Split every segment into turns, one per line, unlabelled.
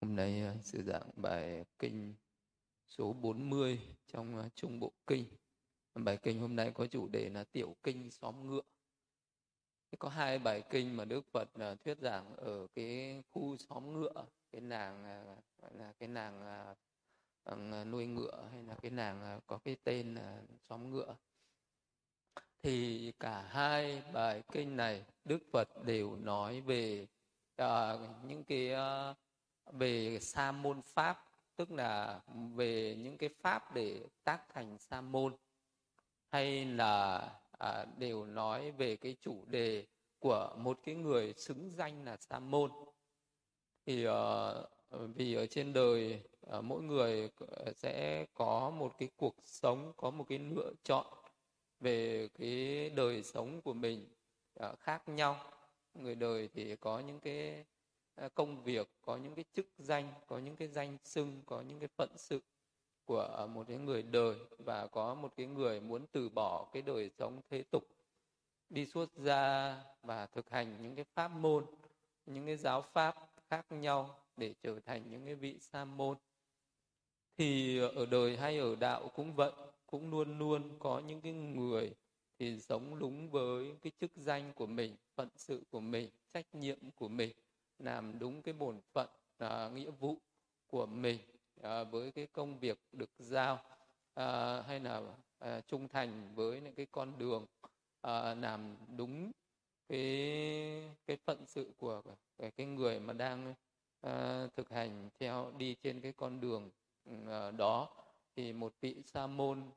Hôm nay ờ, sư giảng bài kinh số 40 trong ờ, Trung Bộ Kinh. Bài kinh hôm nay có chủ đề là Tiểu Kinh Xóm Ngựa. Có hai bài kinh mà Đức Phật ờ, thuyết giảng ở cái khu xóm ngựa, cái nàng gọi là cái nàng nuôi ngựa hay là cái nàng có cái tên là xóm ngựa. Thì cả hai bài kinh này Đức Phật đều nói về uh, những cái uh, về sa môn pháp tức là về những cái pháp để tác thành sa môn hay là à, đều nói về cái chủ đề của một cái người xứng danh là sa môn. Thì uh, vì ở trên đời uh, mỗi người ờ, sẽ có một cái cuộc sống có một cái lựa chọn về cái đời sống của mình uh, khác nhau. Người đời thì có những cái Ờ, công việc, có những cái chức danh, có những cái danh xưng, có những cái phận sự của một cái người đời và có một cái người muốn từ bỏ cái đời sống thế tục, đi xuất gia và thực hành những cái pháp môn, những cái giáo pháp khác nhau để trở thành những cái vị sa môn. Thì ở đời hay ở đạo cũng vậy, cũng luôn luôn có những cái người thì sống đúng với cái chức danh của mình, phận sự của mình, trách nhiệm của mình làm đúng cái bổn phận à, nghĩa vụ của mình à, với cái công việc được giao à, hay là à, trung thành với những cái con đường à, làm đúng cái cái phận sự của cái, cái người mà đang à, thực hành theo đi trên cái con đường ừ, à, đó thì một vị sa môn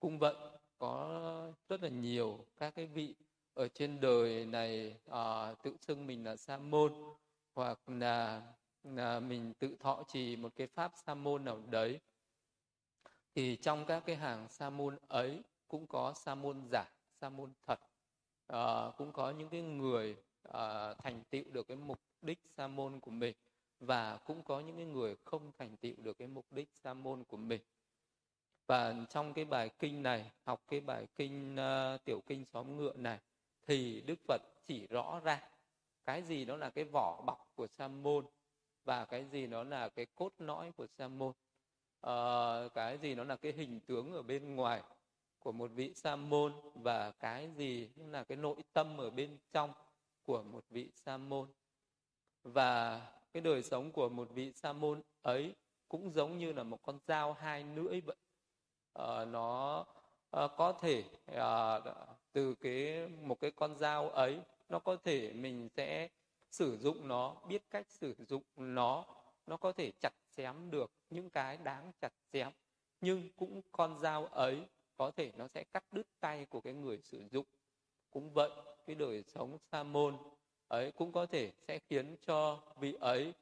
cũng vậy. Có rất là nhiều các cái vị ở trên đời này à, tự xưng mình là sa môn hoặc là, là mình tự thọ trì một cái pháp sa môn nào đấy thì trong các cái hàng sa môn ấy cũng có sa môn giả sa môn thật. À, cũng có những cái người à, thành tựu được cái mục đích sa môn của mình và cũng có những cái người không thành tựu được cái mục đích sa môn của mình. Và trong cái bài kinh này học cái bài kinh uh, tiểu kinh xóm ngựa này thì đức phật chỉ rõ ra cái gì đó là cái vỏ bọc của sa môn và cái gì nó là cái cốt lõi của sa môn à, ờ, cái gì nó là cái hình tướng ở bên ngoài của một vị sa môn và cái gì nó là cái nội tâm ở bên trong của một vị sa môn và cái đời sống của một vị sa môn ấy cũng giống như là một con dao hai lưỡi vậy. À, nó à, có thể à, từ cái một cái con dao ấy nó có thể mình sẽ sử dụng nó biết cách sử dụng nó. Nó có thể chặt chém được những cái đáng chặt chém. Nhưng cũng con dao ấy có thể nó sẽ cắt đứt tay của cái người sử dụng. Cũng vậy cái đời sống sa môn ấy cũng có thể sẽ khiến cho vị ấy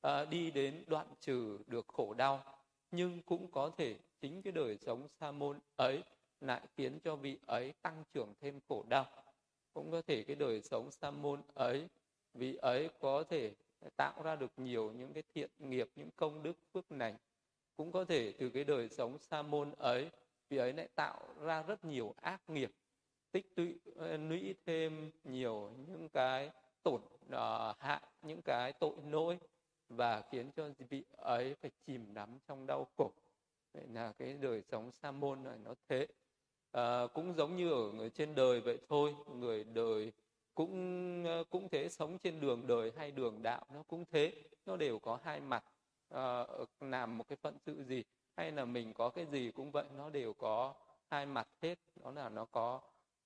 à, đi đến đoạn trừ được khổ đau. Nhưng cũng có thể chính cái đời sống sa môn ấy lại khiến cho vị ấy tăng trưởng thêm khổ đau cũng có thể cái đời sống sa môn ấy vì ấy có thể tạo ra được nhiều những cái thiện nghiệp những công đức phước lành. Cũng có thể từ cái đời sống sa môn ấy vì ấy lại tạo ra rất nhiều ác nghiệp tích tụy ờ, lũy thêm nhiều những cái tổn uh, hại những cái tội lỗi và khiến cho vị ấy phải chìm đắm trong đau khổ. Vậy là cái đời sống sa môn này nó thế à, cũng giống như ở người trên đời vậy thôi. Người đời cũng ờ, cũng thế. Sống trên đường đời hay đường đạo nó cũng thế. Nó đều có hai mặt. À, làm một cái phận sự gì hay là mình có cái gì cũng vậy nó đều có hai mặt hết. Đó là nó có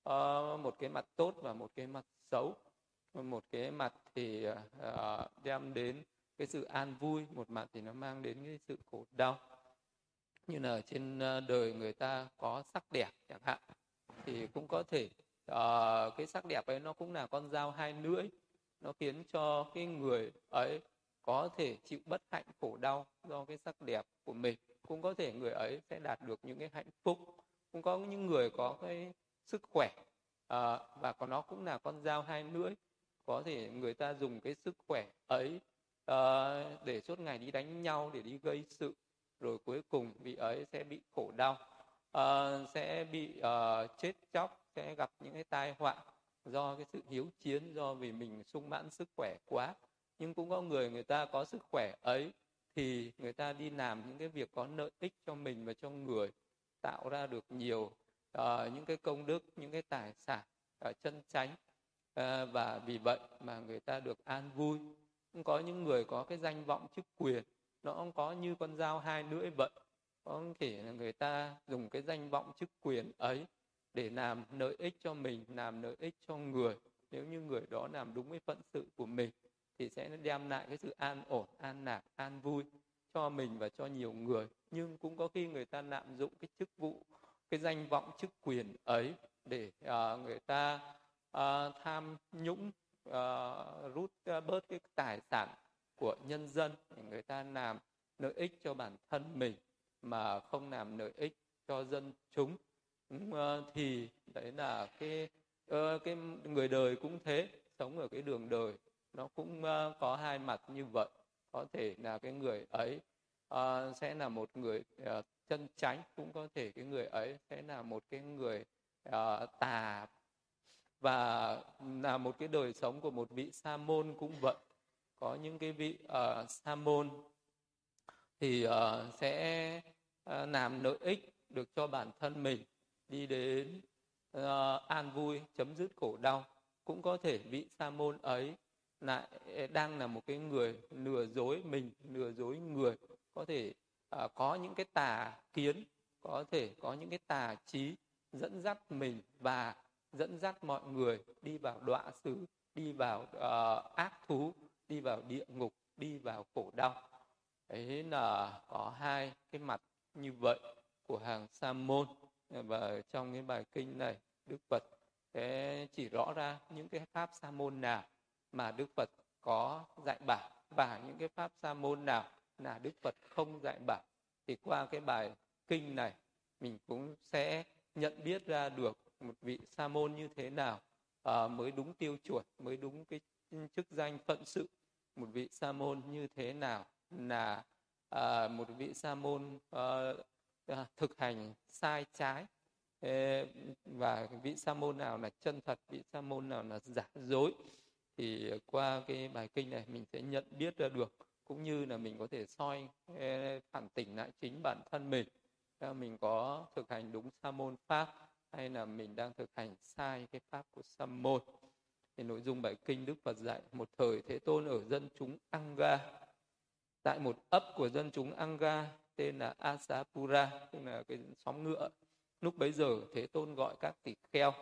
uh, một cái mặt tốt và một cái mặt xấu. Một cái mặt thì uh, đem đến cái sự an vui một mặt thì nó mang đến cái sự khổ đau như là trên ờ, đời người ta có sắc đẹp chẳng hạn thì cũng có thể uh, cái sắc đẹp ấy nó cũng là con dao hai lưỡi nó khiến cho cái người ấy có thể chịu bất hạnh khổ đau do cái sắc đẹp của mình. Cũng có thể người ấy sẽ đạt được những cái hạnh phúc cũng có những người có cái sức khỏe uh, và có nó cũng là con dao hai lưỡi. Có thể người ta dùng cái sức khỏe ấy uh, để suốt ngày đi đánh nhau để đi gây sự rồi cuối cùng vị ấy sẽ bị khổ đau uh, sẽ bị uh, chết chóc sẽ gặp những cái tai họa do cái sự hiếu chiến do vì mình sung mãn sức khỏe quá. Nhưng cũng có người người ta có sức khỏe ấy thì người ta đi làm những cái việc có lợi ích cho mình và cho người tạo ra được nhiều uh, những cái công đức những cái tài sản uh, chân chánh uh, và vì vậy mà người ta được an vui. Cũng có những người có cái danh vọng chức quyền nó không có như con dao hai lưỡi vậy. Có thể là người ta dùng cái danh vọng chức quyền ấy để làm lợi ích cho mình làm lợi ích cho người. Nếu như người đó làm đúng với phận sự của mình thì sẽ đem lại cái sự an ổn an lạc an vui cho mình và cho nhiều người. Nhưng cũng có khi người ta lạm dụng cái chức vụ cái danh vọng chức quyền ấy để uh, người ta uh, tham nhũng uh, rút uh, bớt cái tài sản của nhân dân để người ta làm lợi ích cho bản thân mình mà không làm lợi ích cho dân chúng. Ừ, ờ, thì đấy là cái ờ, cái người đời cũng thế sống ở cái đường đời nó cũng ờ, có hai mặt như vậy. Có thể là cái người ấy uh, sẽ là một người uh, chân chánh cũng có thể cái người ấy sẽ là một cái người uh, tà và là một cái đời sống của một vị sa môn cũng vậy có những cái vị uh, sa môn thì uh, sẽ uh, làm lợi ích được cho bản thân mình đi đến uh, an vui chấm dứt khổ đau. Cũng có thể vị sa môn ấy lại đang là một cái người lừa dối mình lừa dối người. Có thể uh, có những cái tà kiến có thể có những cái tà trí dẫn dắt mình và dẫn dắt mọi người đi vào đọa xứ đi vào uh, ác thú đi vào địa ngục đi vào khổ đau. Ấy là có hai cái mặt như vậy của hàng sa môn và trong cái bài kinh này đức phật sẽ chỉ rõ ra những cái pháp sa môn nào mà đức phật có dạy bảo. Và những cái pháp sa môn nào là đức phật không dạy bảo. Thì qua cái bài kinh này mình cũng sẽ nhận biết ra được một vị sa môn như thế nào à, mới đúng tiêu chuẩn mới đúng cái chức danh phận sự một vị sa môn như thế nào là à, một vị sa môn ờ, à, thực hành sai trái và vị sa môn nào là chân thật vị sa môn nào là giả dối thì qua cái bài kinh này mình sẽ nhận biết ra được cũng như là mình có thể soi phản tỉnh lại chính bản thân mình. Mình có thực hành đúng sa môn pháp hay là mình đang thực hành sai cái pháp của sa môn thì nội dung bài kinh đức phật dạy, một thời thế tôn ở dân chúng anga tại một ấp của dân chúng anga tên là asapura, tức là cái xóm ngựa. Lúc bấy giờ, thế tôn gọi các tỷ kheo.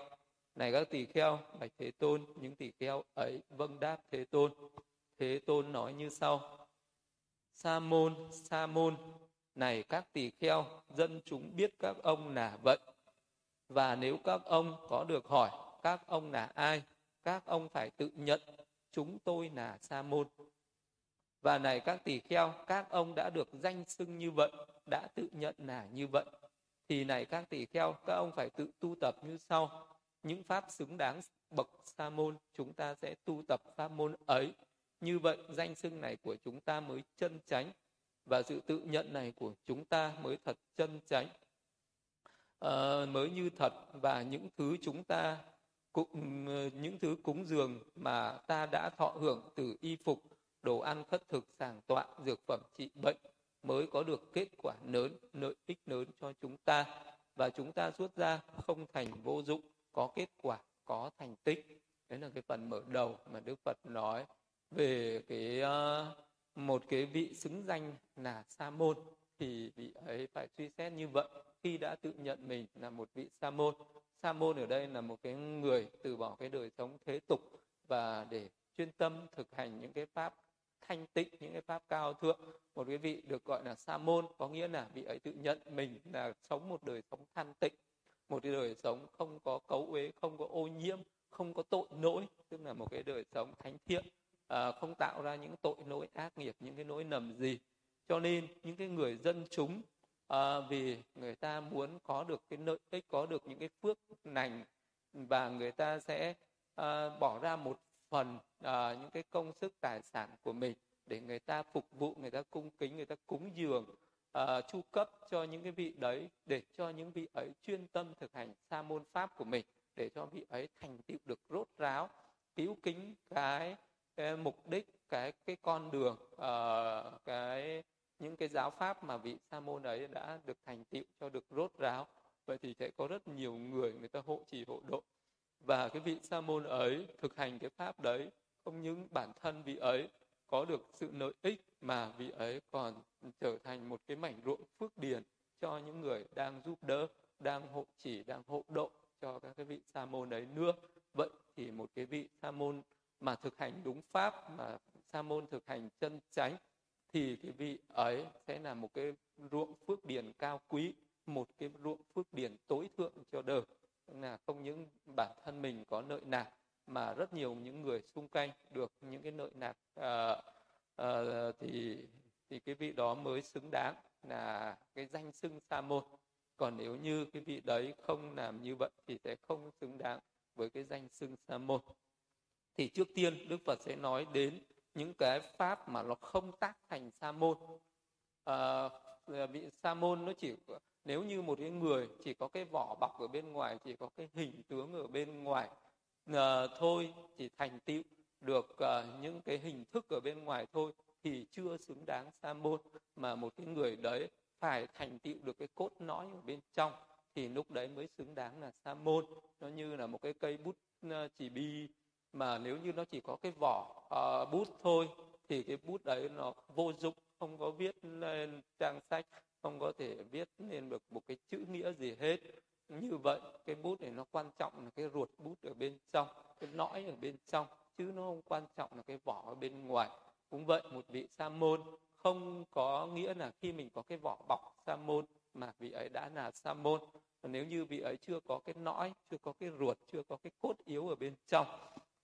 Này các tỷ kheo, bạch thế tôn, những tỷ kheo ấy vâng đáp thế tôn. Thế tôn nói như sau, sa môn sa môn, này các tỷ kheo, dân chúng biết các ông là vậy. Và nếu các ông có được hỏi các ông là ai các ông phải tự nhận chúng tôi là sa môn. Và này các tỳ kheo các ông đã được danh xưng như vậy đã tự nhận là như vậy. Thì này các tỳ kheo các ông phải tự tu tập như sau. Những pháp xứng đáng bậc sa môn chúng ta sẽ tu tập pháp môn ấy. Như vậy danh xưng này của chúng ta mới chân chánh và sự tự nhận này của chúng ta mới thật chân chánh. Uh, mới như thật và những thứ chúng ta cũng ờ, những thứ cúng dường mà ta đã thọ hưởng từ y phục đồ ăn khất thực sàng tọa dược phẩm trị bệnh mới có được kết quả lớn lợi ích lớn cho chúng ta. Và chúng ta xuất ra không thành vô dụng có kết quả có thành tích. Đấy là cái phần mở đầu mà đức phật nói về cái uh, một cái vị xứng danh là sa môn. Thì vị ấy phải suy xét như vậy. Khi đã tự nhận mình là một vị sa môn sa môn ở đây là một cái người từ bỏ cái đời sống thế tục và để chuyên tâm thực hành những cái pháp thanh tịnh những cái pháp cao thượng. Một cái vị được gọi là sa môn có nghĩa là vị ấy tự nhận mình là sống một đời sống thanh tịnh một cái đời sống không có cấu uế không có ô nhiễm không có tội lỗi tức là một cái đời sống thánh thiện à, không tạo ra những tội lỗi ác nghiệp những cái lỗi nầm gì. Cho nên những cái người dân chúng à, vì người ta muốn có được cái lợi ích có được những cái phước lành và người ta sẽ à, bỏ ra một phần à, những cái công sức tài sản của mình để người ta phục vụ người ta cung kính người ta cúng dường uh, chu cấp cho những cái vị đấy để cho những vị ấy chuyên tâm thực hành sa môn pháp của mình để cho vị ấy thành tựu được rốt ráo cứu kính cái, cái mục đích cái cái con đường uh, cái những cái giáo pháp mà vị sa môn ấy đã được thành tựu, cho được rốt ráo. Vậy thì sẽ có rất nhiều người người ta hộ trì hộ độ. Và cái vị sa môn ấy thực hành cái pháp đấy, không những bản thân vị ấy có được sự lợi ích, mà vị ấy còn trở thành một cái mảnh ruộng phước điền cho những người đang giúp đỡ, đang hộ chỉ đang hộ độ cho các cái vị sa môn ấy nữa. Vậy thì một cái vị sa môn mà thực hành đúng pháp, mà sa môn thực hành chân chánh thì cái vị ấy sẽ là một cái ruộng phước điền cao quý một cái ruộng phước điền tối thượng cho đời. Là không những bản thân mình có nợ nạc mà rất nhiều những người xung quanh được những cái nợ nạc à, ờ, à, ờ, thì thì cái vị đó mới xứng đáng là cái danh xưng sa môn. Còn nếu như cái vị đấy không làm như vậy thì sẽ không xứng đáng với cái danh xưng sa môn. Thì trước tiên đức phật sẽ nói đến những cái pháp mà nó không tác thành sa môn. Ờ, ờ, à, vị sa môn nó chỉ nếu như một cái người chỉ có cái vỏ bọc ở bên ngoài chỉ có cái hình tướng ở bên ngoài à, thôi chỉ thành tựu được à, những cái hình thức ở bên ngoài thôi thì chưa xứng đáng sa môn. Mà một cái người đấy phải thành tựu được cái cốt lõi ở bên trong thì lúc đấy mới xứng đáng là sa môn. Nó như là một cái cây bút chỉ bi mà nếu như nó chỉ có cái vỏ uh, bút thôi thì cái bút đấy nó vô dụng không có viết lên trang sách không có thể viết nên được một cái chữ nghĩa gì hết. Như vậy cái bút này nó quan trọng là cái ruột bút ở bên trong cái nõi ở bên trong chứ nó không quan trọng là cái vỏ ở bên ngoài. Cũng vậy một vị sa môn không có nghĩa là khi mình có cái vỏ bọc sa môn mà vị ấy đã là sa môn. Nếu như vị ấy chưa có cái nõi chưa có cái ruột chưa có cái cốt yếu ở bên trong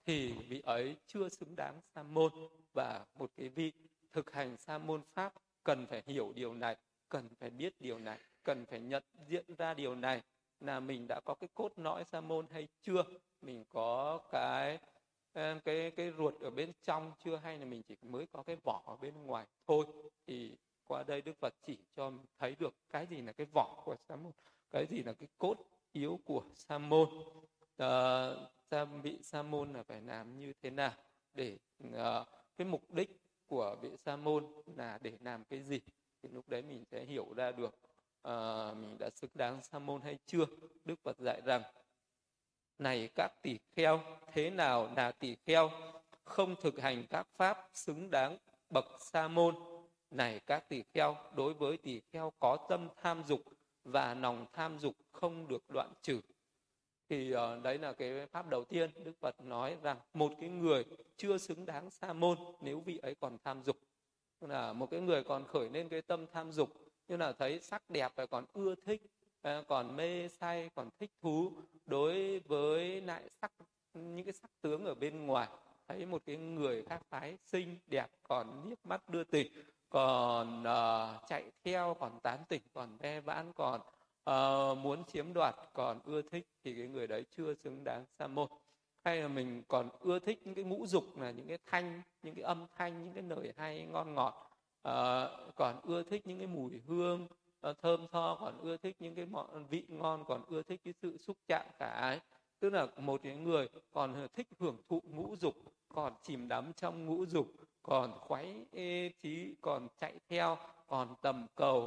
thì vị ấy chưa xứng đáng sa môn và một cái vị thực hành sa môn pháp cần phải hiểu điều này cần phải biết điều này cần phải nhận diện ra điều này là mình đã có cái cốt lõi sa môn hay chưa mình có cái ờ, cái cái ruột ở bên trong chưa hay là mình chỉ mới có cái vỏ ở bên ngoài thôi. Thì qua đây đức phật chỉ cho thấy được cái gì là cái vỏ của sa môn cái gì là cái cốt yếu của sa môn. À, sa vị sa môn là phải làm như thế nào để uh, cái mục đích của vị sa môn là để làm cái gì? Thì lúc đấy mình sẽ hiểu ra được uh, mình đã xứng đáng sa môn hay chưa? Đức phật dạy rằng này các tỷ kheo thế nào là tỷ kheo? Không thực hành các pháp xứng đáng bậc sa môn này các tỷ kheo đối với tỷ kheo có tâm tham dục và lòng tham dục không được đoạn trừ thì uh, đấy là cái pháp đầu tiên đức phật nói rằng một cái người chưa xứng đáng sa môn nếu vị ấy còn tham dục. Là một cái người còn khởi lên cái tâm tham dục như là thấy sắc đẹp và còn ưa thích ờ, còn mê say còn thích thú đối với lại sắc những cái sắc tướng ở bên ngoài. Thấy một cái người khác phái xinh đẹp còn liếc mắt đưa tình còn uh, chạy theo còn tán tỉnh còn ve vãn còn uh, muốn chiếm đoạt còn ưa thích thì cái người đấy chưa xứng đáng sa môn. Hay là mình còn ưa thích những cái ngũ dục là những cái thanh những cái âm thanh những cái lời hay ngon ngọt. Uh, còn ưa thích những cái mùi hương uh, thơm tho còn ưa thích những cái món vị ngon còn ưa thích cái sự xúc chạm cả ấy. Tức là một cái người còn thích hưởng thụ ngũ dục còn chìm đắm trong ngũ dục còn khoái trí còn chạy theo còn tầm cầu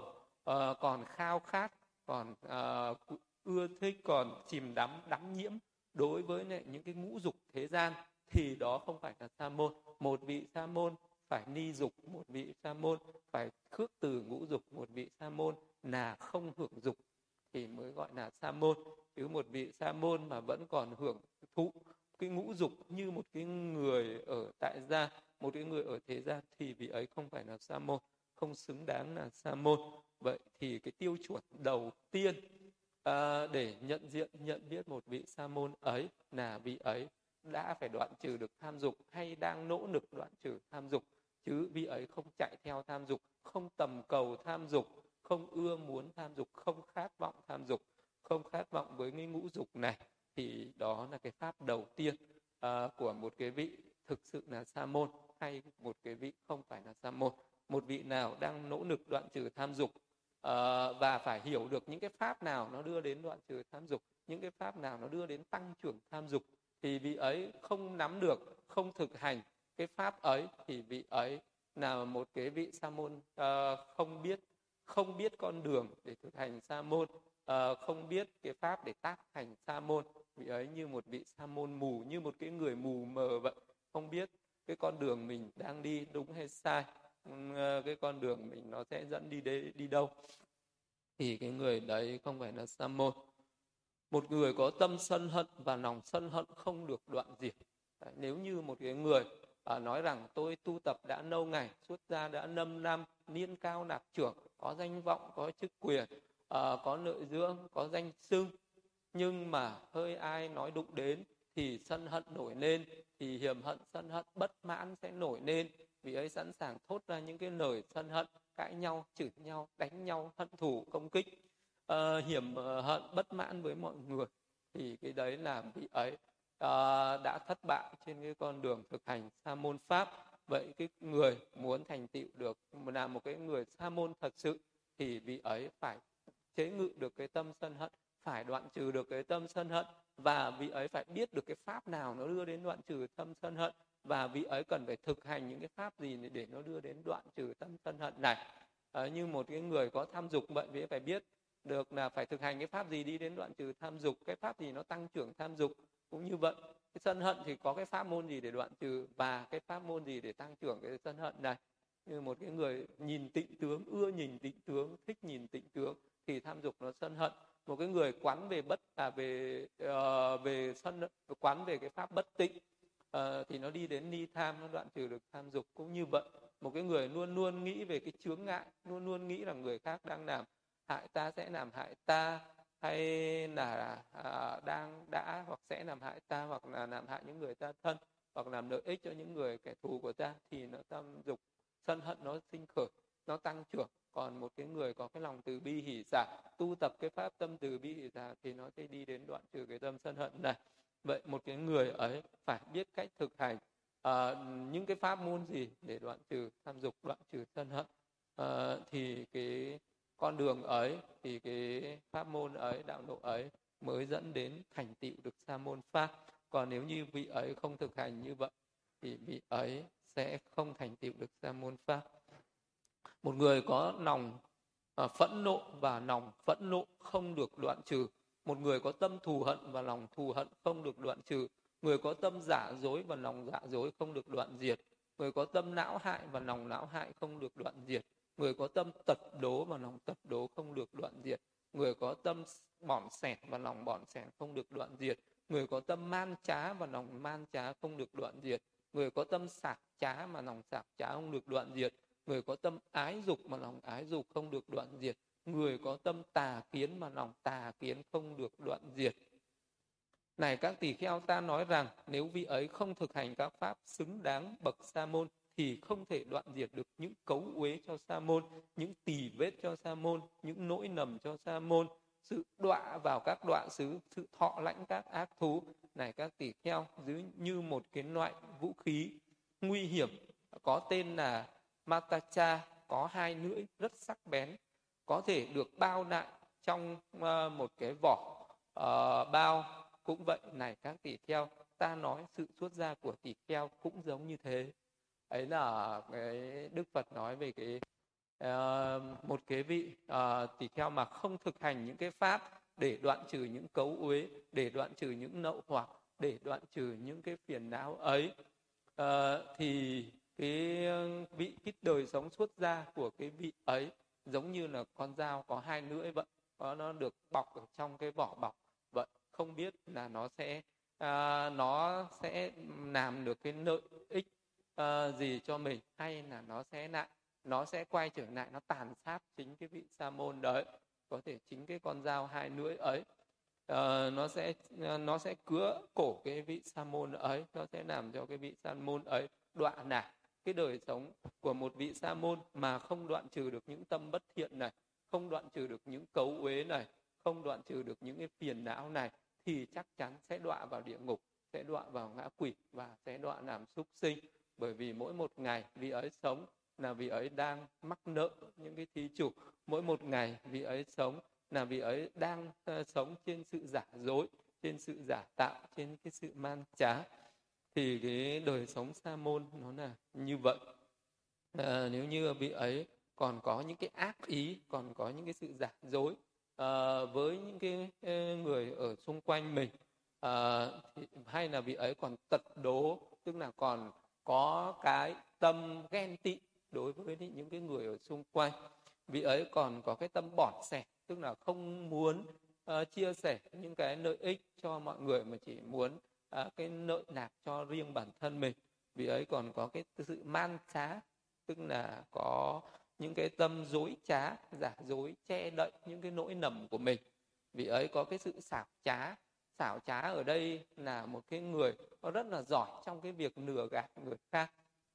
uh, còn khao khát còn uh, ưa thích còn chìm đắm đắm nhiễm đối với những cái ngũ dục thế gian thì đó không phải là sa môn. Một vị sa môn phải ni dục một vị sa môn phải khước từ ngũ dục một vị sa môn là không hưởng dục thì mới gọi là sa môn. Chứ một vị sa môn mà vẫn còn hưởng thụ cái ngũ dục như một cái người ở tại gia một cái người ở thế gian thì vị ấy không phải là sa môn. Không xứng đáng là sa môn vậy thì cái tiêu chuẩn đầu tiên à, để nhận diện nhận biết một vị sa môn ấy là vị ấy đã phải đoạn trừ được tham dục hay đang nỗ lực đoạn trừ tham dục chứ vị ấy không chạy theo tham dục không tầm cầu tham dục không ưa muốn tham dục không khát vọng tham dục không khát vọng với cái ngũ dục này. Thì đó là cái pháp đầu tiên à, của một cái vị thực sự là sa môn hay một cái vị không phải là sa môn. Một vị nào đang nỗ lực đoạn trừ tham dục Ờ, và phải hiểu được những cái pháp nào nó đưa đến đoạn trừ tham dục những cái pháp nào nó đưa đến tăng trưởng tham dục thì vị ấy không nắm được không thực hành cái pháp ấy thì vị ấy là một cái vị sa môn uh, không biết không biết con đường để thực hành sa môn uh, không biết cái pháp để tác hành sa môn. Vị ấy như một vị sa môn mù như một cái người mù mờ vậy không biết cái con đường mình đang đi đúng hay sai. uh, Ờ, cái con đường mình nó sẽ dẫn đi đến đi đâu? Thì cái người đấy không phải là sa môn. Một người có tâm sân hận và lòng sân hận không được đoạn diệt. Đấy, nếu như một cái người à, nói rằng tôi tu tập đã lâu ngày xuất gia đã năm năm niên cao nạp trưởng có danh vọng có chức quyền à, có nội dưỡng có danh xưng nhưng mà hơi ai nói đụng đến thì sân hận nổi lên thì hiểm hận sân hận bất mãn sẽ nổi lên vì ấy sẵn sàng thốt ra những cái lời sân hận cãi nhau chửi nhau đánh nhau hận thù công kích uh, hiểm uh, hận bất mãn với mọi người. Thì cái đấy là vị ấy uh, đã thất bại trên cái con đường thực hành sa môn pháp. Vậy cái người muốn thành tựu được là một cái người sa môn thật sự thì vị ấy phải chế ngự được cái tâm sân hận phải đoạn trừ được cái tâm sân hận và vị ấy phải biết được cái pháp nào nó đưa đến đoạn trừ tâm sân hận và vị ấy cần phải thực hành những cái pháp gì để nó đưa đến đoạn trừ tâm sân hận này. À, như một cái người có tham dục vậy vị ấy phải biết được là phải thực hành cái pháp gì đi đến đoạn trừ tham dục. Cái pháp gì nó tăng trưởng tham dục cũng như vậy. Cái sân hận thì có cái pháp môn gì để đoạn trừ và cái pháp môn gì để tăng trưởng cái sân hận này. Như một cái người nhìn tịnh tướng ưa nhìn tịnh tướng thích nhìn tịnh tướng thì tham dục nó sân hận. Một cái người quán về bất à về uh, về sân quán về cái pháp bất tịnh uh, thì nó đi đến ni tham nó đoạn trừ được tham dục cũng như vậy một cái người luôn luôn nghĩ về cái chướng ngại luôn luôn nghĩ là người khác đang làm hại ta sẽ làm hại ta hay là uh, đang đã hoặc sẽ làm hại ta hoặc là làm hại những người ta thân hoặc làm lợi ích cho những người kẻ thù của ta thì nó tâm dục sân hận nó sinh khởi nó tăng trưởng. Còn một cái người có cái lòng từ bi hỷ xả tu tập cái pháp tâm từ bi hỷ xả thì nó sẽ đi đến đoạn trừ cái tâm sân hận này vậy một cái người ấy phải biết cách thực hành uh, những cái pháp môn gì để đoạn trừ tham dục đoạn trừ sân hận. Uh, thì cái con đường ấy thì cái pháp môn ấy đạo độ ấy mới dẫn đến thành tựu được sa môn pháp. Còn nếu như vị ấy không thực hành như vậy thì vị ấy sẽ không thành tựu được sa môn pháp. Một người có lòng à, ờ, phẫn nộ và lòng phẫn nộ không được đoạn trừ một người có tâm thù hận và lòng thù hận không được đoạn trừ. Người có tâm giả dối và lòng giả dối không được đoạn diệt. Người có tâm não hại và lòng não hại không được đoạn diệt. Người có tâm tật đố và lòng tật đố không được đoạn diệt. Người có tâm bỏn sẻn và lòng bỏn sẻn không được đoạn diệt. Người có tâm man trá và lòng man trá không được đoạn diệt. Người có tâm sạc trá mà lòng sạc trá không được đoạn diệt. Người có tâm ái dục mà lòng ái dục không được đoạn diệt người có tâm tà kiến mà lòng tà kiến không được đoạn diệt này các tỷ kheo ta nói rằng nếu vị ấy không thực hành các pháp xứng đáng bậc sa môn thì không thể đoạn diệt được những cấu uế cho sa môn, những tỳ vết cho sa môn, những nỗi nầm cho sa môn, sự đọa vào các đoạn xứ, sự thọ lãnh các ác thú. Này các tỷ kheo, dưới như một cái loại vũ khí nguy hiểm có tên là Matacha, có hai lưỡi rất sắc bén, có thể được bao lại trong ờ, một cái vỏ uh, bao. Cũng vậy, này các tỷ kheo, ta nói sự xuất gia của tỷ kheo cũng giống như thế ấy là cái đức phật nói về cái uh, một cái vị uh, tỷ kheo mà không thực hành những cái pháp để đoạn trừ những cấu uế để đoạn trừ những nậu hoặc để đoạn trừ những cái phiền não ấy uh, thì cái vị cái đời sống xuất gia của cái vị ấy giống như là con dao có hai lưỡi vậy có nó được bọc ở trong cái vỏ bọc vậy không biết là nó sẽ uh, nó sẽ làm được cái lợi ích uh, gì cho mình hay là nó sẽ lại nó sẽ quay trở lại nó tàn sát chính cái vị sa môn đấy có thể chính cái con dao hai lưỡi ấy uh, nó sẽ uh, nó sẽ cứa cổ cái vị sa môn ấy nó sẽ làm cho cái vị sa môn ấy đoạn nả cái đời sống của một vị sa môn mà không đoạn trừ được những tâm bất thiện này không đoạn trừ được những cấu uế này không đoạn trừ được những cái phiền não này thì chắc chắn sẽ đọa vào địa ngục sẽ đọa vào ngã quỷ và sẽ đọa làm súc sinh. Bởi vì mỗi một ngày vị ấy sống là vị ấy đang mắc nợ những cái thí chủ. Mỗi một ngày vị ấy sống là vị ấy đang uh, sống trên sự giả dối trên sự giả tạo trên cái sự man trá thì cái đời sống sa môn nó là như vậy. À, nếu như vị ấy còn có những cái ác ý còn có những cái sự giả dối à, với những cái người ở xung quanh mình à, thì, hay là vị ấy còn tật đố tức là còn có cái tâm ghen tị đối với những cái người ở xung quanh. Vị ấy còn có cái tâm bỏn sẻ tức là không muốn uh, chia sẻ những cái lợi ích cho mọi người mà chỉ muốn à, cái nợ nạp cho riêng bản thân mình vị ấy còn có cái sự man trá tức là có những cái tâm dối trá giả dối che đậy những cái nỗi nầm của mình. Vị ấy có cái sự xảo trá xảo trá ở đây là một cái người nó rất là giỏi trong cái việc lừa gạt người khác.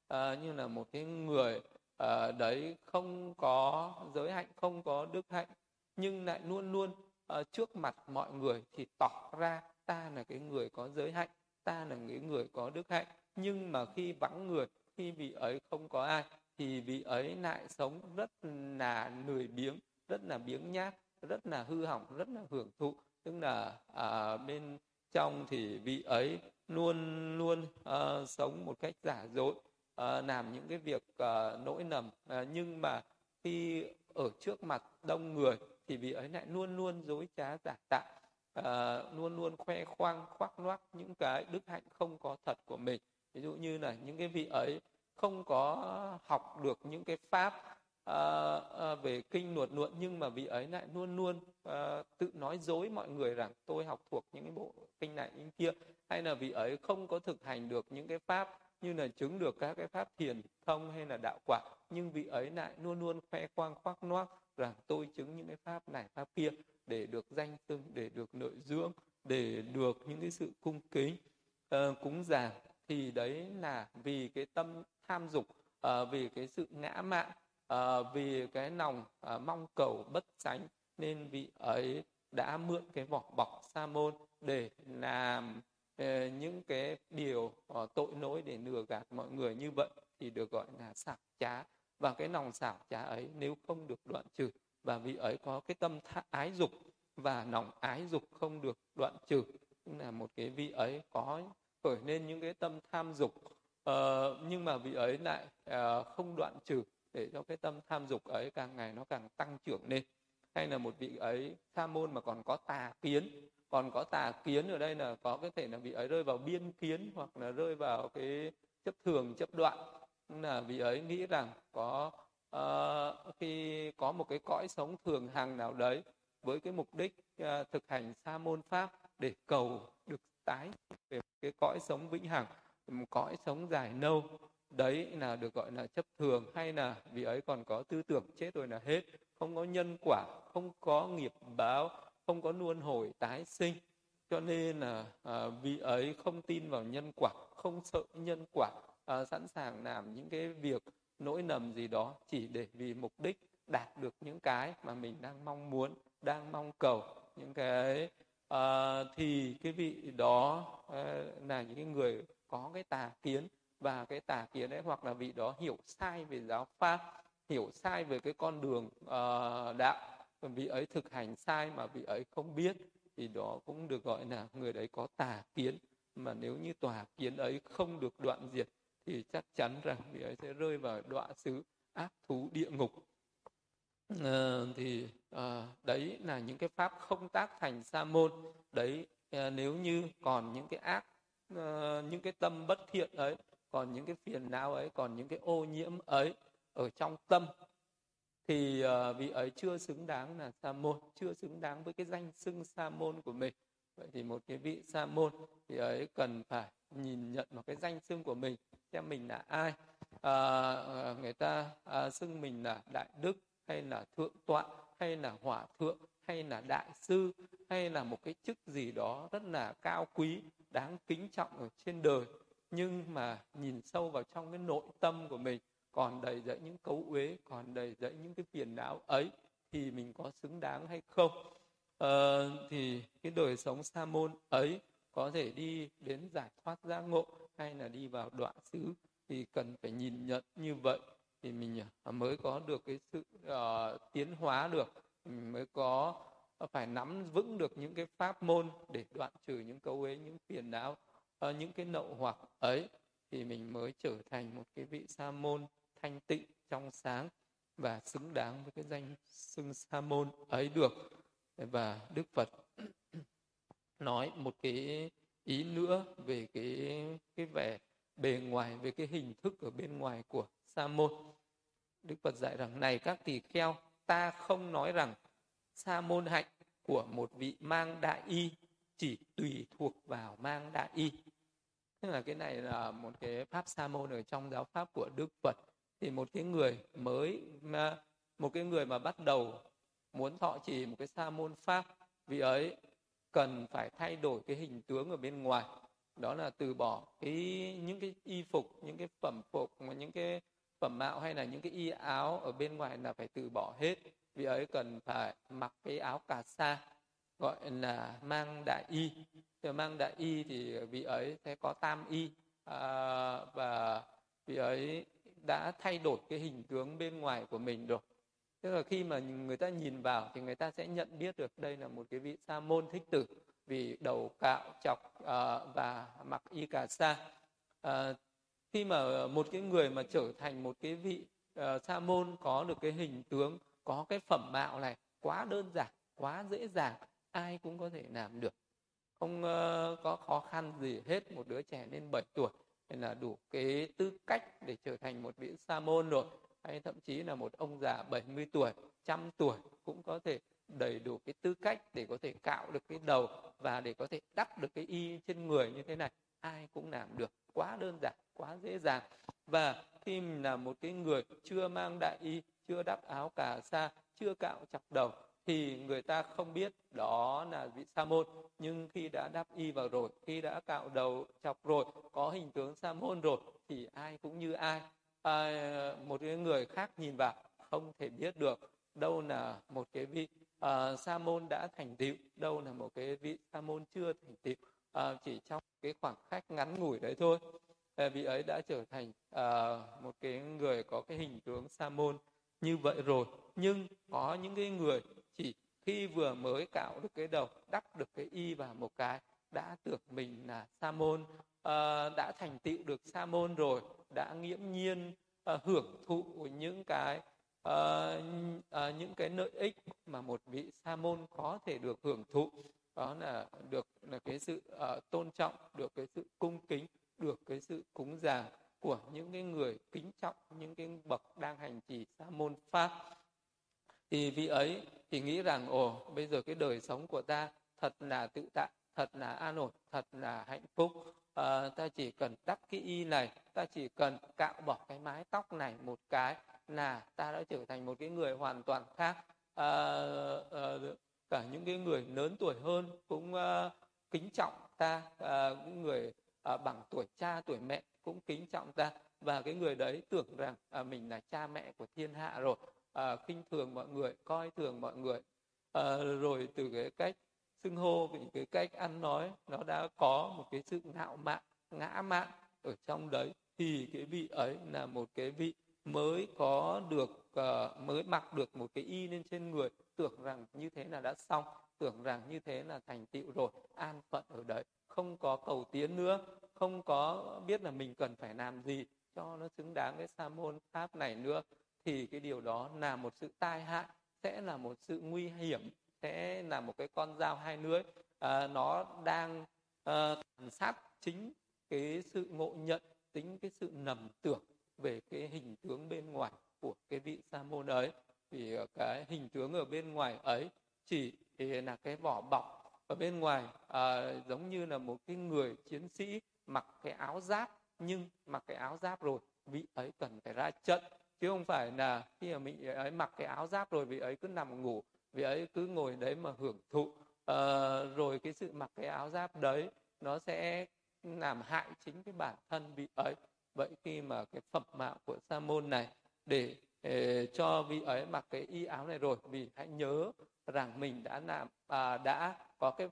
À, như là một cái người à, đấy không có giới hạnh không có đức hạnh nhưng lại luôn luôn à, trước mặt mọi người thì tỏ ra ta là cái người có giới hạnh ta là cái người có đức hạnh. Nhưng mà khi vắng người khi vị ấy không có ai thì vị ấy lại sống rất là lười biếng rất là biếng nhác rất là hư hỏng rất là hưởng thụ. Tức là à, bên trong thì vị ấy luôn luôn à, sống một cách giả dối à, làm những cái việc à, nỗi nầm. À, nhưng mà khi ở trước mặt đông người thì vị ấy lại luôn luôn dối trá giả tạo uh, luôn luôn khoe khoang khoác loác những cái đức hạnh không có thật của mình. Ví dụ như là những cái vị ấy không có học được những cái pháp uh, uh, về kinh nuột nuộn nhưng mà vị ấy lại luôn luôn uh, tự nói dối mọi người rằng tôi học thuộc những cái bộ kinh này kinh kia. Hay là vị ấy không có thực hành được những cái pháp như là chứng được các cái pháp thiền thông hay là đạo quả nhưng vị ấy lại luôn luôn khoe khoang khoác noác rằng tôi chứng những cái pháp này pháp kia để được danh tưng, để được nội dưỡng để được những cái sự cung kính uh, cúng dường thì đấy là vì cái tâm tham dục uh, vì cái sự ngã mạn uh, vì cái lòng uh, mong cầu bất sánh nên vị ấy đã mượn cái vỏ bọc sa môn để làm uh, những cái điều uh, tội lỗi để lừa gạt mọi người. Như vậy thì được gọi là xảo trá. Và cái lòng xảo trá ấy nếu không được đoạn trừ và vị ấy có cái tâm tha, ái dục và nòng ái dục không được đoạn trừ. Là một cái vị ấy có khởi lên những cái tâm tham dục. Uh, nhưng mà vị ấy lại uh, không đoạn trừ để cho cái tâm tham dục ấy càng ngày nó càng tăng trưởng lên. Hay là một vị ấy sa môn mà còn có tà kiến còn có tà kiến ở đây là có cái thể là vị ấy rơi vào biên kiến hoặc là rơi vào cái chấp thường chấp đoạn. Là vị ấy nghĩ rằng có uh, khi có một cái cõi sống thường hàng nào đấy với cái mục đích uh, thực hành sa môn pháp để cầu được tái về cái cõi sống vĩnh hằng một cõi sống dài lâu đấy là được gọi là chấp thường hay là vì ấy còn có tư tưởng chết rồi là hết không có nhân quả không có nghiệp báo không có luân hồi tái sinh. Cho nên là ờ, à, vị ấy không tin vào nhân quả không sợ nhân quả à, sẵn sàng làm những cái việc nỗi nầm gì đó chỉ để vì mục đích đạt được những cái mà mình đang mong muốn đang mong cầu. Những cái uh, thì cái vị đó uh, là những cái người có cái tà kiến và cái tà kiến đấy hoặc là vị đó hiểu sai về giáo pháp hiểu sai về cái con đường uh, đạo vị ấy thực hành sai mà vị ấy không biết thì đó cũng được gọi là người đấy có tà kiến. Mà nếu như tà kiến ấy không được đoạn diệt thì chắc chắn rằng vị ấy sẽ rơi vào đọa xứ ác thú địa ngục. À, thì à, đấy là những cái pháp không tác thành sa môn. Đấy à, nếu như còn những cái ác à, những cái tâm bất thiện ấy còn những cái phiền não ấy còn những cái ô nhiễm ấy ở trong tâm thì à, vị ấy chưa xứng đáng là sa môn chưa xứng đáng với cái danh xưng sa môn của mình. Vậy thì một cái vị sa môn thì ấy cần phải nhìn nhận vào cái danh xưng của mình xem mình là ai. À, người ta à, xưng mình là đại đức hay là thượng tọa hay là hỏa thượng hay là đại sư hay là một cái chức gì đó rất là cao quý đáng kính trọng ở trên đời. Nhưng mà nhìn sâu vào trong cái nội tâm của mình còn đầy dẫy những cấu uế còn đầy dẫy những cái phiền não ấy thì mình có xứng đáng hay không? À, thì cái đời sống sa môn ấy có thể đi đến giải thoát giác ngộ hay là đi vào đoạn xứ thì cần phải nhìn nhận như vậy thì mình à, mới có được cái sự uh, tiến hóa được. Mình mới có à, phải nắm vững được những cái pháp môn để đoạn trừ những câu ấy những phiền não uh, những cái nậu hoặc ấy. Thì mình mới trở thành một cái vị sa môn thanh tịnh trong sáng và xứng đáng với cái danh xưng sa môn ấy được. Và đức phật nói một cái ý nữa về cái cái vẻ bề ngoài, về cái hình thức ở bên ngoài của sa môn. Đức phật dạy rằng, này các tỳ kheo, ta không nói rằng sa môn hạnh của một vị mang đại y chỉ tùy thuộc vào mang đại y. Tức là cái này là một cái pháp sa môn ở trong giáo pháp của đức phật. Thì một cái người mới mà, một cái người mà bắt đầu muốn thọ trì một cái sa môn pháp vì ấy cần phải thay đổi cái hình tướng ở bên ngoài. Đó là từ bỏ cái những cái y phục những cái phẩm phục những cái phẩm mạo hay là những cái y áo ở bên ngoài là phải từ bỏ hết. Vì ấy cần phải mặc cái áo cà sa gọi là mang đại y. Thì mang đại y thì vị ấy sẽ có tam y. À, và vị ấy đã thay đổi cái hình tướng bên ngoài của mình rồi tức là khi mà người ta nhìn vào thì người ta sẽ nhận biết được đây là một cái vị sa môn thích tử vì đầu cạo chọc uh, và mặc y cà sa. Uh, khi mà một cái người mà trở thành một cái vị uh, sa môn có được cái hình tướng có cái phẩm mạo này quá đơn giản quá dễ dàng ai cũng có thể làm được. Không uh, có khó khăn gì hết một đứa trẻ lên 7 tuổi nên là đủ cái tư cách để trở thành một vị sa môn rồi hay thậm chí là một ông già 70 tuổi, trăm tuổi cũng có thể đầy đủ cái tư cách để có thể cạo được cái đầu và để có thể đắp được cái y trên người như thế này. Ai cũng làm được quá đơn giản quá dễ dàng. Và khi mình là một cái người chưa mang đại y chưa đắp áo cà sa chưa cạo chọc đầu thì người ta không biết đó là vị sa môn. Nhưng khi đã đắp y vào rồi khi đã cạo đầu chọc rồi có hình tướng sa môn rồi thì ai cũng như ai à, một cái người khác nhìn vào không thể biết được đâu là một cái vị à, sa môn đã thành tựu đâu là một cái vị sa môn chưa thành tựu. À, chỉ trong cái khoảng cách ngắn ngủi đấy thôi. À, vị ấy đã trở thành à, một cái người có cái hình tướng sa môn như vậy rồi. Nhưng có những cái người chỉ khi vừa mới cạo được cái đầu đắp được cái y vào một cái đã tưởng mình là sa môn uh, đã thành tựu được sa môn rồi đã nghiễm nhiên uh, hưởng thụ những cái uh, uh, những cái lợi ích mà một vị sa môn có thể được hưởng thụ. Đó là được là cái sự uh, tôn trọng được cái sự cung kính được cái sự cúng dường của những cái người kính trọng những cái bậc đang hành trì sa môn pháp. Thì vị ấy thì nghĩ rằng ồ bây giờ cái đời sống của ta thật là tự tại thật là an ổn thật là hạnh phúc à, ta chỉ cần đắp cái y này ta chỉ cần cạo bỏ cái mái tóc này một cái là ta đã trở thành một cái người hoàn toàn khác. À, à, cả những cái người lớn tuổi hơn cũng à, kính trọng ta à, những người à, bằng tuổi cha tuổi mẹ cũng kính trọng ta. Và cái người đấy tưởng rằng à, mình là cha mẹ của thiên hạ rồi. À, khinh thường mọi người coi thường mọi người. À, rồi từ cái cách xưng hô vì cái cách ăn nói nó đã có một cái sự ngạo mạn ngã mạn ở trong đấy. Thì cái vị ấy là một cái vị mới có được uh, mới mặc được một cái y lên trên người. Tưởng rằng như thế là đã xong tưởng rằng như thế là thành tựu rồi an phận ở đấy. Không có cầu tiến nữa không có biết là mình cần phải làm gì cho nó xứng đáng với sa môn pháp này nữa. Thì cái điều đó là một sự tai hại sẽ là một sự nguy hiểm sẽ là một cái con dao hai lưỡi. À, nó đang à, sát chính cái sự ngộ nhận tính cái sự nầm tưởng về cái hình tướng bên ngoài của cái vị sa môn ấy. Vì cái hình tướng ở bên ngoài ấy chỉ là cái vỏ bọc. Ở bên ngoài à, giống như là một cái người chiến sĩ mặc cái áo giáp nhưng mặc cái áo giáp rồi vị ấy cần phải ra trận. Chứ không phải là khi mà mình ấy mặc cái áo giáp rồi vị ấy cứ nằm ngủ vị ấy cứ ngồi đấy mà hưởng thụ. À, rồi cái sự mặc cái áo giáp đấy nó sẽ làm hại chính cái bản thân vị ấy. Vậy khi mà cái phẩm mạo của sa môn này để uh, cho vị ấy mặc cái y áo này rồi vì hãy nhớ rằng mình đã làm à, đã có cái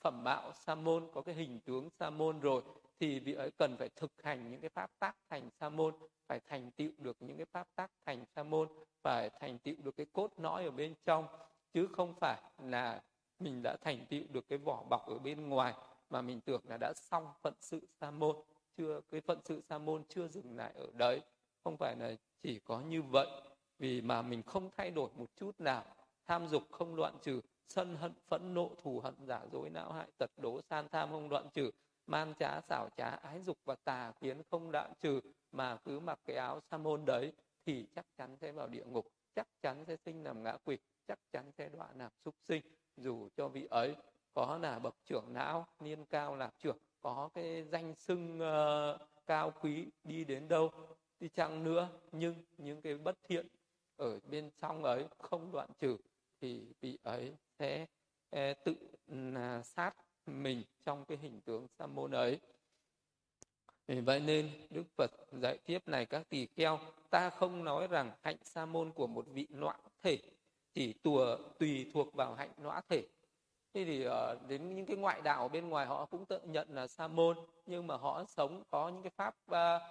phẩm mạo sa môn có cái hình tướng sa môn rồi thì vị ấy cần phải thực hành những cái pháp tác thành sa môn phải thành tựu được những cái pháp tác thành sa môn phải thành tựu được cái cốt lõi ở bên trong chứ không phải là mình đã thành tựu được cái vỏ bọc ở bên ngoài, mà mình tưởng là đã xong phận sự sa môn. Chưa, cái phận sự sa môn chưa dừng lại ở đấy. Không phải là chỉ có như vậy, vì mà mình không thay đổi một chút nào. Tham dục không đoạn trừ, sân hận phẫn nộ thù hận giả dối não hại tật đố san tham không đoạn trừ. Man trá, xảo trá, ái dục và tà kiến không đoạn trừ, mà cứ mặc cái áo sa môn đấy thì chắc chắn sẽ vào địa ngục, chắc chắn sẽ sinh làm ngã quỷ chắc chắn sẽ đọa làm súc sinh. Dù cho vị ấy có là bậc trưởng não niên cao làm trưởng có cái danh xưng uh, cao quý đi đến đâu đi chăng nữa nhưng những cái bất thiện ở bên trong ấy không đoạn trừ thì vị ấy sẽ uh, tự uh, sát mình trong cái hình tướng sa môn ấy. Vì vậy nên Đức Phật dạy tiếp này các tỳ kheo ta không nói rằng hạnh sa môn của một vị loạn thể chỉ tùa tùy thuộc vào hạnh lõa thể. Thế thì uh, đến những cái ngoại đạo bên ngoài họ cũng tự nhận là sa môn nhưng mà họ sống có những cái pháp uh,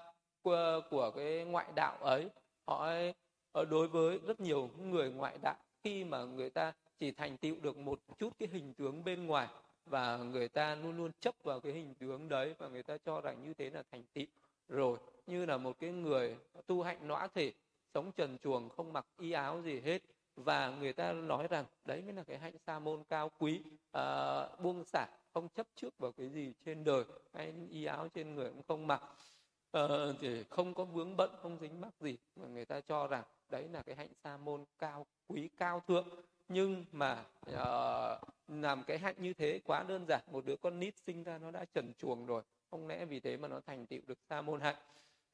của, của cái ngoại đạo ấy. Họ uh, đối với rất nhiều người ngoại đạo khi mà người ta chỉ thành tựu được một chút cái hình tướng bên ngoài và người ta luôn luôn chấp vào cái hình tướng đấy và người ta cho rằng như thế là thành tựu rồi như là một cái người tu hạnh lõa thể sống trần chuồng không mặc y áo gì hết và người ta nói rằng đấy mới là cái hạnh sa môn cao quý à, buông xả không chấp trước vào cái gì trên đời. Hay y áo trên người cũng không mặc. À, thì không có vướng bận không dính mắc gì. Mà người ta cho rằng đấy là cái hạnh sa môn cao quý cao thượng. Nhưng mà uh, làm cái hạnh như thế quá đơn giản. Một đứa con nít sinh ra nó đã trần chuồng rồi. Không lẽ vì thế mà nó thành tựu được sa môn hạnh?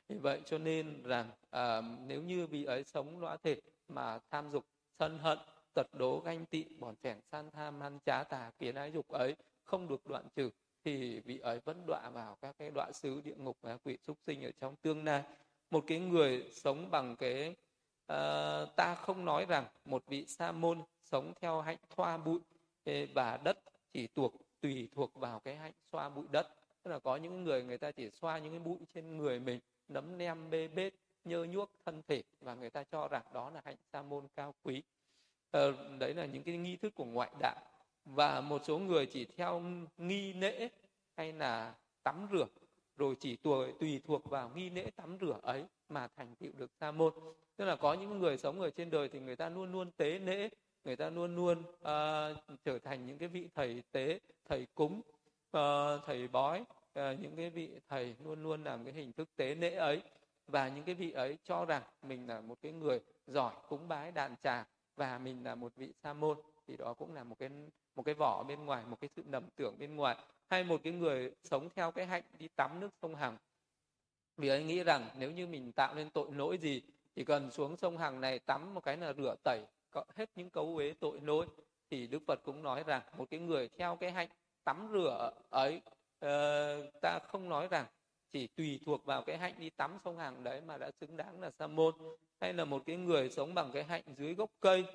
Vì vậy cho nên rằng uh, nếu như vị ấy sống lõa thể mà tham dục sân hận tật đố ganh tị bòn chẻn san tham ăn trá tà kiến ái dục ấy không được đoạn trừ thì vị ấy vẫn đọa vào các cái đọa xứ địa ngục và quỷ súc sinh ở trong tương lai. Một cái người sống bằng cái uh, ta không nói rằng một vị sa môn sống theo hạnh thoa bụi và đất chỉ thuộc tùy thuộc vào cái hạnh xoa bụi đất. Tức là có những người người ta chỉ xoa những cái bụi trên người mình nấm nem bê bết nhơ nhuốc thân thể và người ta cho rằng đó là hạnh sa môn cao quý. Ờ, đấy là những cái nghi thức của ngoại đạo. Và một số người chỉ theo nghi lễ hay là tắm rửa rồi chỉ tùy, tùy thuộc vào nghi lễ tắm rửa ấy mà thành tựu được sa môn. Tức là có những người sống ở trên đời thì người ta luôn luôn tế lễ người ta luôn luôn uh, trở thành những cái vị thầy tế thầy cúng uh, thầy bói uh, những cái vị thầy luôn luôn làm cái hình thức tế lễ ấy và những cái vị ấy cho rằng mình là một cái người giỏi cúng bái đàn trà và mình là một vị sa môn thì đó cũng là một cái một cái vỏ bên ngoài một cái sự nầm tưởng bên ngoài. Hay một cái người sống theo cái hạnh đi tắm nước sông hằng. Vì ấy nghĩ rằng nếu như mình tạo nên tội lỗi gì chỉ cần xuống sông hằng này tắm một cái là rửa tẩy hết những cấu uế tội lỗi. Thì đức phật cũng nói rằng một cái người theo cái hạnh tắm rửa ấy uh, ta không nói rằng chỉ tùy thuộc vào cái hạnh đi tắm sông hàng đấy mà đã xứng đáng là sa môn hay là một cái người sống bằng cái hạnh dưới gốc cây.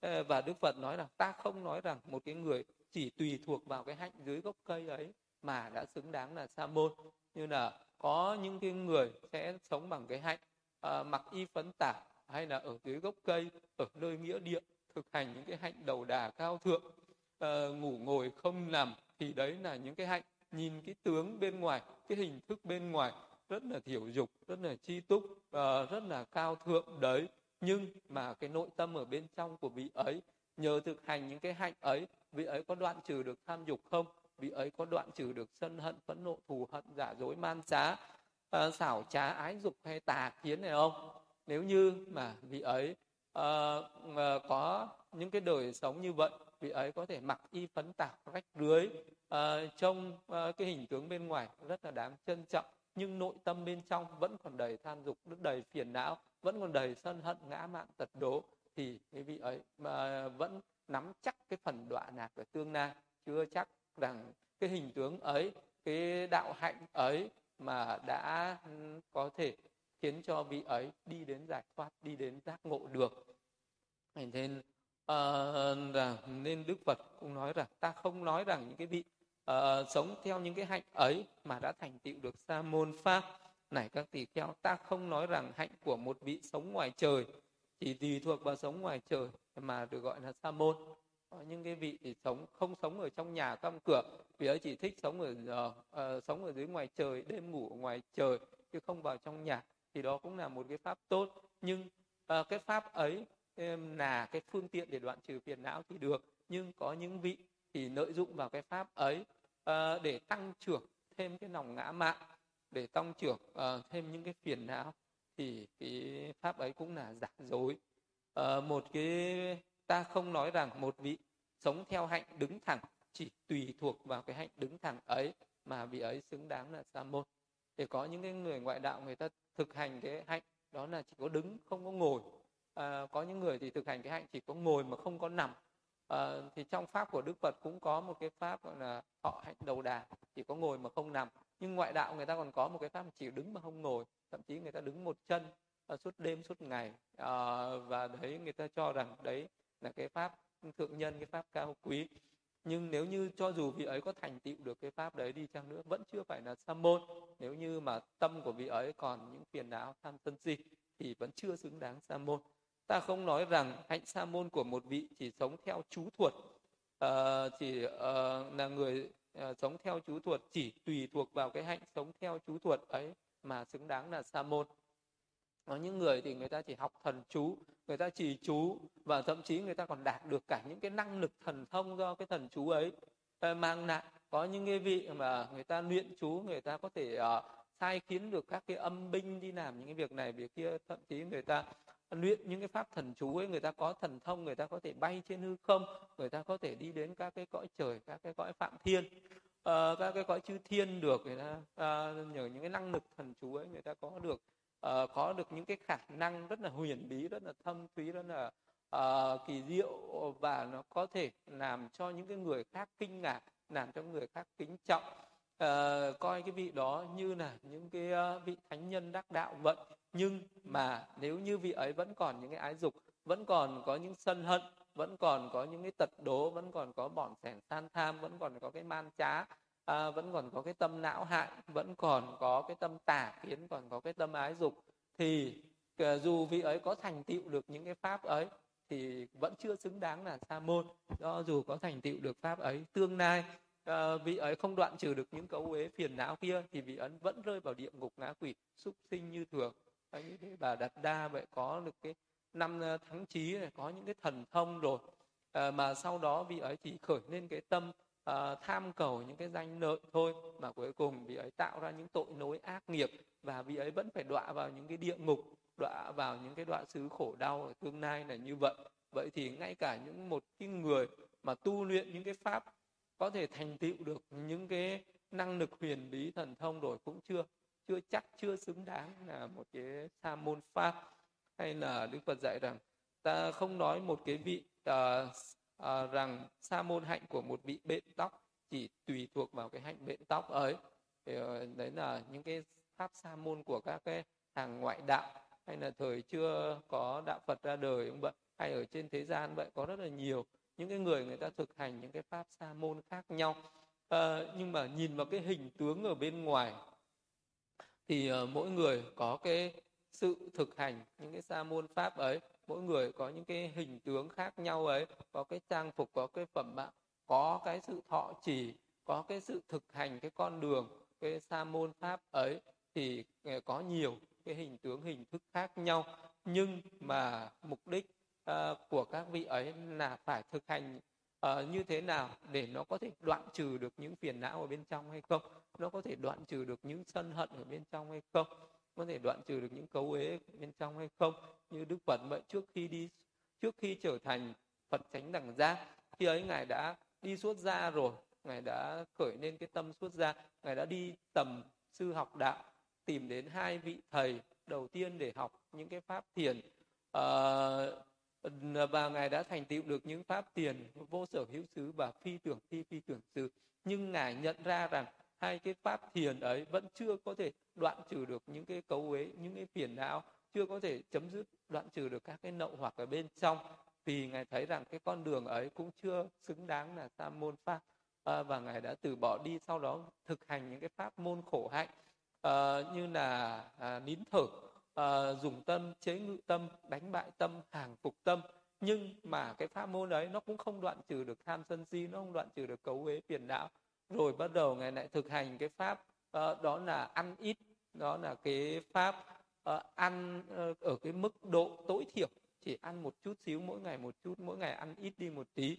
Ờ, và đức phật nói rằng ta không nói rằng một cái người chỉ tùy thuộc vào cái hạnh dưới gốc cây ấy mà đã xứng đáng là sa môn. Như là có những cái người sẽ sống bằng cái hạnh à, mặc y phấn tả hay là ở dưới gốc cây ở nơi nghĩa địa thực hành những cái hạnh đầu đà cao thượng à, ngủ ngồi không nằm thì đấy là những cái hạnh nhìn cái tướng bên ngoài cái hình thức bên ngoài rất là thiểu dục rất là chi túc uh, rất là cao thượng đấy. Nhưng mà cái nội tâm ở bên trong của vị ấy nhờ thực hành những cái hạnh ấy vị ấy có đoạn trừ được tham dục không? Vị ấy có đoạn trừ được sân hận phẫn nộ thù hận giả dối man trá uh, ờ, xảo trá ái dục hay tà kiến này không? Nếu như mà vị ấy uh, uh, có những cái đời sống như vậy vị ấy có thể mặc y phấn tạo rách rưới uh, ờ, trông uh, cái hình tướng bên ngoài rất là đáng trân trọng. Nhưng nội tâm bên trong vẫn còn đầy tham dục rất đầy phiền não vẫn còn đầy sân hận ngã mạn tật đố. Thì cái vị ấy mà vẫn nắm chắc cái phần đọa lạc ở tương lai chưa chắc rằng cái hình tướng ấy cái đạo hạnh ấy mà đã ừ, có thể khiến cho vị ấy đi đến giải thoát đi đến giác ngộ được. Nên à, là, nên đức phật cũng nói rằng ta không nói rằng những cái vị à, sống theo những cái hạnh ấy mà đã thành tựu được sa môn pháp. Này các tỳ kheo ta không nói rằng hạnh của một vị sống ngoài trời chỉ tùy thuộc vào sống ngoài trời mà được gọi là sa môn. Có những cái vị thì sống không sống ở trong nhà căm cửa vì ấy chỉ thích sống ở uh, uh, sống ở dưới ngoài trời đêm ngủ ở ngoài trời chứ không vào trong nhà. Thì đó cũng là một cái pháp tốt. Nhưng uh, cái pháp ấy là cái phương tiện để đoạn trừ phiền não thì được nhưng có những vị thì lợi dụng vào cái pháp ấy uh, để tăng trưởng thêm cái lòng ngã mạn để tăng trưởng uh, thêm những cái phiền não thì cái pháp ấy cũng là giả dối. Uh, một cái ta không nói rằng một vị sống theo hạnh đứng thẳng chỉ tùy thuộc vào cái hạnh đứng thẳng ấy mà vị ấy xứng đáng là sa môn. Để có những cái người ngoại đạo người ta thực hành cái hạnh đó là chỉ có đứng không có ngồi à, có những người thì thực hành cái hạnh chỉ có ngồi mà không có nằm. À, thì trong pháp của đức phật cũng có một cái pháp gọi là họ hạnh đầu đà chỉ có ngồi mà không nằm. Nhưng ngoại đạo người ta còn có một cái pháp chỉ đứng mà không ngồi thậm chí người ta đứng một chân à, suốt đêm suốt ngày. À, và đấy người ta cho rằng đấy là cái pháp thượng nhân cái pháp cao quý. Nhưng nếu như cho dù vị ấy có thành tựu được cái pháp đấy đi chăng nữa vẫn chưa phải là sa môn. Nếu như mà tâm của vị ấy còn những phiền não tham sân si thì vẫn chưa xứng đáng sa môn ta không nói rằng hạnh sa môn của một vị chỉ sống theo chú thuật. Uh, chỉ uh, là người uh, sống theo chú thuật chỉ tùy thuộc vào cái hạnh sống theo chú thuật ấy mà xứng đáng là sa môn. Có những người thì người ta chỉ học thần chú người ta chỉ chú và thậm chí người ta còn đạt được cả những cái năng lực thần thông do cái thần chú ấy mang lại. Có những cái vị mà người ta luyện chú người ta có thể uh, sai khiến được các cái âm binh đi làm những cái việc này việc kia thậm chí người ta luyện những cái pháp thần chú ấy người ta có thần thông người ta có thể bay trên hư không người ta có thể đi đến các cái cõi trời các cái cõi phạm thiên uh, các cái cõi chư thiên được người ta uh, nhờ những cái năng lực thần chú ấy người ta có được uh, có được những cái khả năng rất là huyền bí rất là thâm thúy rất là uh, kỳ diệu và nó có thể làm cho những cái người khác kinh ngạc làm cho người khác kính trọng. Uh, coi cái vị đó như là những cái uh, vị thánh nhân đắc đạo vậy nhưng mà nếu như vị ấy vẫn còn những cái ái dục vẫn còn có những sân hận vẫn còn có những cái tật đố vẫn còn có bọn sẻn san tham vẫn còn có cái man trá à, vẫn còn có cái tâm não hại vẫn còn có cái tâm tà kiến còn có cái tâm ái dục thì ờ, dù vị ấy có thành tựu được những cái pháp ấy thì vẫn chưa xứng đáng là sa môn. Do dù có thành tựu được pháp ấy tương lai uh, vị ấy không đoạn trừ được những cấu uế phiền não kia thì vị ấy vẫn rơi vào địa ngục ngã quỷ súc sinh như thường và như thế bà đặt đa vậy có được cái năm thắng tháng trí này có những cái thần thông rồi. À, mà sau đó vị ấy chỉ khởi lên cái tâm à, tham cầu những cái danh lợi thôi mà cuối cùng vị ấy tạo ra những tội nối ác nghiệp và vị ấy vẫn phải đọa vào những cái địa ngục đọa vào những cái đoạn xứ khổ đau ở tương lai là như vậy. Vậy thì ngay cả những một cái người mà tu luyện những cái pháp có thể thành tựu được những cái năng lực huyền bí thần thông rồi cũng chưa chưa chắc chưa xứng đáng là một cái sa môn pháp hay là đức phật dạy rằng ta không nói một cái vị uh, uh, rằng sa môn hạnh của một vị bện tóc chỉ tùy thuộc vào cái hạnh bện tóc ấy. Thì, uh, đấy là những cái pháp sa môn của các cái hàng ngoại đạo hay là thời chưa có đạo phật ra đời cũng vậy hay ở trên thế gian vậy có rất là nhiều. Những cái người người ta thực hành những cái pháp sa môn khác nhau. À, nhưng mà nhìn vào cái hình tướng ở bên ngoài thì uh, mỗi người có cái sự thực hành những cái sa môn pháp ấy mỗi người có những cái hình tướng khác nhau ấy có cái trang phục có cái phẩm mạng có cái sự thọ trì có cái sự thực hành cái con đường cái sa môn pháp ấy thì ờ, có nhiều cái hình tướng hình thức khác nhau. Nhưng mà mục đích uh, của các vị ấy là phải thực hành uh, như thế nào để nó có thể đoạn trừ được những phiền não ở bên trong hay không? Nó có thể đoạn trừ được những sân hận ở bên trong hay không? Có thể đoạn trừ được những cấu ế bên trong hay không? Như đức phật vậy trước khi đi trước khi trở thành phật chánh đẳng giác khi ấy ngài đã đi xuất gia rồi. Ngài đã khởi lên cái tâm xuất gia. Ngài đã đi tầm sư học đạo tìm đến hai vị thầy đầu tiên để học những cái pháp thiền. À, và ngài đã thành tựu được những pháp tiền vô sở hữu xứ và phi tưởng phi phi tưởng xứ nhưng ngài nhận ra rằng hai cái pháp thiền ấy vẫn chưa có thể đoạn trừ được những cái cấu uế những cái phiền não chưa có thể chấm dứt đoạn trừ được các cái nậu hoặc ở bên trong. Thì ngài thấy rằng cái con đường ấy cũng chưa xứng đáng là tam môn pháp. À, và ngài đã từ bỏ đi sau đó thực hành những cái pháp môn khổ hạnh à, như là à, nín thở à, dùng tâm chế ngự tâm đánh bại tâm hàng phục tâm. Nhưng mà cái pháp môn đấy nó cũng không đoạn trừ được tham sân si nó không đoạn trừ được cấu uế phiền não rồi bắt đầu ngài lại thực hành cái pháp uh, đó là ăn ít đó là cái pháp uh, ăn uh, ở cái mức độ tối thiểu chỉ ăn một chút xíu mỗi ngày một chút mỗi ngày ăn ít đi một tí.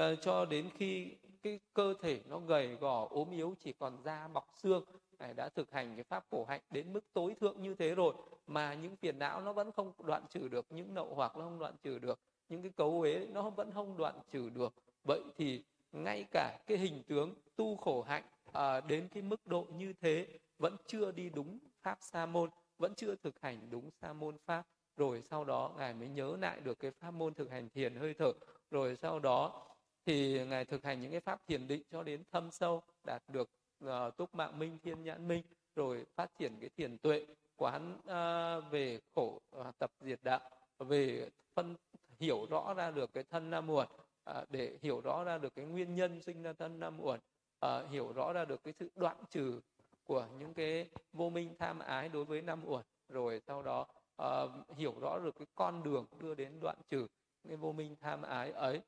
Uh, cho đến khi cái cơ thể nó gầy gò ốm yếu chỉ còn da bọc xương ngài đã thực hành cái pháp khổ hạnh đến mức tối thượng như thế rồi mà những phiền não nó vẫn không đoạn trừ được những nậu hoặc nó không đoạn trừ được những cái cấu uế nó vẫn không đoạn trừ được. Vậy thì ngay cả cái hình tướng tu khổ hạnh à, đến cái mức độ như thế vẫn chưa đi đúng pháp sa môn vẫn chưa thực hành đúng sa môn pháp. Rồi sau đó ngài mới nhớ lại được cái pháp môn thực hành thiền hơi thở. Rồi sau đó thì ngài thực hành những cái pháp thiền định cho đến thâm sâu đạt được uh, túc mạng minh thiên nhãn minh rồi phát triển cái thiền tuệ quán uh, về khổ uh, tập diệt đạo về phân hiểu rõ ra được cái thân nam muội à, để hiểu rõ ra được cái nguyên nhân sinh ra thân năm uẩn à, hiểu rõ ra được cái sự đoạn trừ của những cái vô minh tham ái đối với năm uẩn rồi sau đó à, hiểu rõ được cái con đường đưa đến đoạn trừ cái vô minh tham ái ấy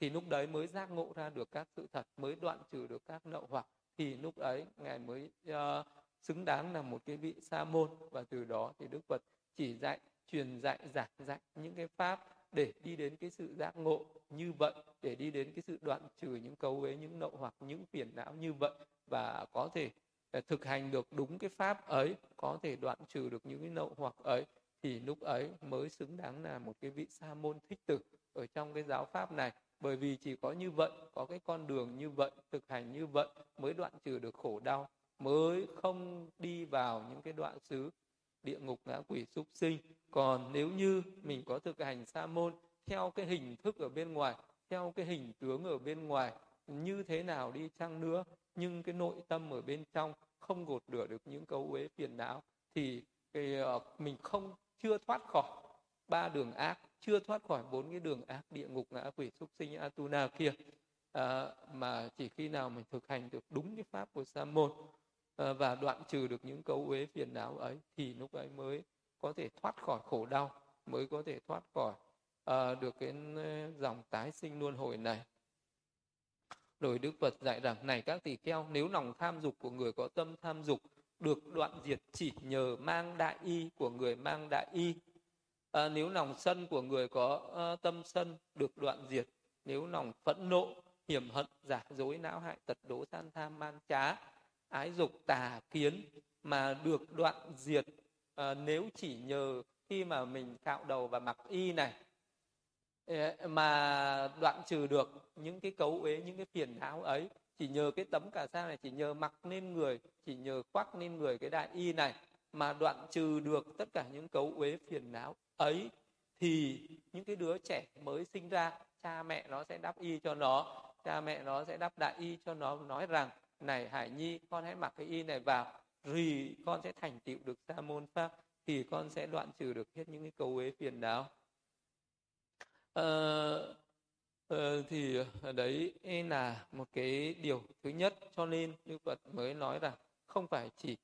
thì lúc đấy mới giác ngộ ra được các sự thật mới đoạn trừ được các nậu hoặc thì lúc ấy ngài mới uh, xứng đáng là một cái vị sa môn. Và từ đó thì đức phật chỉ dạy truyền dạy giảng dạy những cái pháp để đi đến cái sự giác ngộ như vậy, để đi đến cái sự đoạn trừ những cấu uế, những nậu hoặc những phiền não như vậy và có thể à, thực hành được đúng cái pháp ấy, có thể đoạn trừ được những cái nậu hoặc ấy, thì lúc ấy mới xứng đáng là một cái vị sa môn thích tử ở trong cái giáo pháp này. Bởi vì chỉ có như vậy, có cái con đường như vậy, thực hành như vậy mới đoạn trừ được khổ đau, mới không đi vào những cái đoạn xứ địa ngục ngã quỷ súc sinh. Còn nếu như mình có thực hành sa môn theo cái hình thức ở bên ngoài theo cái hình tướng ở bên ngoài như thế nào đi chăng nữa nhưng cái nội tâm ở bên trong không gột rửa được những cấu uế phiền não thì cái, uh, mình không chưa thoát khỏi ba đường ác chưa thoát khỏi bốn cái đường ác địa ngục ngã quỷ súc sinh atuna kia. À, mà chỉ khi nào mình thực hành được đúng cái pháp của sa môn Ờ, và đoạn trừ được những cấu uế phiền não ấy thì lúc ấy mới có thể thoát khỏi khổ đau mới có thể thoát khỏi uh, được cái ờ, dòng tái sinh luân hồi này. Rồi Đức Phật dạy rằng này các tỳ kheo nếu lòng tham dục của người có tâm tham dục được đoạn diệt chỉ nhờ mang đại y của người mang đại y à, nếu lòng sân của người có uh, tâm sân được đoạn diệt nếu lòng phẫn nộ hiểm hận giả dối não hại tật đố san tham man trá ái dục tà kiến mà được đoạn diệt à, nếu chỉ nhờ khi mà mình cạo đầu và mặc y này. Mà đoạn trừ được những cái cấu uế những cái phiền não ấy chỉ nhờ cái tấm cà sa này chỉ nhờ mặc lên người chỉ nhờ khoác lên người cái đại y này mà đoạn trừ được tất cả những cấu uế phiền não ấy thì những cái đứa trẻ mới sinh ra cha mẹ nó sẽ đắp y cho nó cha mẹ nó sẽ đắp đại y cho nó nói rằng này hải nhi con hãy mặc cái y này vào thì con sẽ thành tựu được sa môn pháp thì con sẽ đoạn trừ được hết những cái câu ế phiền não. Ờ, ờ, thì ờ, đấy là một cái điều thứ nhất. Cho nên như Phật mới nói rằng không phải chỉ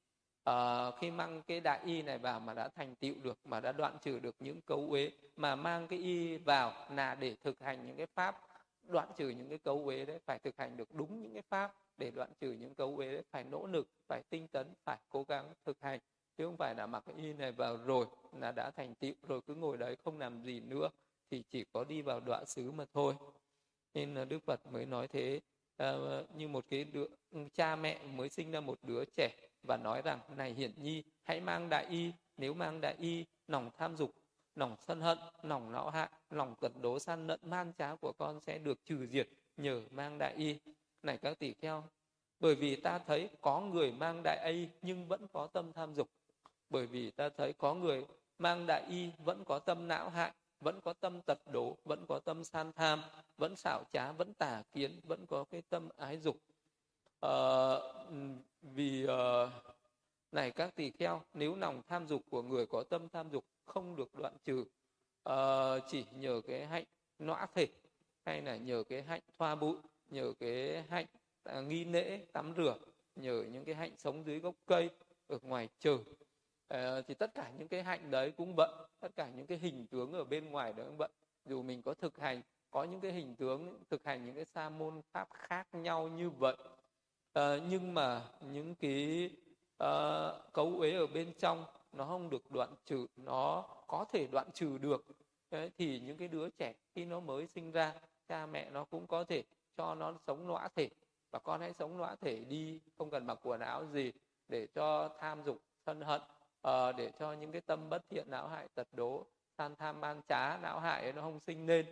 uh, khi mang cái đại y này vào mà đã thành tựu được mà đã đoạn trừ được những cấu uế mà mang cái y vào là để thực hành những cái pháp đoạn trừ những cái cấu uế đấy phải thực hành được đúng những cái pháp để đoạn trừ những cấu uế phải nỗ lực phải tinh tấn phải cố gắng thực hành. Chứ không phải là mặc cái y này vào rồi là đã thành tựu rồi cứ ngồi đấy không làm gì nữa thì chỉ có đi vào đoạn xứ mà thôi. Nên là đức phật mới nói thế à, như một cái đứa cha mẹ mới sinh ra một đứa trẻ và nói rằng này hiển nhi hãy mang đại y nếu mang đại y lòng tham dục lòng sân hận lòng não hại lòng tật đố san nận man trá của con sẽ được trừ diệt nhờ mang đại y này các tỷ kheo bởi vì ta thấy có người mang đại y nhưng vẫn có tâm tham dục. Bởi vì ta thấy có người mang đại y vẫn có tâm não hại vẫn có tâm tật đố vẫn có tâm san tham vẫn xảo trá vẫn tà kiến vẫn có cái tâm ái dục. À, vì à, này các tỳ kheo nếu lòng tham dục của người có tâm tham dục không được đoạn trừ à, chỉ nhờ cái hạnh nõa thể hay là nhờ cái hạnh thoa bụi nhờ cái hạnh à, nghi lễ tắm rửa nhờ những cái hạnh sống dưới gốc cây ở ngoài trời. À, thì tất cả những cái hạnh đấy cũng vậy tất cả những cái hình tướng ở bên ngoài đó cũng vậy dù mình có thực hành có những cái hình tướng thực hành những cái sa môn pháp khác nhau như vậy à, nhưng mà những cái à, cấu uế ở bên trong nó không được đoạn trừ nó có thể đoạn trừ được. Đấy, thì những cái đứa trẻ khi nó mới sinh ra cha mẹ nó cũng có thể cho nó sống lõa thể. Và con hãy sống lõa thể đi không cần mặc quần áo gì để cho tham dục sân hận uh, để cho những cái tâm bất thiện não hại tật đố san tham man trá não hại nó không sinh lên.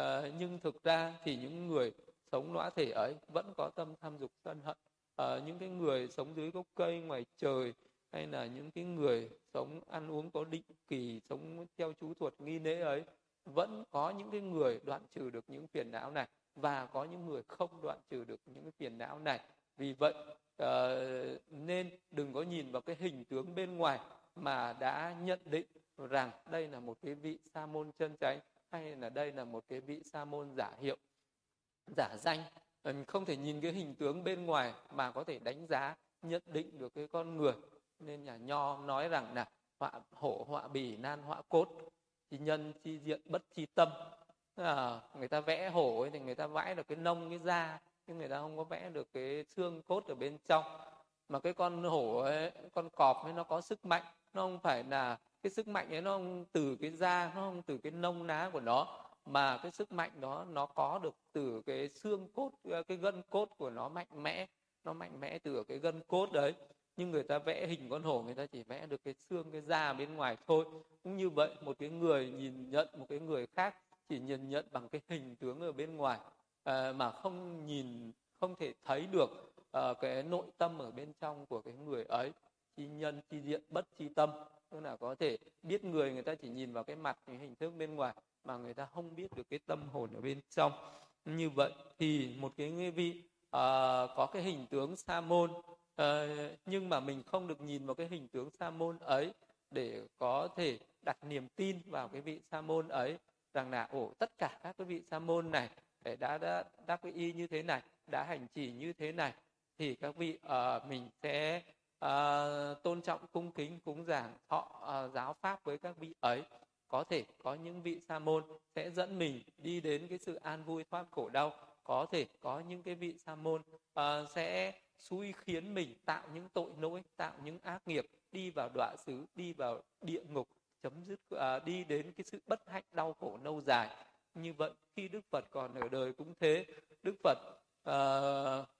Uh, nhưng thực ra thì những người sống lõa thể ấy vẫn có tâm tham dục sân hận. Uh, những cái người sống dưới gốc cây ngoài trời hay là những cái người sống ăn uống có định kỳ sống theo chú thuật nghi lễ ấy vẫn có những cái người đoạn trừ được những phiền não này và có những người không đoạn trừ được những cái phiền não này. Vì vậy uh, nên đừng có nhìn vào cái hình tướng bên ngoài mà đã nhận định rằng đây là một cái vị sa môn chân chánh hay là đây là một cái vị sa môn giả hiệu giả danh. Ờ, không thể nhìn cái hình tướng bên ngoài mà có thể đánh giá nhận định được cái con người. Nên nhà nho nói rằng là họa hổ họa bì nan họa cốt chi nhân chi diện bất chi tâm à, người ta vẽ hổ ấy thì người ta vẽ được cái nông cái da nhưng người ta không có vẽ được cái xương cốt ở bên trong. Mà cái con hổ ấy con cọp ấy nó có sức mạnh nó không phải là cái sức mạnh ấy nó không từ cái da nó không từ cái nông ná của nó mà cái sức mạnh đó nó có được từ cái xương cốt ờ, cái gân cốt của nó mạnh mẽ nó mạnh mẽ từ cái gân cốt đấy. Nhưng người ta vẽ hình con hổ người ta chỉ vẽ được cái xương cái da bên ngoài thôi. Cũng như vậy một cái người nhìn nhận một cái người khác chỉ nhìn nhận bằng cái hình tướng ở bên ngoài à, mà không nhìn không thể thấy được à, cái nội tâm ở bên trong của cái người ấy. Chi nhân chi diện bất chi tâm. Tức là có thể biết người người ta chỉ nhìn vào cái mặt cái hình thức bên ngoài mà người ta không biết được cái tâm hồn ở bên trong. Như vậy thì một cái vị uh, có cái hình tướng sa môn uh, nhưng mà mình không được nhìn vào cái hình tướng sa môn ấy để có thể đặt niềm tin vào cái vị sa môn ấy rằng là ổ tất cả các cái vị sa môn này đã đã đắc cái y như thế này đã hành trì như thế này thì các vị uh, mình sẽ uh, tôn trọng cung kính cúng giảng thọ uh, giáo pháp với các vị ấy. Có thể có những vị sa môn sẽ dẫn mình đi đến cái sự an vui thoát khổ đau. Có thể có những cái vị sa môn uh, sẽ xui khiến mình tạo những tội lỗi tạo những ác nghiệp đi vào đọa xứ đi vào địa ngục chấm dứt à, đi đến cái sự bất hạnh đau khổ lâu dài. Như vậy khi đức phật còn ở đời cũng thế. Đức phật à,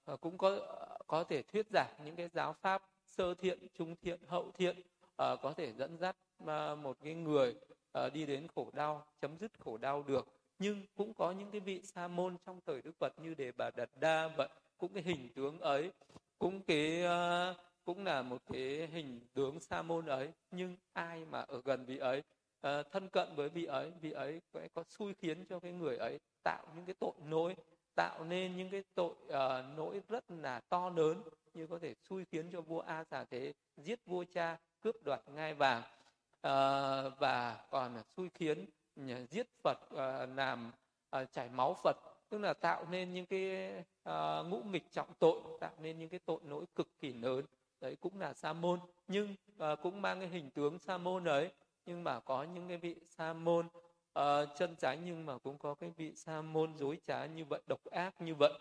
à, cũng có có thể thuyết giảng những cái giáo pháp sơ thiện trung thiện hậu thiện à, có thể dẫn dắt à, một cái người à, đi đến khổ đau chấm dứt khổ đau được. Nhưng cũng có những cái vị sa môn trong thời đức phật như đề bà đạt đa vậy cũng cái hình tướng ấy cũng cái uh, cũng là một cái hình tướng sa môn ấy nhưng ai mà ở gần vị ấy uh, thân cận với vị ấy vị ấy sẽ có xui khiến cho cái người ấy tạo những cái tội lỗi tạo nên những cái tội ờ, uh, lỗi rất là to lớn như có thể xui khiến cho vua a xà thế giết vua cha cướp đoạt ngai vàng uh, và còn xui khiến giết phật uh, làm uh, chảy máu phật. Tức là tạo nên những cái uh, ngũ nghịch trọng tội tạo nên những cái tội lỗi cực kỳ lớn đấy cũng là sa môn. Nhưng uh, cũng mang cái hình tướng sa môn ấy. Nhưng mà có những cái vị sa môn uh, chân chánh nhưng mà cũng có cái vị sa môn dối trá như vậy độc ác như vậy.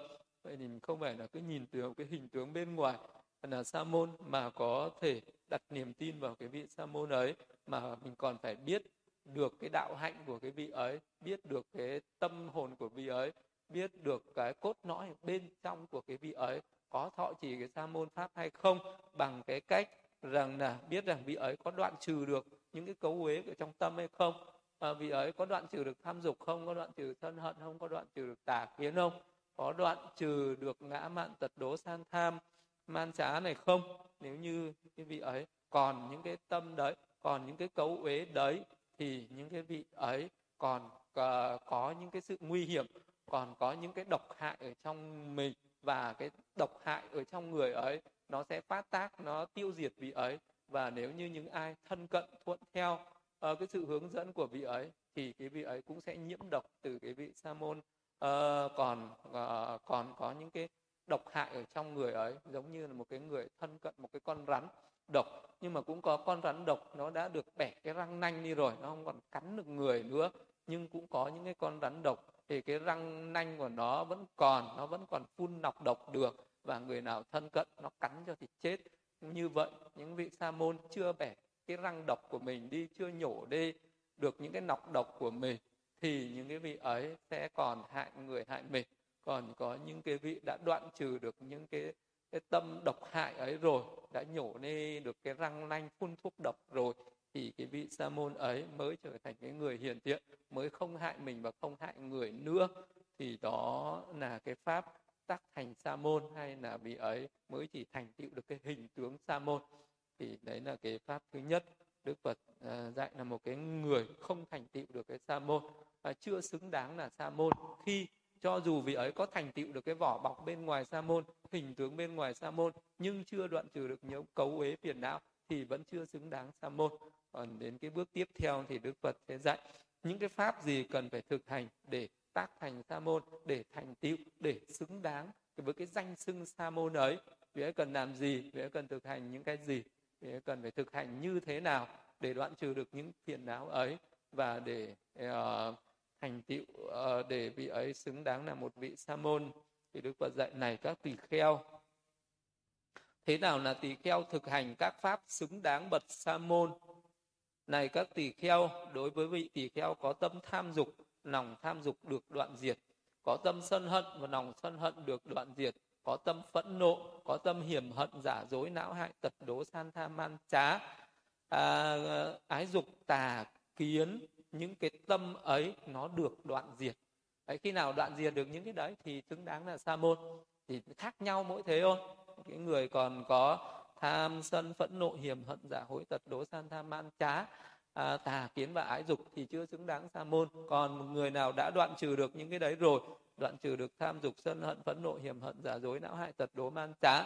Vậy thì không phải là cứ nhìn từ cái hình tướng bên ngoài là sa môn mà có thể đặt niềm tin vào cái vị sa môn ấy. Mà mình còn phải biết được cái đạo hạnh của cái vị ấy biết được cái tâm hồn của vị ấy biết được cái cốt lõi bên trong của cái vị ấy có thọ trì cái sa môn pháp hay không bằng cái cách rằng là biết rằng vị ấy có đoạn trừ được những cái cấu uế ở trong tâm hay không à, vị ấy có đoạn trừ được tham dục không có đoạn trừ thân hận không có đoạn trừ được tà kiến không có đoạn trừ được ngã mạn tật đố san tham man trá này không? Nếu như cái vị ấy còn những cái tâm đấy còn những cái cấu uế đấy thì những cái vị ấy còn uh, có những cái sự nguy hiểm còn có những cái độc hại ở trong mình và cái độc hại ở trong người ấy nó sẽ phát tác nó tiêu diệt vị ấy. Và nếu như những ai thân cận thuận theo uh, cái sự hướng dẫn của vị ấy thì cái vị ấy cũng sẽ nhiễm độc từ cái vị sa môn. Uh, còn uh, còn có những cái độc hại ở trong người ấy giống như là một cái người thân cận một cái con rắn độc. Nhưng mà cũng có con rắn độc nó đã được bẻ cái răng nanh đi rồi nó không còn cắn được người nữa. Nhưng cũng có những cái con rắn độc thì cái răng nanh của nó vẫn còn, nó vẫn còn phun nọc độc được và người nào thân cận nó cắn cho thì chết. Như vậy, những vị sa môn chưa bẻ cái răng độc của mình đi, chưa nhổ đi được những cái nọc độc của mình, thì những cái vị ấy sẽ còn hại người hại mình. Còn có những cái vị đã đoạn trừ được những cái cái tâm độc hại ấy rồi, đã nhổ đi được cái răng nanh phun thuốc độc rồi thì cái vị sa môn ấy mới trở thành cái người hiền thiện mới không hại mình và không hại người nữa. Thì đó là cái pháp tác thành sa môn hay là vị ấy mới chỉ thành tựu được cái hình tướng sa môn. Thì đấy là cái pháp thứ nhất. Đức phật à, dạy là một cái người không thành tựu được cái sa môn và chưa xứng đáng là sa môn. Khi cho dù vị ấy có thành tựu được cái vỏ bọc bên ngoài sa môn, hình tướng bên ngoài sa môn, nhưng chưa đoạn trừ được những cấu uế phiền não thì vẫn chưa xứng đáng sa môn còn đến cái bước tiếp theo thì đức phật sẽ dạy những cái pháp gì cần phải thực hành để tác thành sa môn để thành tựu để xứng đáng với cái danh xưng sa môn ấy. Vì ấy cần làm gì? Vì ấy cần thực hành những cái gì? Vì ấy cần phải thực hành như thế nào để đoạn trừ được những phiền não ấy và để uh, thành tựu uh, để vị ấy xứng đáng là một vị sa môn? Thì đức phật dạy này các tỳ kheo. Thế nào là tỳ kheo thực hành các pháp xứng đáng bậc sa môn? Này các tỳ kheo đối với vị tỳ kheo có tâm tham dục lòng tham dục được đoạn diệt. Có tâm sân hận và lòng sân hận được đoạn diệt. Có tâm phẫn nộ có tâm hiểm hận giả dối não hại tật đố san tham man trá à, ái dục tà kiến những cái tâm ấy nó được đoạn diệt. Đấy, khi nào đoạn diệt được những cái đấy thì xứng đáng là sa môn. Thì khác nhau mỗi thế thôi. Cái người còn có tham sân phẫn nộ hiểm hận giả hối tật đố san tham man trá à, tà kiến và ái dục thì chưa xứng đáng sa môn. Còn một người nào đã đoạn trừ được những cái đấy rồi đoạn trừ được tham dục sân hận phẫn nộ hiểm hận giả dối não hại tật đố man trá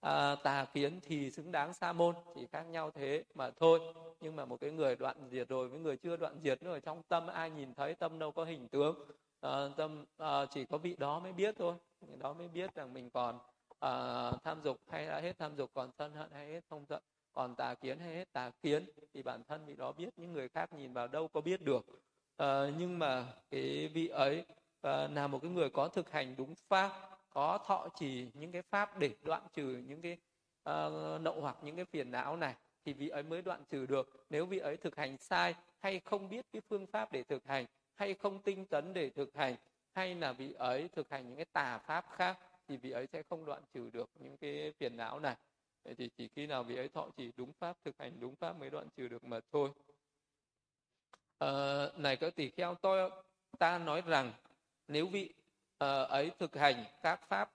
à, tà kiến thì xứng đáng sa môn. Chỉ khác nhau thế mà thôi. Nhưng mà một cái người đoạn diệt rồi với người chưa đoạn diệt nữa ở trong tâm ai nhìn thấy tâm đâu có hình tướng. À, tâm à, chỉ có vị đó mới biết thôi. Vị đó mới biết rằng mình còn uh, tham dục hay đã hết tham dục còn sân hận hay hết không giận còn tà kiến hay hết tà kiến thì bản thân vị đó biết những người khác nhìn vào đâu có biết được. Uh, nhưng mà cái vị ấy uh, là một cái người có thực hành đúng pháp có thọ trì những cái pháp để đoạn trừ những cái uh, nậu hoặc những cái phiền não này thì vị ấy mới đoạn trừ được. Nếu vị ấy thực hành sai hay không biết cái phương pháp để thực hành hay không tinh tấn để thực hành hay là vị ấy thực hành những cái tà pháp khác thì vị ấy sẽ không đoạn trừ được những cái phiền não này. Vậy thì chỉ khi nào vị ấy thọ chỉ đúng pháp thực hành đúng pháp mới đoạn trừ được mà thôi. À, này các tỷ kheo tôi ta nói rằng nếu vị uh, ấy thực hành các pháp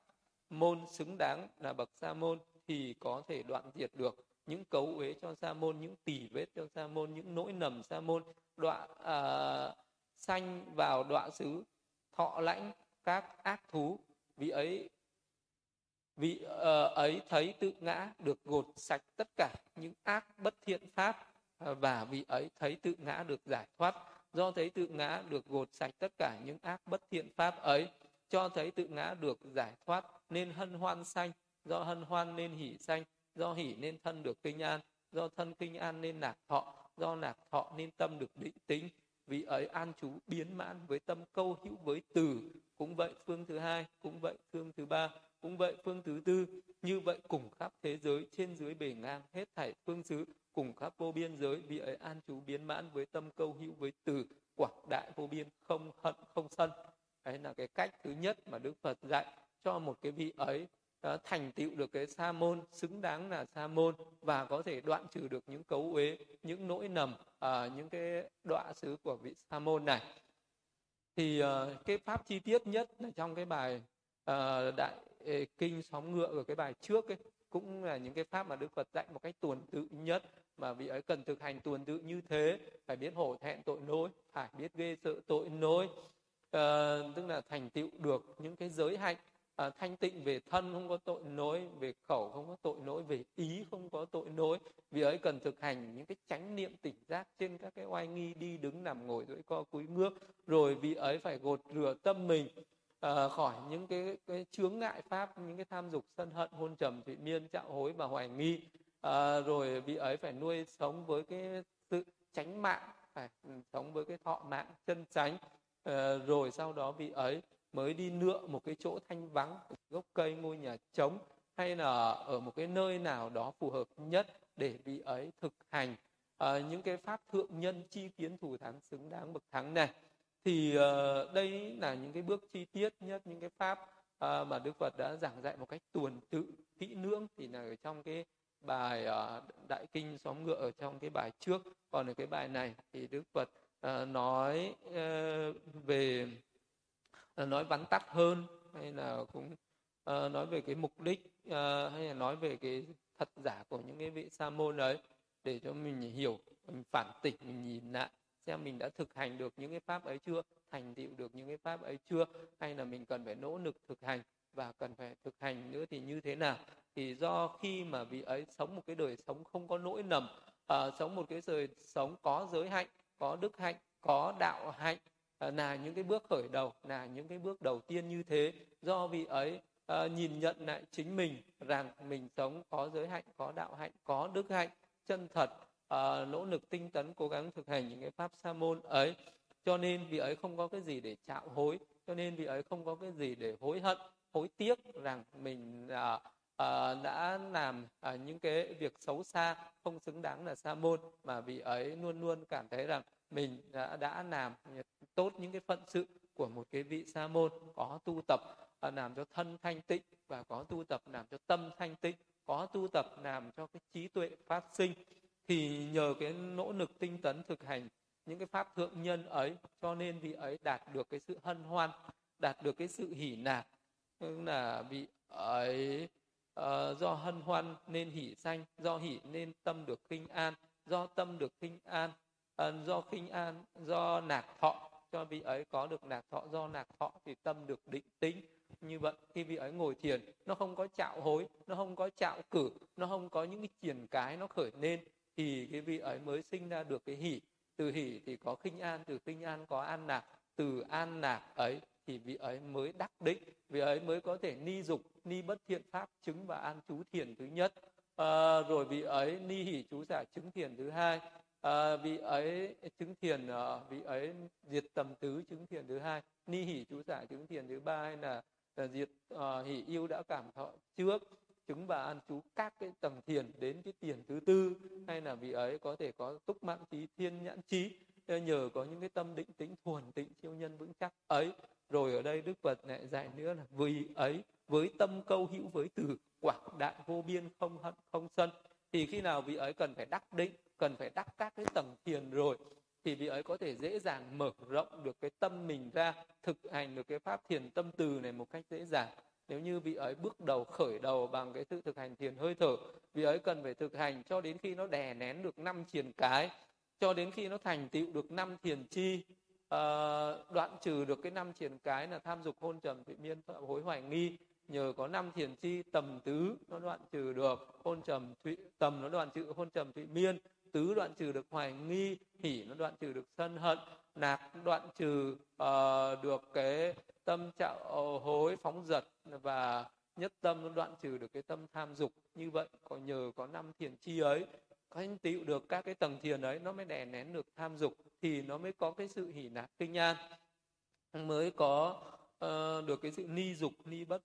môn xứng đáng là bậc sa môn thì có thể đoạn diệt được những cấu uế cho sa môn những tỉ vết cho sa môn những nỗi nầm sa môn đọa uh, sanh vào đọa xứ thọ lãnh các ác thú. Vị ấy vị uh, ờ, ấy thấy tự ngã được gột sạch tất cả những ác bất thiện pháp ờ, và vị ấy thấy tự ngã được giải thoát. Do thấy tự ngã được gột sạch tất cả những ác bất thiện pháp ấy cho thấy tự ngã được giải thoát nên hân hoan sanh. Do hân hoan nên hỷ sanh do hỷ nên thân được kinh an do thân kinh an nên nạc thọ do nạc thọ nên tâm được định tính. Vì ấy an trú biến mãn với tâm câu hữu với từ. Cũng vậy phương thứ hai cũng vậy phương thứ ba cũng vậy phương thứ tư như vậy cùng khắp thế giới trên dưới bề ngang hết thảy phương xứ cùng khắp vô biên giới vì ấy an trú biến mãn với tâm câu hữu với từ quảng đại vô biên không hận không sân. Đấy là cái cách thứ nhất mà đức phật dạy cho một cái vị ấy uh, thành tựu được cái sa môn xứng đáng là sa môn và có thể đoạn trừ được những cấu uế những nỗi nầm uh, những cái đọa xứ của vị sa môn này. Thì uh, cái pháp chi tiết nhất là trong cái bài uh, đại kinh sóng ngựa ở cái bài trước ấy cũng là những cái pháp mà Đức Phật dạy một cách tuần tự nhất mà vị ấy cần thực hành tuần tự như thế phải biết hổ thẹn tội lỗi phải biết ghê sợ tội lỗi à, ờ, tức là thành tựu được những cái giới hạnh à, thanh tịnh về thân không có tội lỗi về khẩu không có tội lỗi về ý không có tội lỗi vì ấy cần thực hành những cái chánh niệm tỉnh giác trên các cái oai nghi đi đứng nằm ngồi duỗi co cúi ngước rồi vị ấy phải gột rửa tâm mình uh, khỏi những cái, cái chướng ngại pháp những cái tham dục sân hận hôn trầm thụy miên trạo hối và hoài nghi. Uh, rồi vị ấy phải nuôi sống với cái sự tránh mạng phải sống với cái thọ mạng chân tránh uh, ờ, rồi sau đó vị ấy mới đi nựa một cái chỗ thanh vắng gốc cây ngôi nhà trống hay là ở một cái nơi nào đó phù hợp nhất để vị ấy thực hành. Uh, những cái pháp thượng nhân chi kiến thủ thắng xứng đáng bậc thắng này thì uh, đây là những cái bước chi tiết nhất những cái pháp uh, mà Đức Phật đã giảng dạy một cách tuần tự kỹ lưỡng. Thì là ở trong cái bài uh, đại kinh xóm ngựa ở trong cái bài trước còn ở cái bài này thì Đức Phật uh, nói uh, về uh, nói vắn tắt hơn hay là cũng uh, nói về cái mục đích uh, hay là nói về cái thật giả của những cái vị sa môn ấy để cho mình hiểu mình phản tỉnh mình nhìn lại xem mình đã thực hành được những cái pháp ấy chưa thành tựu được những cái pháp ấy chưa hay là mình cần phải nỗ lực thực hành và cần phải thực hành nữa thì như thế nào. Thì do khi mà vị ấy sống một cái đời sống không có nỗi nầm uh, sống một cái đời sống có giới hạnh có đức hạnh có đạo hạnh uh, là những cái bước khởi đầu là những cái bước đầu tiên như thế do vị ấy uh, nhìn nhận lại chính mình rằng mình sống có giới hạnh có đạo hạnh có đức hạnh chân thật uh, nỗ lực tinh tấn cố gắng thực hành những cái pháp sa môn ấy. Cho nên vị ấy không có cái gì để chạo hối cho nên vị ấy không có cái gì để hối hận hối tiếc rằng mình uh, uh, đã làm uh, những cái việc xấu xa không xứng đáng là sa môn. Mà vị ấy luôn luôn cảm thấy rằng mình đã đã làm tốt những cái phận sự của một cái vị sa môn có tu tập uh, làm cho thân thanh tịnh và có tu tập làm cho tâm thanh tịnh có tu tập làm cho cái trí tuệ phát sinh thì nhờ cái nỗ lực tinh tấn thực hành những cái pháp thượng nhân ấy cho nên vị ấy đạt được cái sự hân hoan đạt được cái sự hỉ nạc. Tức là vị ấy uh, do hân hoan nên hỉ sanh do hỉ nên tâm được khinh an do tâm được khinh an uh, do khinh an do nạc thọ. Cho vị ấy có được nạc thọ do nạc thọ thì tâm được định tĩnh. Như vậy khi vị ấy ngồi thiền nó không có chạo hối nó không có chạo cử nó không có những cái triển cái nó khởi lên thì cái vị ấy mới sinh ra được cái hỷ. Từ hỷ thì có khinh an từ khinh an có an lạc từ an lạc ấy thì vị ấy mới đắc định. Vị ấy mới có thể ni dục ni bất thiện pháp chứng và an chú thiền thứ nhất. À, rồi vị ấy ni hỷ chú giả chứng thiền thứ hai. À, vị ấy chứng thiền à, vị ấy diệt tầm tứ chứng thiền thứ hai. Ni hỷ chú giả chứng thiền thứ ba hay là, là diệt uh, hỷ yêu đã cảm thọ trước chứng và an chú các cái tầng thiền đến cái tiền thứ tư, hay là vị ấy có thể có túc mạng trí, thiên nhãn trí nhờ có những cái tâm định tĩnh, thuần tịnh siêu nhân vững chắc ấy. Rồi ở đây đức phật lại dạy nữa là vì ấy, với tâm câu hữu với từ, quảng đại vô biên, không hận, không sân. Thì khi nào vị ấy cần phải đắc định, cần phải đắc các cái tầng thiền rồi, thì vị ấy có thể dễ dàng mở rộng được cái tâm mình ra, thực hành được cái pháp thiền tâm từ này một cách dễ dàng nếu như vị ấy bước đầu khởi đầu bằng cái sự thực hành thiền hơi thở vị ấy cần phải thực hành cho đến khi nó đè nén được năm thiền cái cho đến khi nó thành tựu được năm thiền chi. Uh, đoạn trừ được cái năm thiền cái là tham dục hôn trầm thụy miên hối hoài nghi. Nhờ có năm thiền chi tầm tứ nó đoạn trừ được hôn trầm thụy tầm nó đoạn trừ hôn trầm thụy miên tứ đoạn trừ được hoài nghi hỉ nó đoạn trừ được sân hận nạc đoạn trừ uh, được cái tâm chạo hối phóng dật và nhất tâm đoạn trừ được cái tâm tham dục như vậy có nhờ có năm thiền chi ấy có anh tựu được các cái tầng thiền ấy nó mới đè nén được tham dục thì nó mới có cái sự hỉ nạc kinh an mới có uh, được cái sự ni dục ni bất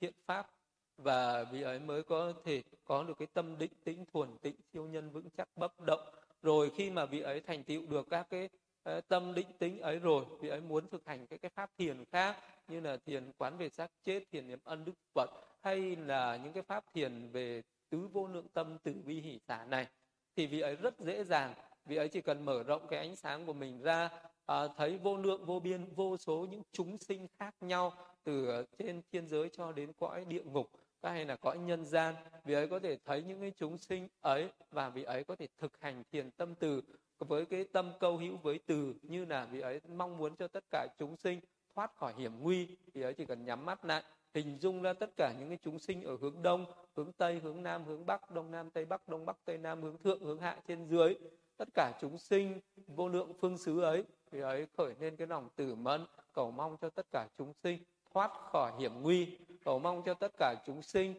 thiện pháp. Và vì ấy mới có thể có được cái tâm định tĩnh thuần tịnh siêu nhân vững chắc bất động. Rồi khi mà vị ấy thành tựu được các cái Ờ, tâm định tính ấy rồi vì ấy muốn thực hành cái cái pháp thiền khác như là thiền quán về xác chết thiền niệm ân đức phật hay là những cái pháp thiền về tứ vô lượng tâm tử vi hỷ xả này. Thì vị ấy rất dễ dàng vị ấy chỉ cần mở rộng cái ánh sáng của mình ra à, thấy vô lượng vô biên vô số những chúng sinh khác nhau từ trên thiên giới cho đến cõi địa ngục hay là cõi nhân gian. Vị ấy có thể thấy những cái chúng sinh ấy và vị ấy có thể thực hành thiền tâm từ với cái tâm câu hữu với từ như là vị ấy mong muốn cho tất cả chúng sinh thoát khỏi hiểm nguy thì ấy chỉ cần nhắm mắt lại, hình dung ra tất cả những cái chúng sinh ở hướng đông, hướng tây, hướng nam, hướng bắc, đông nam, tây bắc, đông bắc, tây nam, hướng thượng, hướng hạ, trên dưới. Tất cả chúng sinh, vô lượng phương xứ ấy thì ấy khởi lên cái lòng tử mẫn, cầu mong cho tất cả chúng sinh thoát khỏi hiểm nguy, cầu mong cho tất cả chúng sinh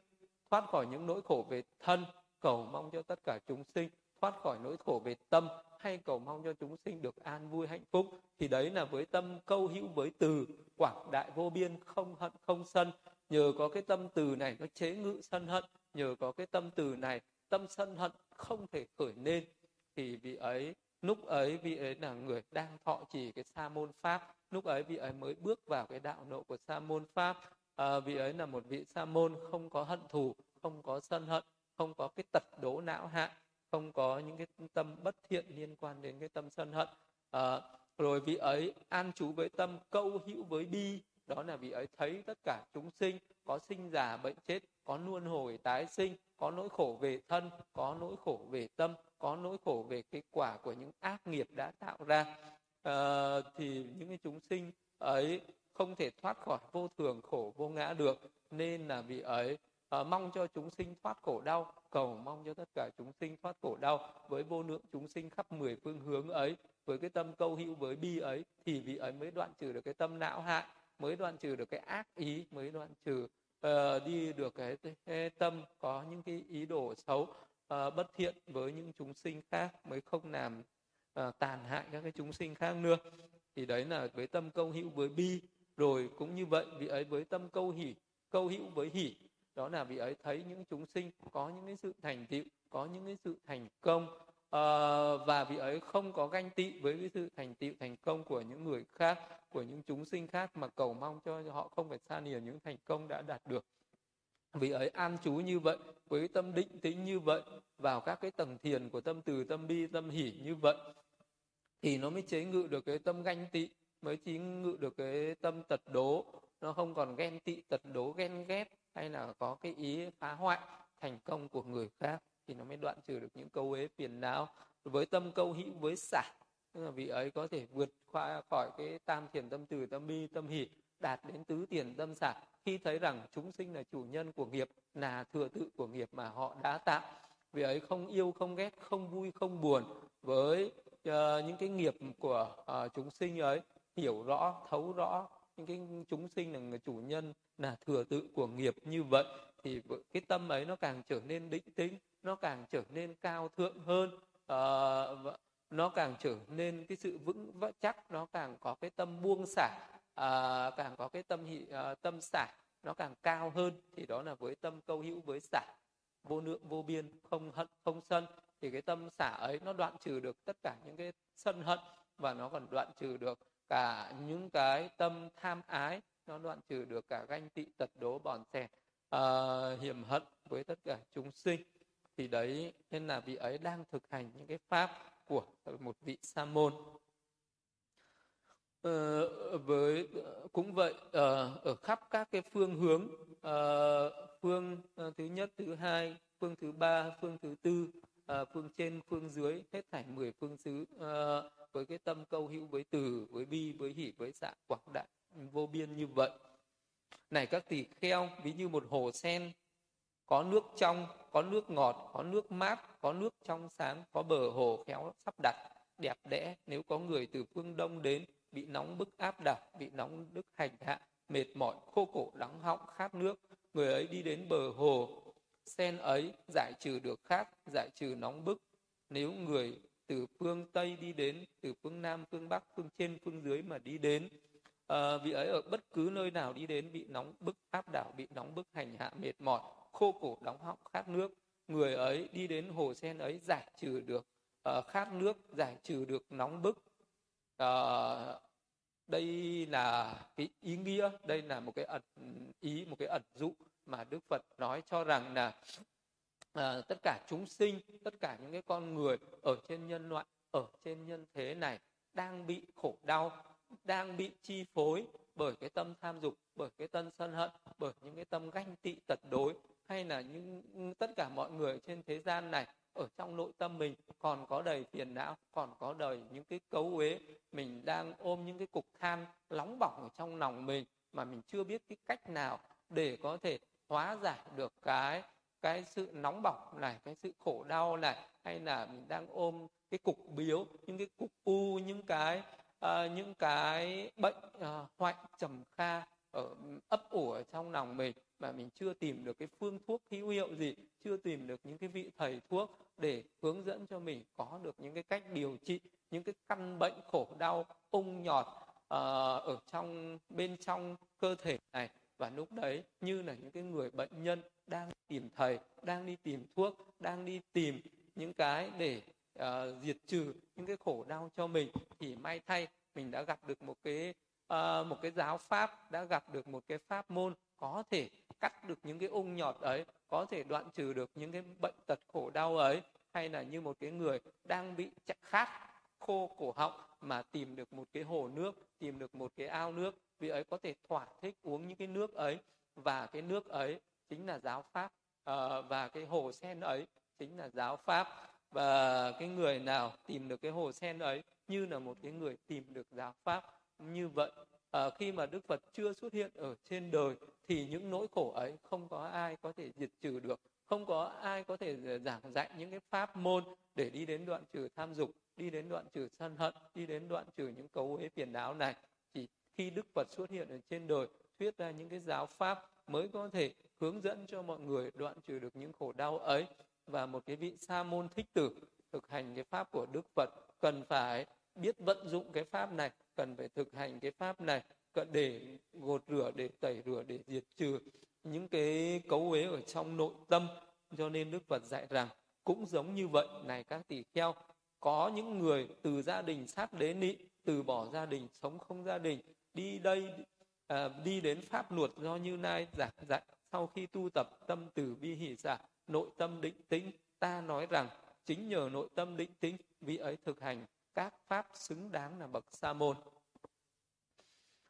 thoát khỏi những nỗi khổ về thân, cầu mong cho tất cả chúng sinh thoát khỏi nỗi khổ về tâm hay cầu mong cho chúng sinh được an vui hạnh phúc. Thì đấy là với tâm câu hữu với từ. Quảng đại vô biên không hận không sân. Nhờ có cái tâm từ này nó chế ngự sân hận. Nhờ có cái tâm từ này tâm sân hận không thể khởi lên thì vị ấy lúc ấy vị ấy là người đang thọ trì cái sa môn pháp. Lúc ấy vị ấy mới bước vào cái đạo nộ của sa môn pháp. À, vị ấy là một vị sa môn không có hận thù không có sân hận không có cái tật đố não hạn không có những cái tâm bất thiện liên quan đến cái tâm sân hận. À, rồi vị ấy an trú với tâm câu hữu với bi. Đó là vị ấy thấy tất cả chúng sinh có sinh già bệnh chết có luân hồi tái sinh có nỗi khổ về thân có nỗi khổ về tâm có nỗi khổ về cái quả của những ác nghiệp đã tạo ra. À, thì những cái chúng sinh ấy không thể thoát khỏi vô thường khổ vô ngã được. Nên là vị ấy à, mong cho chúng sinh thoát khổ đau cầu mong cho tất cả chúng sinh thoát khổ đau. Với vô lượng chúng sinh khắp mười phương hướng ấy với cái tâm câu hữu với bi ấy thì vị ấy mới đoạn trừ được cái tâm não hại mới đoạn trừ được cái ác ý mới đoạn trừ uh, đi được cái, cái tâm có những cái ý đồ xấu uh, bất thiện với những chúng sinh khác mới không làm uh, tàn hại các cái chúng sinh khác nữa. Thì đấy là với tâm câu hữu với bi. Rồi cũng như vậy vị ấy với tâm câu hỷ câu hữu với hỷ đó là vị ấy thấy những chúng sinh có những cái sự thành tựu có những cái sự thành công uh, và vị ấy không có ganh tị với cái sự thành tựu thành công của những người khác của những chúng sinh khác mà cầu mong cho họ không phải xa lìa những thành công đã đạt được. Vị ấy an trú như vậy với tâm định tĩnh như vậy vào các cái tầng thiền của tâm từ tâm bi tâm hỷ như vậy thì nó mới chế ngự được cái tâm ganh tị mới chế ngự được cái tâm tật đố. Nó không còn ghen tị tật đố ghen ghét hay là có cái ý phá hoại thành công của người khác thì nó mới đoạn trừ được những câu ế phiền não với tâm câu hữu với xả. Tức là vị ấy có thể vượt qua khỏi cái tam thiền tâm từ tâm bi tâm hỷ đạt đến tứ tiền tâm xả khi thấy rằng chúng sinh là chủ nhân của nghiệp là thừa tự của nghiệp mà họ đã tạo. Vì ấy không yêu không ghét không vui không buồn với uh, những cái nghiệp của uh, chúng sinh ấy hiểu rõ thấu rõ những cái chúng sinh là người chủ nhân là thừa tự của nghiệp như vậy thì cái tâm ấy nó càng trở nên định tĩnh nó càng trở nên cao thượng hơn. Uh, nó càng trở nên cái sự vững chắc nó càng có cái tâm buông xả uh, càng có cái tâm hị, uh, tâm xả nó càng cao hơn. Thì đó là với tâm câu hữu với xả vô lượng vô biên không hận không sân. Thì cái tâm xả ấy nó đoạn trừ được tất cả những cái sân hận và nó còn đoạn trừ được cả những cái tâm tham ái nó đoạn trừ được cả ganh tị tật đố bòn xẻ uh, ờ, hiểm hận với tất cả chúng sinh. Thì đấy nên là vị ấy đang thực hành những cái pháp của một vị sa môn. Uh, với cũng vậy uh, ở khắp các cái phương hướng uh, phương uh, thứ nhất thứ hai phương thứ ba phương thứ tư uh, phương trên phương dưới hết thảy mười phương xứ uh, với cái tâm câu hữu với từ, với bi, với hỷ, với dạ quảng đại, vô biên như vậy. Này các tỳ kheo, ví như một hồ sen, có nước trong, có nước ngọt, có nước mát, có nước trong sáng, có bờ hồ khéo sắp đặt, đẹp đẽ. Nếu có người từ phương đông đến, bị nóng bức áp đảo, bị nóng đức hành hạ, mệt mỏi, khô cổ, đắng họng, khát nước, người ấy đi đến bờ hồ, sen ấy giải trừ được khát, giải trừ nóng bức. Nếu người từ phương tây đi đến từ phương nam phương bắc phương trên phương dưới mà đi đến. À, vị ấy ở bất cứ nơi nào đi đến bị nóng bức áp đảo bị nóng bức hành hạ mệt mỏi khô cổ đóng họng khát nước. Người ấy đi đến hồ sen ấy giải trừ được uh, khát nước giải trừ được nóng bức. Uh, đây là cái ý nghĩa đây là một cái ẩn ý một cái ẩn dụ mà đức phật nói cho rằng là à, tất cả chúng sinh tất cả những cái con người ở trên nhân loại ở trên nhân thế này đang bị khổ đau đang bị chi phối bởi cái tâm tham dục bởi cái tâm sân hận bởi những cái tâm ganh tị tật đối hay là những tất cả mọi người trên thế gian này ở trong nội tâm mình còn có đầy phiền não còn có đầy những cái cấu uế. Mình đang ôm những cái cục than nóng bỏng ở trong lòng mình mà mình chưa biết cái cách nào để có thể hóa giải được cái cái sự nóng bỏng này cái sự khổ đau này hay là mình đang ôm cái cục biếu những cái cục u những cái uh, những cái bệnh uh, hoại trầm kha ở ấp ủ ở trong lòng mình mà mình chưa tìm được cái phương thuốc hữu hiệu gì chưa tìm được những cái vị thầy thuốc để hướng dẫn cho mình có được những cái cách điều trị những cái căn bệnh khổ đau ung nhọt uh, ở trong bên trong cơ thể và lúc đấy như là những cái người bệnh nhân đang tìm thầy đang đi tìm thuốc đang đi tìm những cái để uh, diệt trừ những cái khổ đau cho mình thì may thay mình đã gặp được một cái uh, một cái giáo pháp đã gặp được một cái pháp môn có thể cắt được những cái ung nhọt ấy có thể đoạn trừ được những cái bệnh tật khổ đau ấy hay là như một cái người đang bị chặt khát khô cổ họng mà tìm được một cái hồ nước tìm được một cái ao nước vị ấy có thể thỏa thích uống những cái nước ấy và cái nước ấy chính là giáo pháp. Uh, và cái hồ sen ấy chính là giáo pháp. Và cái người nào tìm được cái hồ sen ấy như là một cái người tìm được giáo pháp như vậy. À, khi mà đức phật chưa xuất hiện ở trên đời thì những nỗi khổ ấy không có ai có thể diệt trừ được. Không có ai có thể giảng dạy những cái pháp môn để đi đến đoạn trừ tham dục đi đến đoạn trừ sân hận đi đến đoạn trừ những cấu uế phiền não này. Chỉ khi đức phật xuất hiện ở trên đời, thuyết ra những cái giáo pháp mới có thể hướng dẫn cho mọi người đoạn trừ được những khổ đau ấy và một cái vị sa môn thích tử thực hành cái pháp của đức phật. Cần phải biết vận dụng cái pháp này, cần phải thực hành cái pháp này để gột rửa, để tẩy rửa, để diệt trừ những cái cấu uế ở trong nội tâm. Cho nên đức phật dạy rằng cũng giống như vậy, này các tỷ kheo, có những người từ gia đình sát đế nị từ bỏ gia đình, sống không gia đình đi đây à, đi đến pháp luật do như nay giảng dạy. Sau khi tu tập tâm từ bi hỷ giả nội tâm định tĩnh ta nói rằng chính nhờ nội tâm định tĩnh vị ấy thực hành các pháp xứng đáng là bậc sa môn.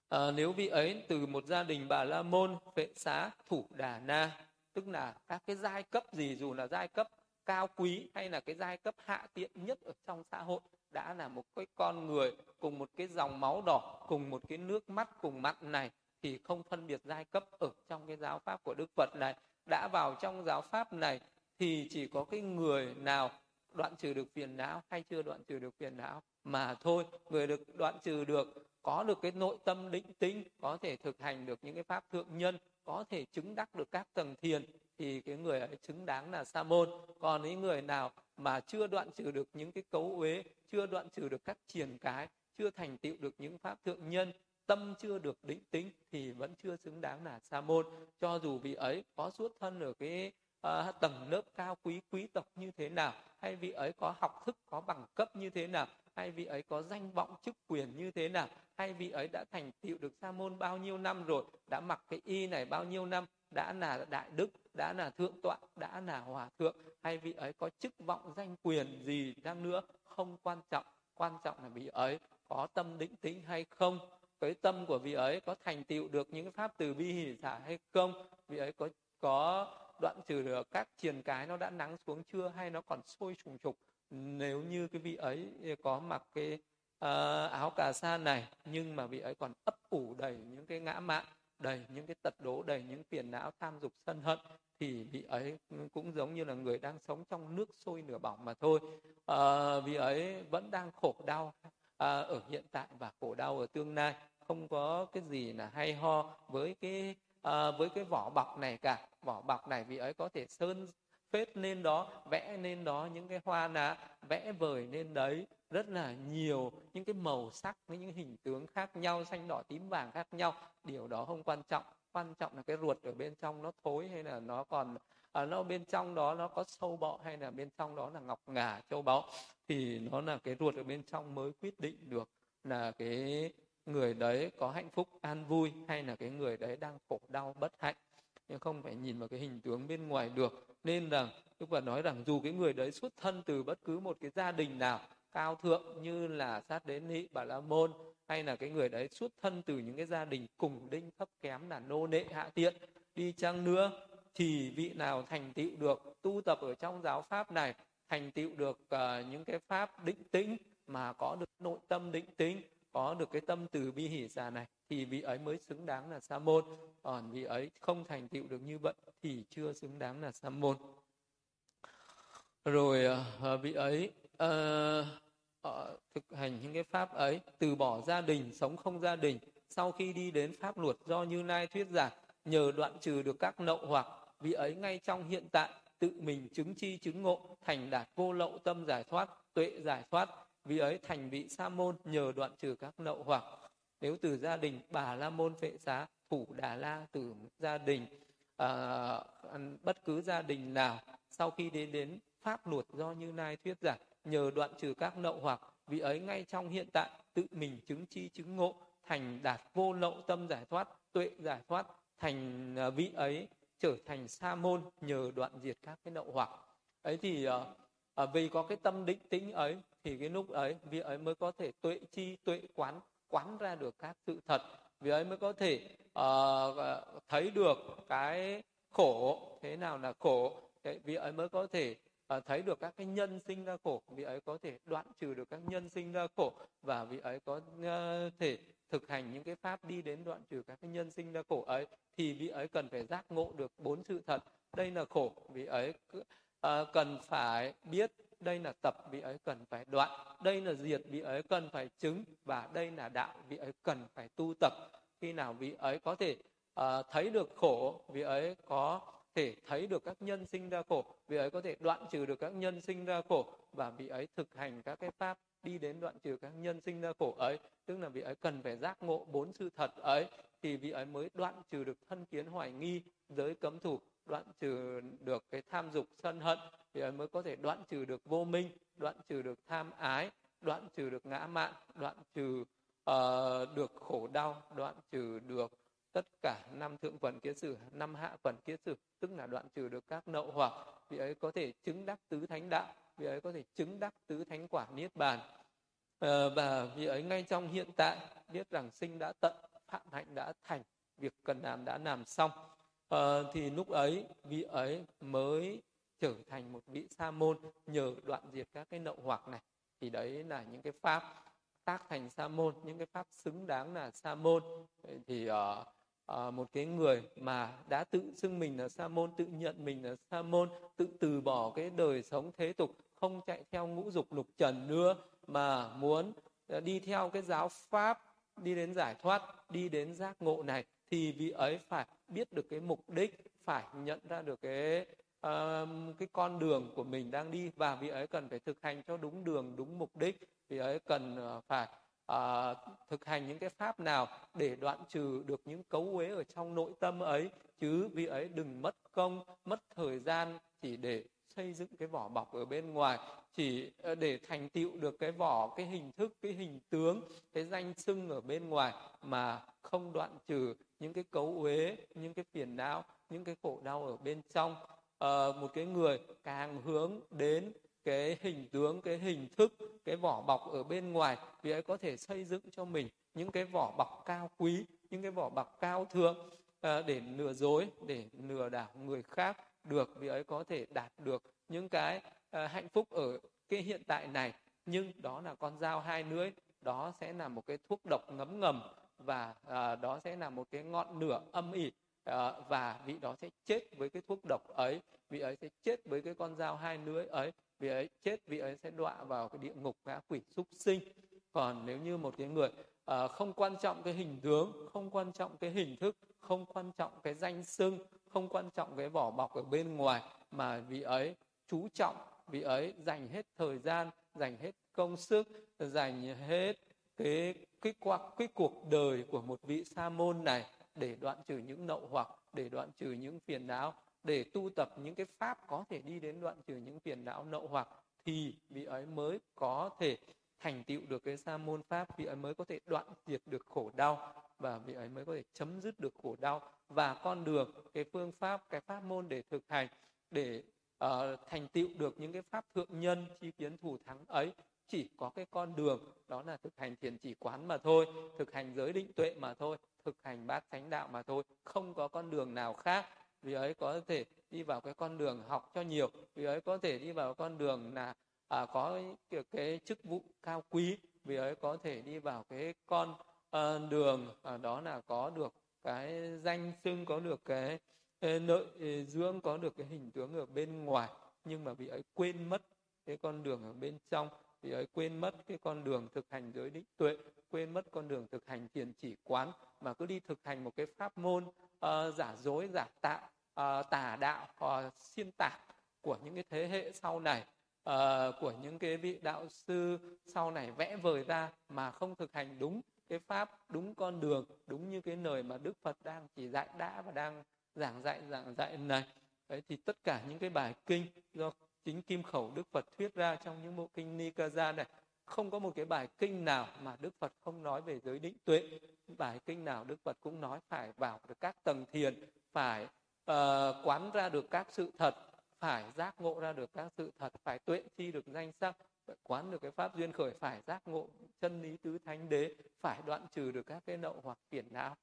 À, nếu vị ấy từ một gia đình bà la môn vệ xá thủ đà na tức là các cái giai cấp gì dù là giai cấp cao quý hay là cái giai cấp hạ tiện nhất ở trong xã hội đã là một cái con người cùng một cái dòng máu đỏ, cùng một cái nước mắt, cùng mặt này, thì không phân biệt giai cấp ở trong cái giáo pháp của đức phật này. Đã vào trong giáo pháp này thì chỉ có cái người nào đoạn trừ được phiền não hay chưa đoạn trừ được phiền não mà thôi. Người được đoạn trừ được, có được cái nội tâm định tĩnh có thể thực hành được những cái pháp thượng nhân, có thể chứng đắc được các tầng thiền thì cái người ấy xứng đáng là sa môn còn những người nào mà chưa đoạn trừ được những cái cấu uế chưa đoạn trừ được các triền cái chưa thành tựu được những pháp thượng nhân tâm chưa được định tính thì vẫn chưa xứng đáng là sa môn cho dù vị ấy có xuất thân ở cái uh, tầng lớp cao quý quý tộc như thế nào hay vị ấy có học thức có bằng cấp như thế nào hay vị ấy có danh vọng chức quyền như thế nào hay vị ấy đã thành tựu được sa môn bao nhiêu năm rồi đã mặc cái y này bao nhiêu năm đã là đại đức đã là thượng tọa đã là hòa thượng hay vị ấy có chức vọng danh quyền gì đang nữa không quan trọng. Quan trọng là vị ấy có tâm định tĩnh hay không cái tâm của vị ấy có thành tựu được những pháp từ bi hỷ xả hay không vị ấy có có đoạn trừ được các triền cái nó đã nắng xuống chưa hay nó còn sôi trùng trục nếu như cái vị ấy có mặc cái uh, áo cà sa này nhưng mà vị ấy còn ấp ủ đầy những cái ngã mạn đầy những cái tật đố đầy những phiền não tham dục sân hận thì vị ấy cũng giống như là người đang sống trong nước sôi nửa bỏng mà thôi. À, vị ấy vẫn đang khổ đau à, ở hiện tại và khổ đau ở tương lai. Không có cái gì là hay ho với cái à, với cái vỏ bọc này cả. Vỏ bọc này vị ấy có thể sơn phết lên đó vẽ lên đó những cái hoa lá vẽ vời lên đấy rất là nhiều những cái màu sắc với những hình tướng khác nhau xanh đỏ tím vàng khác nhau. Điều đó không quan trọng. Quan trọng là cái ruột ở bên trong nó thối hay là nó còn à, nó bên trong đó nó có sâu bọ hay là bên trong đó là ngọc ngà châu báu. Thì nó là cái ruột ở bên trong mới quyết định được là cái người đấy có hạnh phúc an vui hay là cái người đấy đang khổ đau bất hạnh. Nhưng không phải nhìn vào cái hình tướng bên ngoài được. Nên rằng Đức Phật nói rằng dù cái người đấy xuất thân từ bất cứ một cái gia đình nào cao thượng như là sát đến nị bà la môn hay là cái người đấy xuất thân từ những cái gia đình cùng đinh thấp kém là nô nệ hạ tiện đi chăng nữa thì vị nào thành tựu được tu tập ở trong giáo pháp này thành tựu được uh, những cái pháp định tĩnh mà có được nội tâm định tĩnh có được cái tâm từ bi hỷ xả này thì vị ấy mới xứng đáng là sa môn. Còn vị ấy không thành tựu được như vậy thì chưa xứng đáng là sa môn. Rồi uh, vị ấy uh, họ thực hành những cái pháp ấy từ bỏ gia đình sống không gia đình sau khi đi đến pháp luật do như lai thuyết giảng nhờ đoạn trừ được các nậu hoặc vì ấy ngay trong hiện tại tự mình chứng chi chứng ngộ thành đạt vô lậu tâm giải thoát tuệ giải thoát vì ấy thành vị sa môn nhờ đoạn trừ các nậu hoặc. Nếu từ gia đình bà la môn phệ xá thủ đà la từ gia đình à, bất cứ gia đình nào sau khi đến đến pháp luật do như lai thuyết giảng nhờ đoạn trừ các nậu hoặc vị ấy ngay trong hiện tại tự mình chứng chi chứng ngộ thành đạt vô lậu tâm giải thoát tuệ giải thoát thành à, vị ấy trở thành sa môn nhờ đoạn diệt các cái nậu hoặc. Ấy thì uh, vì có cái tâm định tĩnh ấy thì cái lúc ấy vị ấy mới có thể tuệ chi tuệ quán quán ra được các sự thật. Vì ấy mới có thể uh, thấy được cái khổ thế nào là khổ vì ấy mới có thể uh, thấy được các cái nhân sinh ra khổ vị ấy có thể đoạn trừ được các nhân sinh ra khổ và vị ấy có uh, thể thực hành những cái pháp đi đến đoạn trừ các cái nhân sinh ra khổ ấy thì vị ấy cần phải giác ngộ được bốn sự thật. Đây là khổ vị ấy uh, cần phải biết đây là tập vị ấy cần phải đoạn đây là diệt vị ấy cần phải chứng và đây là đạo vị ấy cần phải tu tập. Khi nào vị ấy có thể uh, thấy được khổ vị ấy có thể thấy được các nhân sinh ra khổ. Vị ấy có thể đoạn trừ được các nhân sinh ra khổ và vị ấy thực hành các cái pháp đi đến đoạn trừ các nhân sinh ra khổ ấy. Tức là vị ấy cần phải giác ngộ bốn sự thật ấy thì vị ấy mới đoạn trừ được thân kiến hoài nghi giới cấm thủ đoạn trừ được cái tham dục sân hận. Thì ấy mới có thể đoạn trừ được vô minh đoạn trừ được tham ái đoạn trừ được ngã mạn đoạn trừ uh, được khổ đau đoạn trừ được tất cả năm thượng phần kiến sử năm hạ phần kiến sử tức là đoạn trừ được các nậu hoặc vị ấy có thể chứng đắc tứ thánh đạo vị ấy có thể chứng đắc tứ thánh quả niết bàn. À, và vị ấy ngay trong hiện tại biết rằng sinh đã tận phạm hạnh đã thành việc cần làm đã làm xong. À, thì lúc ấy vị ấy mới trở thành một vị sa môn nhờ đoạn diệt các cái nậu hoặc này. Thì đấy là những cái pháp tác thành sa môn những cái pháp xứng đáng là sa môn. Thì uh, uh, một cái người mà đã tự xưng mình là sa môn tự nhận mình là sa môn tự từ bỏ cái đời sống thế tục không chạy theo ngũ dục lục trần nữa mà muốn ờ, đi theo cái giáo pháp đi đến giải thoát đi đến giác ngộ này thì vị ấy phải biết được cái mục đích phải nhận ra được cái uh, cái con đường của mình đang đi và vị ấy cần phải thực hành cho đúng đường đúng mục đích vị ấy cần uh, phải uh, thực hành những cái pháp nào để đoạn trừ được những cấu uế ở trong nội tâm ấy. Chứ vì ấy đừng mất công mất thời gian chỉ để xây dựng cái vỏ bọc ở bên ngoài chỉ ờ, để thành tựu được cái vỏ cái hình thức cái hình tướng cái danh xưng ở bên ngoài mà không đoạn trừ những cái cấu uế những cái phiền não những cái khổ đau ở bên trong. À, một cái người càng hướng đến cái hình tướng cái hình thức cái vỏ bọc ở bên ngoài vì ấy có thể xây dựng cho mình những cái vỏ bọc cao quý những cái vỏ bọc cao thượng à, để lừa dối để lừa đảo người khác được vì ấy có thể đạt được những cái à, hạnh phúc ở cái hiện tại này. Nhưng đó là con dao hai lưỡi đó sẽ là một cái thuốc độc ngấm ngầm và à, đó sẽ là một cái ngọn lửa âm ỉ à, và vị đó sẽ chết với cái thuốc độc ấy vị ấy sẽ chết với cái con dao hai lưỡi ấy vị ấy chết vị ấy sẽ đọa vào cái địa ngục ngã quỷ súc sinh. Còn nếu như một cái người uh, không quan trọng cái hình tướng không quan trọng cái hình thức không quan trọng cái danh xưng không quan trọng cái vỏ bọc ở bên ngoài mà vị ấy chú trọng vị ấy dành hết thời gian dành hết công sức dành hết cái cái qua cái cuộc đời của một vị sa môn này để đoạn trừ những nậu hoặc để đoạn trừ những phiền não để tu tập những cái pháp có thể đi đến đoạn trừ những phiền não nậu hoặc thì vị ấy mới có thể thành tựu được cái sa môn pháp vị ấy mới có thể đoạn diệt được khổ đau và vị ấy mới có thể chấm dứt được khổ đau. Và con đường cái phương pháp cái pháp môn để thực hành để uh, thành tựu được những cái pháp thượng nhân chi kiến thủ thắng ấy chỉ có cái con đường đó là thực hành thiền chỉ quán mà thôi thực hành giới định tuệ mà thôi thực hành bát chánh đạo mà thôi không có con đường nào khác vì ấy có thể đi vào cái con đường học cho nhiều. Vì ấy có thể đi vào con đường là à, có cái, cái chức vụ cao quý. Vì ấy có thể đi vào cái con uh, đường à, đó là có được cái danh xưng có được cái, cái nội dưỡng có được cái hình tướng ở bên ngoài. Nhưng mà vì ấy quên mất cái con đường ở bên trong. Vì ấy quên mất cái con đường thực hành giới định tuệ. Quên mất con đường thực hành thiền chỉ quán. Mà cứ đi thực hành một cái pháp môn uh, giả dối giả tạo uh, tà đạo uh, xuyên tạc của những cái thế hệ sau này uh, của những cái vị đạo sư sau này vẽ vời ra mà không thực hành đúng cái pháp đúng con đường đúng như cái lời mà đức phật đang chỉ dạy đã và đang giảng dạy giảng dạy này. Đấy thì tất cả những cái bài kinh do chính kim khẩu đức phật thuyết ra trong những bộ kinh nikaya này không có một cái bài kinh nào mà đức phật không nói về giới định tuệ. Bài kinh nào đức phật cũng nói phải vào được các tầng thiền phải uh, quán ra được các sự thật phải giác ngộ ra được các sự thật phải tuệ chi được danh sắc. Phải quán được cái pháp duyên khởi phải giác ngộ chân lý tứ thánh đế phải đoạn trừ được các cái nậu hoặc phiền não.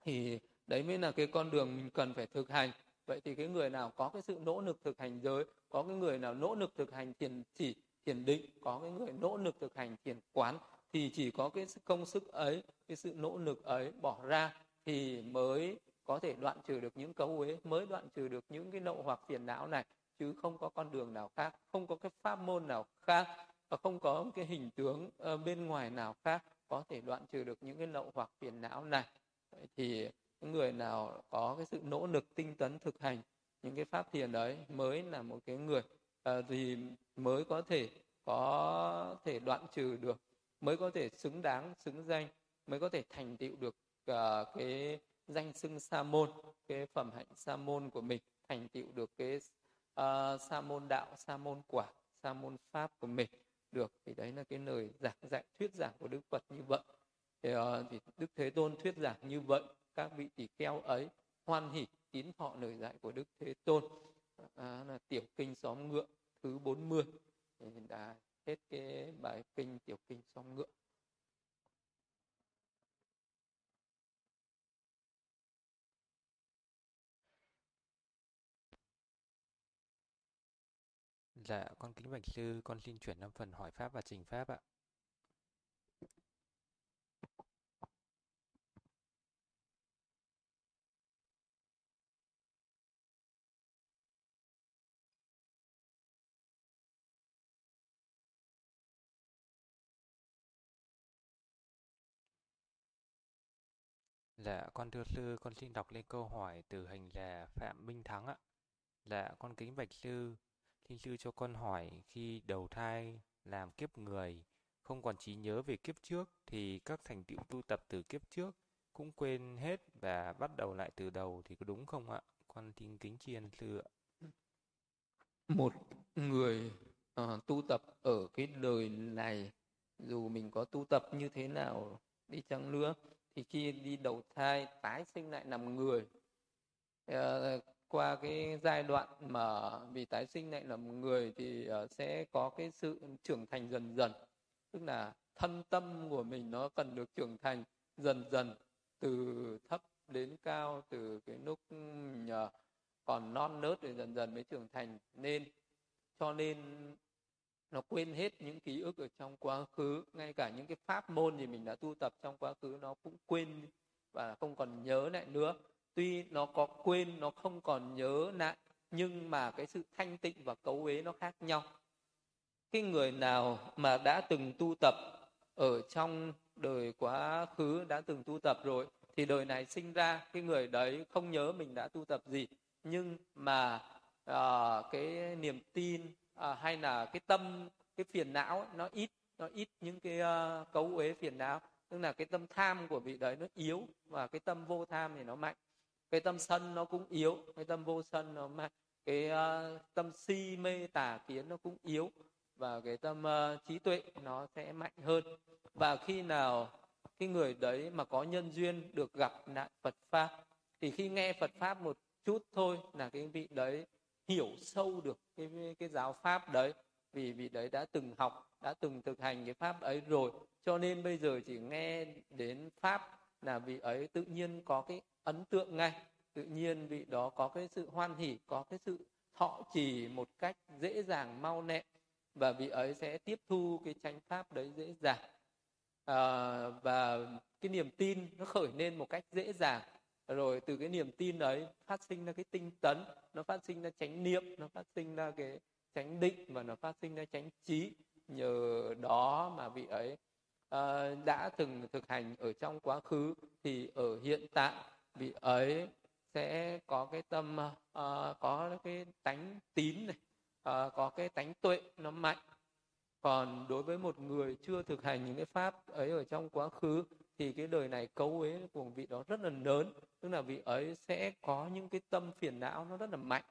Thì đấy mới là cái con đường mình cần phải thực hành. Vậy thì cái người nào có cái sự nỗ lực thực hành giới có cái người nào nỗ lực thực hành thiền chỉ thiền định có cái người nỗ lực thực hành thiền quán thì chỉ có cái công sức ấy cái sự nỗ lực ấy bỏ ra thì mới có thể đoạn trừ được những cấu uế mới đoạn trừ được những cái nậu hoặc phiền não này chứ không có con đường nào khác không có cái pháp môn nào khác và không có cái hình tướng ờ, bên ngoài nào khác có thể đoạn trừ được những cái nậu hoặc phiền não này. Vậy thì người nào có cái sự nỗ lực tinh tấn thực hành những cái pháp thiền đấy mới là một cái người ờ, thì mới có thể có thể đoạn trừ được mới có thể xứng đáng xứng danh mới có thể thành tựu được uh, cái danh xưng sa môn cái phẩm hạnh sa môn của mình thành tựu được cái ờ, uh, sa môn đạo sa môn quả sa môn pháp của mình được. Thì đấy là cái lời giảng dạy thuyết giảng của đức phật như vậy. Thì, uh, thì đức thế tôn thuyết giảng như vậy các vị tỷ kheo ấy hoan hỷ tín thọ lời dạy của đức thế tôn. À, là tiểu kinh xóm ngựa thứ 40 mươi. Đã hết cái bài kinh tiểu kinh xóm ngựa.
Dạ, con kính bạch sư, con xin chuyển năm phần hỏi pháp và trình pháp ạ. Dạ, con thưa sư, con xin đọc lên câu hỏi từ hành giả Phạm Minh Thắng ạ. Dạ, con kính bạch sư, Thiên sư cho con hỏi khi đầu thai làm kiếp người, không còn trí nhớ về kiếp trước thì các thành tựu tu tập từ kiếp trước cũng quên hết và bắt đầu lại từ đầu thì có đúng không ạ? Con xin kính tri ân sư ạ.
Một người uh, tu tập ở cái đời này dù mình có tu tập như thế nào đi chăng nữa thì khi đi đầu thai tái sinh lại làm người uh, qua cái giai đoạn mà vì tái sinh lại là một người thì ờ, sẽ có cái sự trưởng thành dần dần. Tức là thân tâm của mình nó cần được trưởng thành dần dần, từ thấp đến cao, từ cái lúc ừ, còn non nớt thì dần dần mới trưởng thành. Nên, cho nên nó quên hết những ký ức ở trong quá khứ, ngay cả những cái pháp môn gì mình đã tu tập trong quá khứ nó cũng quên và không còn nhớ lại nữa tuy nó có quên nó không còn nhớ lại nhưng mà cái sự thanh tịnh và cấu uế nó khác nhau. Cái người nào mà đã từng tu tập ở trong đời quá khứ đã từng tu tập rồi thì đời này sinh ra cái người đấy không nhớ mình đã tu tập gì. Nhưng mà uh, cái niềm tin à, hay là cái tâm cái phiền não ấy, nó ít nó ít những cái uh, cấu uế phiền não. Tức là cái tâm tham của vị đấy nó yếu và cái tâm vô tham thì nó mạnh cái tâm sân nó cũng yếu cái tâm vô sân nó mạnh cái uh, tâm si mê tà kiến nó cũng yếu và cái tâm uh, trí tuệ nó sẽ mạnh hơn. Và khi nào cái người đấy mà có nhân duyên được gặp lại Phật pháp thì khi nghe Phật pháp một chút thôi là cái vị đấy hiểu sâu được cái cái giáo pháp đấy. Vì vị đấy đã từng học đã từng thực hành cái pháp ấy rồi. Cho nên bây giờ chỉ nghe đến pháp là vị ấy tự nhiên có cái ấn tượng ngay. Tự nhiên vị đó có cái sự hoan hỉ có cái sự thọ trì một cách dễ dàng mau lẹ và vị ấy sẽ tiếp thu cái chánh pháp đấy dễ dàng. À, và cái niềm tin nó khởi lên một cách dễ dàng. Rồi từ cái niềm tin đấy phát sinh ra cái tinh tấn nó phát sinh ra chánh niệm nó phát sinh ra cái chánh định và nó phát sinh ra chánh trí. Nhờ đó mà vị ấy uh, đã từng thực hành ở trong quá khứ thì ở hiện tại vị ấy sẽ có cái tâm uh, có cái tánh tín này uh, có cái tánh tuệ nó mạnh. Còn đối với một người chưa thực hành những cái pháp ấy ở trong quá khứ thì cái đời này cấu uế của vị đó rất là lớn. Tức là vị ấy sẽ có những cái tâm phiền não nó rất là mạnh.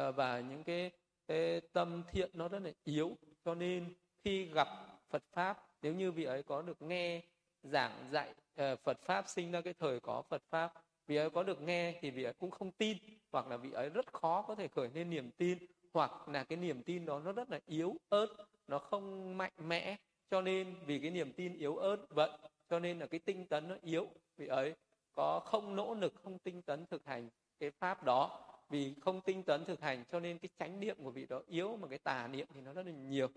Uh, và những cái, cái tâm thiện nó rất là yếu. Cho nên khi gặp Phật pháp nếu như vị ấy có được nghe giảng dạy uh, Phật pháp sinh ra cái thời có Phật pháp vị ấy có được nghe thì vị ấy cũng không tin, hoặc là vị ấy rất khó có thể khởi lên niềm tin, hoặc là cái niềm tin đó nó rất là yếu ớt, nó không mạnh mẽ. Cho nên vì cái niềm tin yếu ớt vậy, cho nên là cái tinh tấn nó yếu. Vị ấy có không nỗ lực, không tinh tấn thực hành cái pháp đó. Vì không tinh tấn thực hành, cho nên cái chánh niệm của vị đó yếu, mà cái tà niệm thì nó rất là nhiều.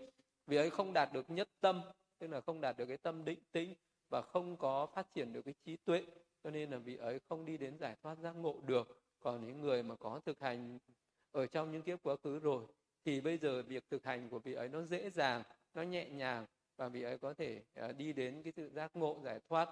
Vì ấy không đạt được nhất tâm, tức là không đạt được cái tâm định tĩnh, và không có phát triển được cái trí tuệ cho nên là vị ấy không đi đến giải thoát giác ngộ được. Còn những người mà có thực hành ở trong những kiếp quá khứ rồi, thì bây giờ việc thực hành của vị ấy nó dễ dàng, nó nhẹ nhàng và vị ấy có thể à, đi đến cái sự giác ngộ, giải thoát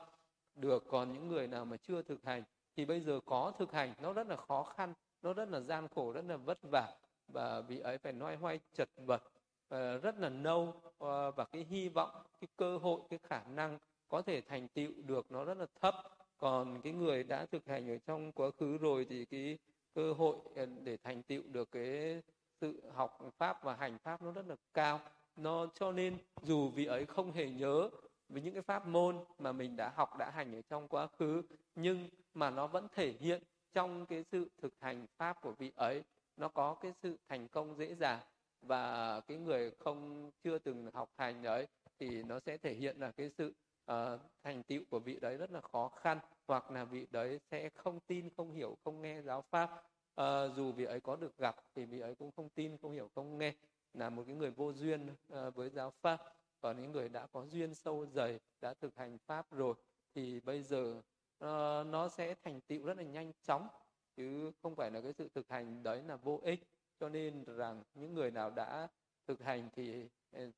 được. Còn những người nào mà chưa thực hành, thì bây giờ có thực hành, nó rất là khó khăn, nó rất là gian khổ, rất là vất vả và vị ấy phải loay hoay chật vật à, rất là nâu à, và cái hy vọng, cái cơ hội, cái khả năng có thể thành tựu được nó rất là thấp còn cái người đã thực hành ở trong quá khứ rồi thì cái cơ hội ờ, để thành tựu được cái sự học pháp và hành pháp nó rất là cao. Nó cho nên dù vị ấy không hề nhớ với những cái pháp môn mà mình đã học đã hành ở trong quá khứ nhưng mà nó vẫn thể hiện trong cái sự thực hành pháp của vị ấy nó có cái sự thành công dễ dàng. Và cái người không chưa từng học hành đấy thì nó sẽ thể hiện là cái sự uh, thành tựu của vị đấy rất là khó khăn hoặc là vị đấy sẽ không tin không hiểu không nghe giáo pháp. À, dù vị ấy có được gặp thì vị ấy cũng không tin không hiểu không nghe. Là một cái người vô duyên à, với giáo pháp. Còn những người đã có duyên sâu dày đã thực hành pháp rồi thì bây giờ à, nó sẽ thành tựu rất là nhanh chóng. Chứ không phải là cái sự thực hành đấy là vô ích. Cho nên rằng những người nào đã thực hành thì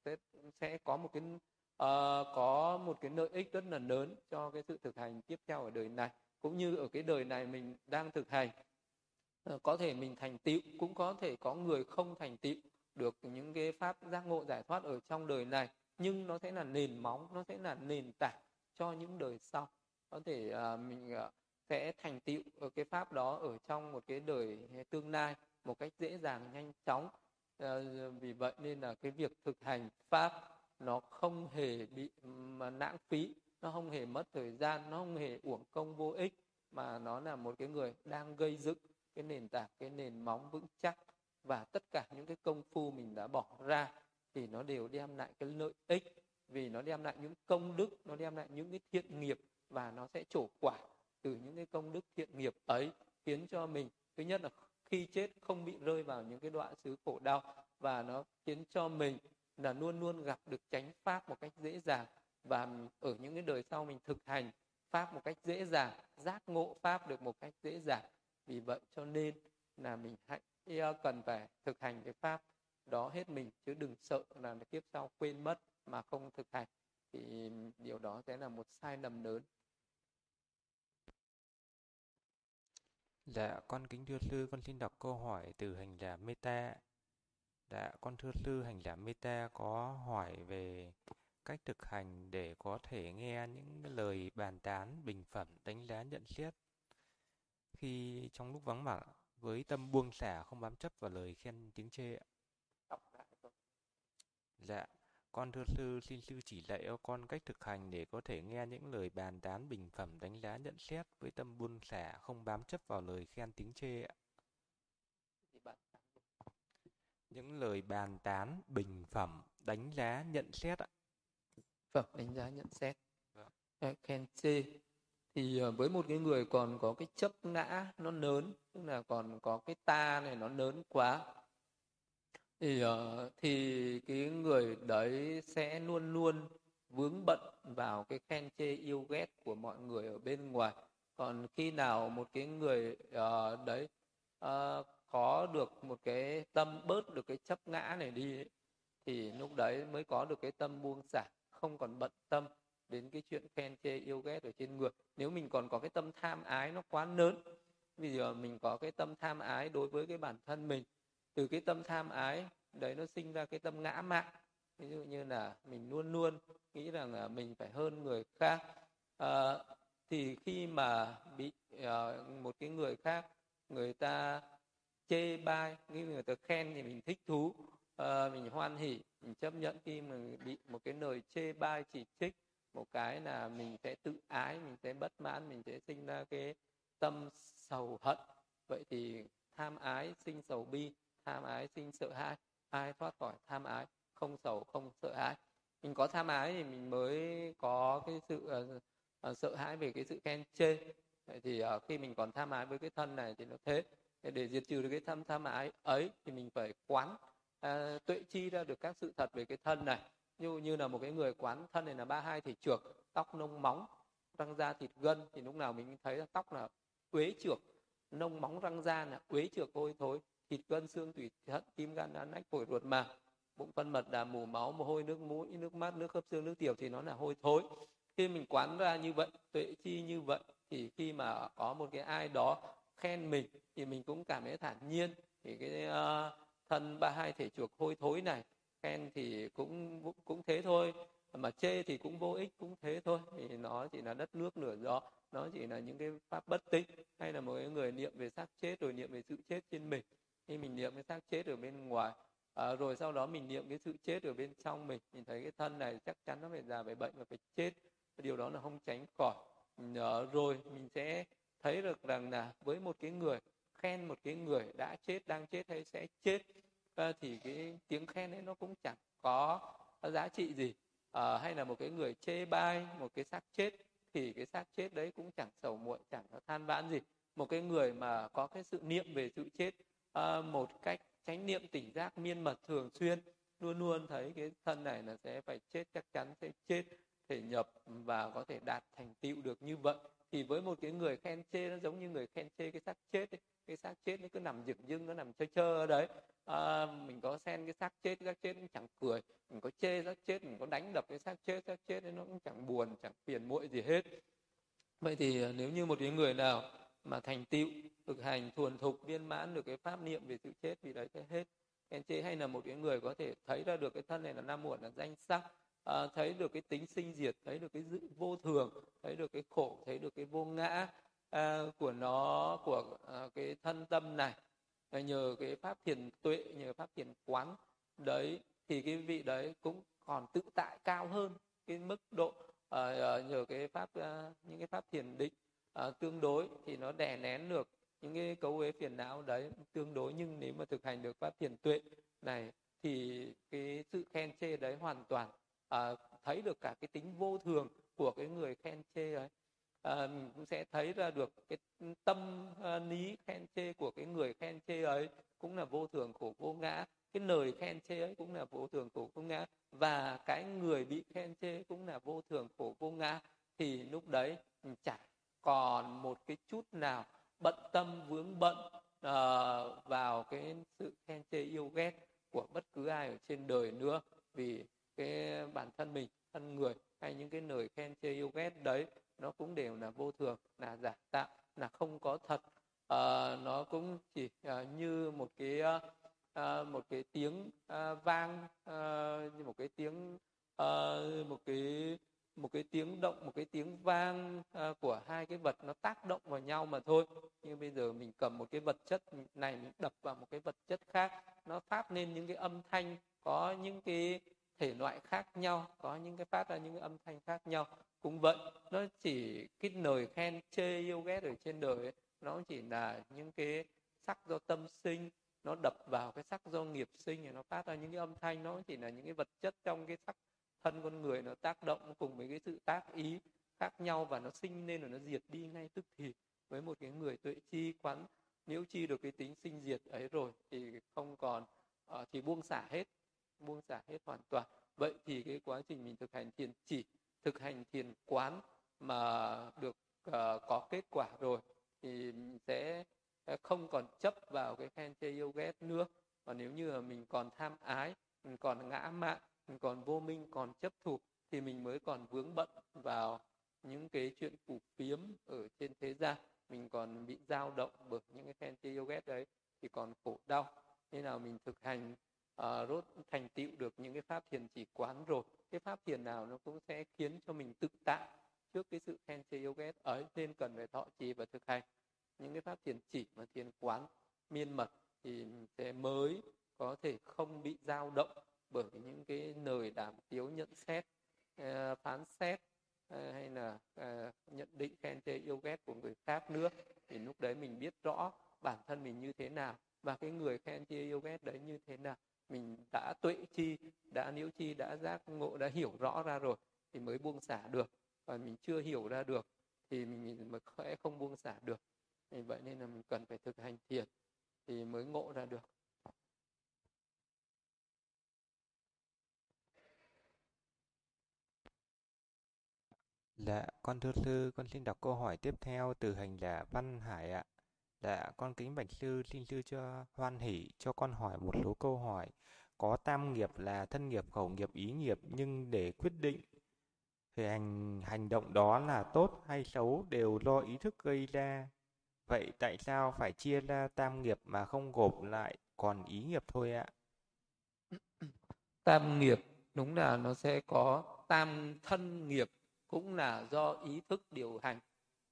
sẽ sẽ có một cái uh, có một cái lợi ích rất là lớn cho cái sự thực hành tiếp theo ở đời này cũng như ở cái đời này mình đang thực hành. Uh, có thể mình thành tựu cũng có thể có người không thành tựu được những cái pháp giác ngộ giải thoát ở trong đời này nhưng nó sẽ là nền móng nó sẽ là nền tảng cho những đời sau. Có thể uh, mình uh, sẽ thành tựu ở cái pháp đó ở trong một cái đời tương lai một cách dễ dàng nhanh chóng. À, vì vậy nên là cái việc thực hành pháp nó không hề bị mà lãng phí, nó không hề mất thời gian, nó không hề uổng công vô ích, mà nó là một cái người đang gây dựng cái nền tảng, cái nền móng vững chắc. Và tất cả những cái công phu mình đã bỏ ra thì nó đều đem lại cái lợi ích, vì nó đem lại những công đức, nó đem lại những cái thiện nghiệp và nó sẽ trổ quả từ những cái công đức thiện nghiệp ấy, khiến cho mình, thứ nhất là khi chết không bị rơi vào những cái đoạn xứ khổ đau và nó khiến cho mình là luôn luôn gặp được chánh pháp một cách dễ dàng và ở những cái đời sau mình thực hành pháp một cách dễ dàng giác ngộ pháp được một cách dễ dàng. Vì vậy cho nên là mình hãy e, cần phải thực hành cái pháp đó hết mình chứ đừng sợ là kiếp sau quên mất mà không thực hành. Thì điều đó sẽ là một sai lầm lớn.
Dạ, con kính thưa sư, con xin đọc câu hỏi từ hành giả Meta. Dạ, con thưa sư, hành giả Meta có hỏi về cách thực hành để có thể nghe những lời bàn tán, bình phẩm, đánh giá, nhận xét khi trong lúc vắng mặt với tâm buông xả không bám chấp vào lời khen tiếng chê ạ. Dạ, con thưa sư, xin sư chỉ dạy cho con cách thực hành để có thể nghe những lời bàn tán, bình phẩm, đánh giá, nhận xét với tâm buông xả, không bám chấp vào lời khen tiếng chê ạ. Những lời bàn tán, bình phẩm, đánh giá, nhận xét ạ.
Phẩm đánh giá nhận xét. Vâng. Khen chê thì ờ, với một cái người còn có cái chấp ngã nó lớn tức là còn có cái ta này nó lớn quá thì uh, thì cái người đấy sẽ luôn luôn vướng bận vào cái khen chê yêu ghét của mọi người ở bên ngoài còn khi nào một cái người uh, đấy uh, có được một cái tâm bớt được cái chấp ngã này đi ấy, thì lúc đấy mới có được cái tâm buông xả không còn bận tâm đến cái chuyện khen chê yêu ghét ở trên người. Nếu mình còn có cái tâm tham ái nó quá lớn bây giờ mình có cái tâm tham ái đối với cái bản thân mình từ cái tâm tham ái đấy nó sinh ra cái tâm ngã mạn. Ví dụ như là mình luôn luôn nghĩ rằng là mình phải hơn người khác. À, thì khi mà bị uh, một cái người khác người ta chê bai khi người ta khen thì mình thích thú uh, mình hoan hỉ mình chấp nhận khi mà bị một cái lời chê bai chỉ trích một cái là mình sẽ tự ái mình sẽ bất mãn mình sẽ sinh ra cái tâm sầu hận. Vậy thì tham ái sinh sầu bi tham ái sinh sợ hãi ai thoát khỏi tham ái không sầu không sợ hãi. Mình có tham ái thì mình mới có cái sự uh, uh, sợ hãi về cái sự khen chê. Vậy thì uh, khi mình còn tham ái với cái thân này thì nó thế để diệt trừ được cái tham tham ái ấy thì mình phải quán à, tuệ chi ra được các sự thật về cái thân này. Như như là một cái người quán thân này là ba hai thể trược tóc nông móng răng da thịt gân thì lúc nào mình thấy là tóc là uế trược nông móng răng da là uế trược hôi thối thịt gân xương tủy thận tim gan đá nách phổi ruột màng bụng phân mật đà mù máu mồ hôi nước mũi nước mắt nước khớp xương nước tiểu thì nó là hôi thối. Khi mình quán ra như vậy tuệ chi như vậy thì khi mà có một cái ai đó khen mình thì mình cũng cảm thấy thản nhiên. Thì cái uh, thân ba hai thể chuộc hôi thối này khen thì cũng cũng thế thôi. Mà chê thì cũng vô ích cũng thế thôi. Thì nó chỉ là đất nước nửa gió nó chỉ là những cái pháp bất tịnh. Hay là một cái người niệm về xác chết rồi niệm về sự chết trên mình. Khi mình niệm cái xác chết ở bên ngoài à, rồi sau đó mình niệm cái sự chết ở bên trong mình. Mình thấy cái thân này chắc chắn nó phải già phải bệnh và phải chết. Điều đó là không tránh khỏi. À, rồi mình sẽ thấy được rằng là với một cái người khen một cái người đã chết đang chết hay sẽ chết ờ, thì cái tiếng khen ấy nó cũng chẳng có giá trị gì. À, hay là một cái người chê bai một cái xác chết thì cái xác chết đấy cũng chẳng sầu muộn chẳng có than vãn gì. Một cái người mà có cái sự niệm về sự chết à, một cách chánh niệm tỉnh giác miên mật thường xuyên luôn luôn thấy cái thân này là sẽ phải chết chắc chắn sẽ chết thể nhập và có thể đạt thành tựu được như vậy. Thì với một cái người khen chê nó giống như người khen chê cái xác chết ấy. cái xác chết nó cứ nằm dựng dưng nó nằm chơi chơi đấy. À, mình có xen cái xác chết xác chết cũng chẳng cười. Mình có chê xác chết mình có đánh đập cái xác chết xác chết ấy nó cũng chẳng buồn chẳng phiền muội gì hết. Vậy thì à, nếu như một cái người nào mà thành tựu thực hành thuần thục viên mãn được cái pháp niệm về sự chết vì đấy sẽ hết. Khen chê hay là một cái người có thể thấy ra được cái thân này là nam muộn là danh sắc à, thấy được cái tính sinh diệt thấy được cái dự vô thường thấy được cái khổ thấy được cái vô ngã à, của nó của à, cái thân tâm này. À, nhờ cái pháp thiền tuệ nhờ pháp thiền quán đấy thì cái vị đấy cũng còn tự tại cao hơn cái mức độ à, nhờ cái pháp à, những cái pháp thiền định à, tương đối thì nó đè nén được những cái cấu uế phiền não đấy tương đối. Nhưng nếu mà thực hành được pháp thiền tuệ này thì cái sự khen chê đấy hoàn toàn à, thấy được cả cái tính vô thường của cái người khen chê ấy. À, mình cũng sẽ thấy ra được cái tâm à, lý khen chê của cái người khen chê ấy cũng là vô thường khổ vô ngã. Cái lời khen chê ấy cũng là vô thường khổ vô ngã. Và cái người bị khen chê cũng là vô thường khổ vô ngã. Thì lúc đấy ừ, mình chẳng còn một cái chút nào bận tâm vướng bận uh, vào cái sự khen chê yêu ghét của bất cứ ai ở trên đời nữa. Vì cái bản thân mình thân người hay những cái lời khen chê yêu ghét đấy nó cũng đều là vô thường là giả tạo là không có thật. À, nó cũng chỉ à, như một cái à, một cái tiếng à, vang à, như một cái tiếng à, một cái một cái tiếng động một cái tiếng vang à, của hai cái vật nó tác động vào nhau mà thôi. Như bây giờ mình cầm một cái vật chất này mình đập vào một cái vật chất khác nó phát lên những cái âm thanh có những cái thể loại khác nhau có những cái phát ra những cái âm thanh khác nhau cũng vậy. Nó chỉ cái lời khen chê yêu ghét ở trên đời ấy, nó chỉ là những cái sắc do tâm sinh nó đập vào cái sắc do nghiệp sinh thì nó phát ra những cái âm thanh nó chỉ là những cái vật chất trong cái sắc thân con người nó tác động cùng với cái sự tác ý khác nhau và nó sinh nên rồi nó diệt đi ngay tức thì với một cái người tuệ chi quán. Nếu chi được cái tính sinh diệt ấy rồi thì không còn uh, thì buông xả hết buông xả hết hoàn toàn. Vậy thì cái quá trình mình thực hành thiền chỉ thực hành thiền quán mà được uh, có kết quả rồi thì mình sẽ ờ, không còn chấp vào cái khen chê yêu ghét nữa. Và nếu như là mình còn tham ái mình còn ngã mạn mình còn vô minh còn chấp thủ thì mình mới còn vướng bận vào những cái chuyện củ phiếm ở trên thế gian. Mình còn bị dao động bởi những cái khen chê yêu ghét đấy thì còn khổ đau. Nên nào mình thực hành uh, rốt thành tựu được những cái pháp thiền chỉ quán rồi. Cái pháp thiền nào nó cũng sẽ khiến cho mình tự tại trước cái sự khen chê yêu ghét ấy nên cần phải thọ trì và thực hành. Những cái pháp thiền chỉ và thiền quán miên mật thì mình sẽ mới có thể không bị dao động bởi những cái lời đàm tiếu nhận xét ờ, phán xét ờ, hay là nhận định khen chê yêu ghét của người khác nữa. Thì lúc đấy mình biết rõ bản thân mình như thế nào và cái người khen chê yêu ghét đấy như thế nào mình đã tuệ chi đã niễu chi đã giác ngộ đã hiểu rõ ra rồi thì mới buông xả được. Còn mình chưa hiểu ra được thì mình mới sẽ không buông xả được. Thì vậy nên là mình cần phải thực hành thiền thì mới ngộ ra được.
Dạ, con thưa sư, con xin đọc câu hỏi tiếp theo từ hành giả Văn Hải ạ. Dạ, con kính bạch sư, xin sư cho hoan hỷ cho con hỏi một số câu hỏi. Có tam nghiệp là thân nghiệp, khẩu nghiệp, ý nghiệp, nhưng để quyết định thì hành hành động đó là tốt hay xấu đều do ý thức gây ra. Vậy tại sao phải chia ra tam nghiệp mà không gộp lại còn ý nghiệp thôi ạ?
Tam nghiệp đúng là nó sẽ có tam thân nghiệp cũng là do ý thức điều hành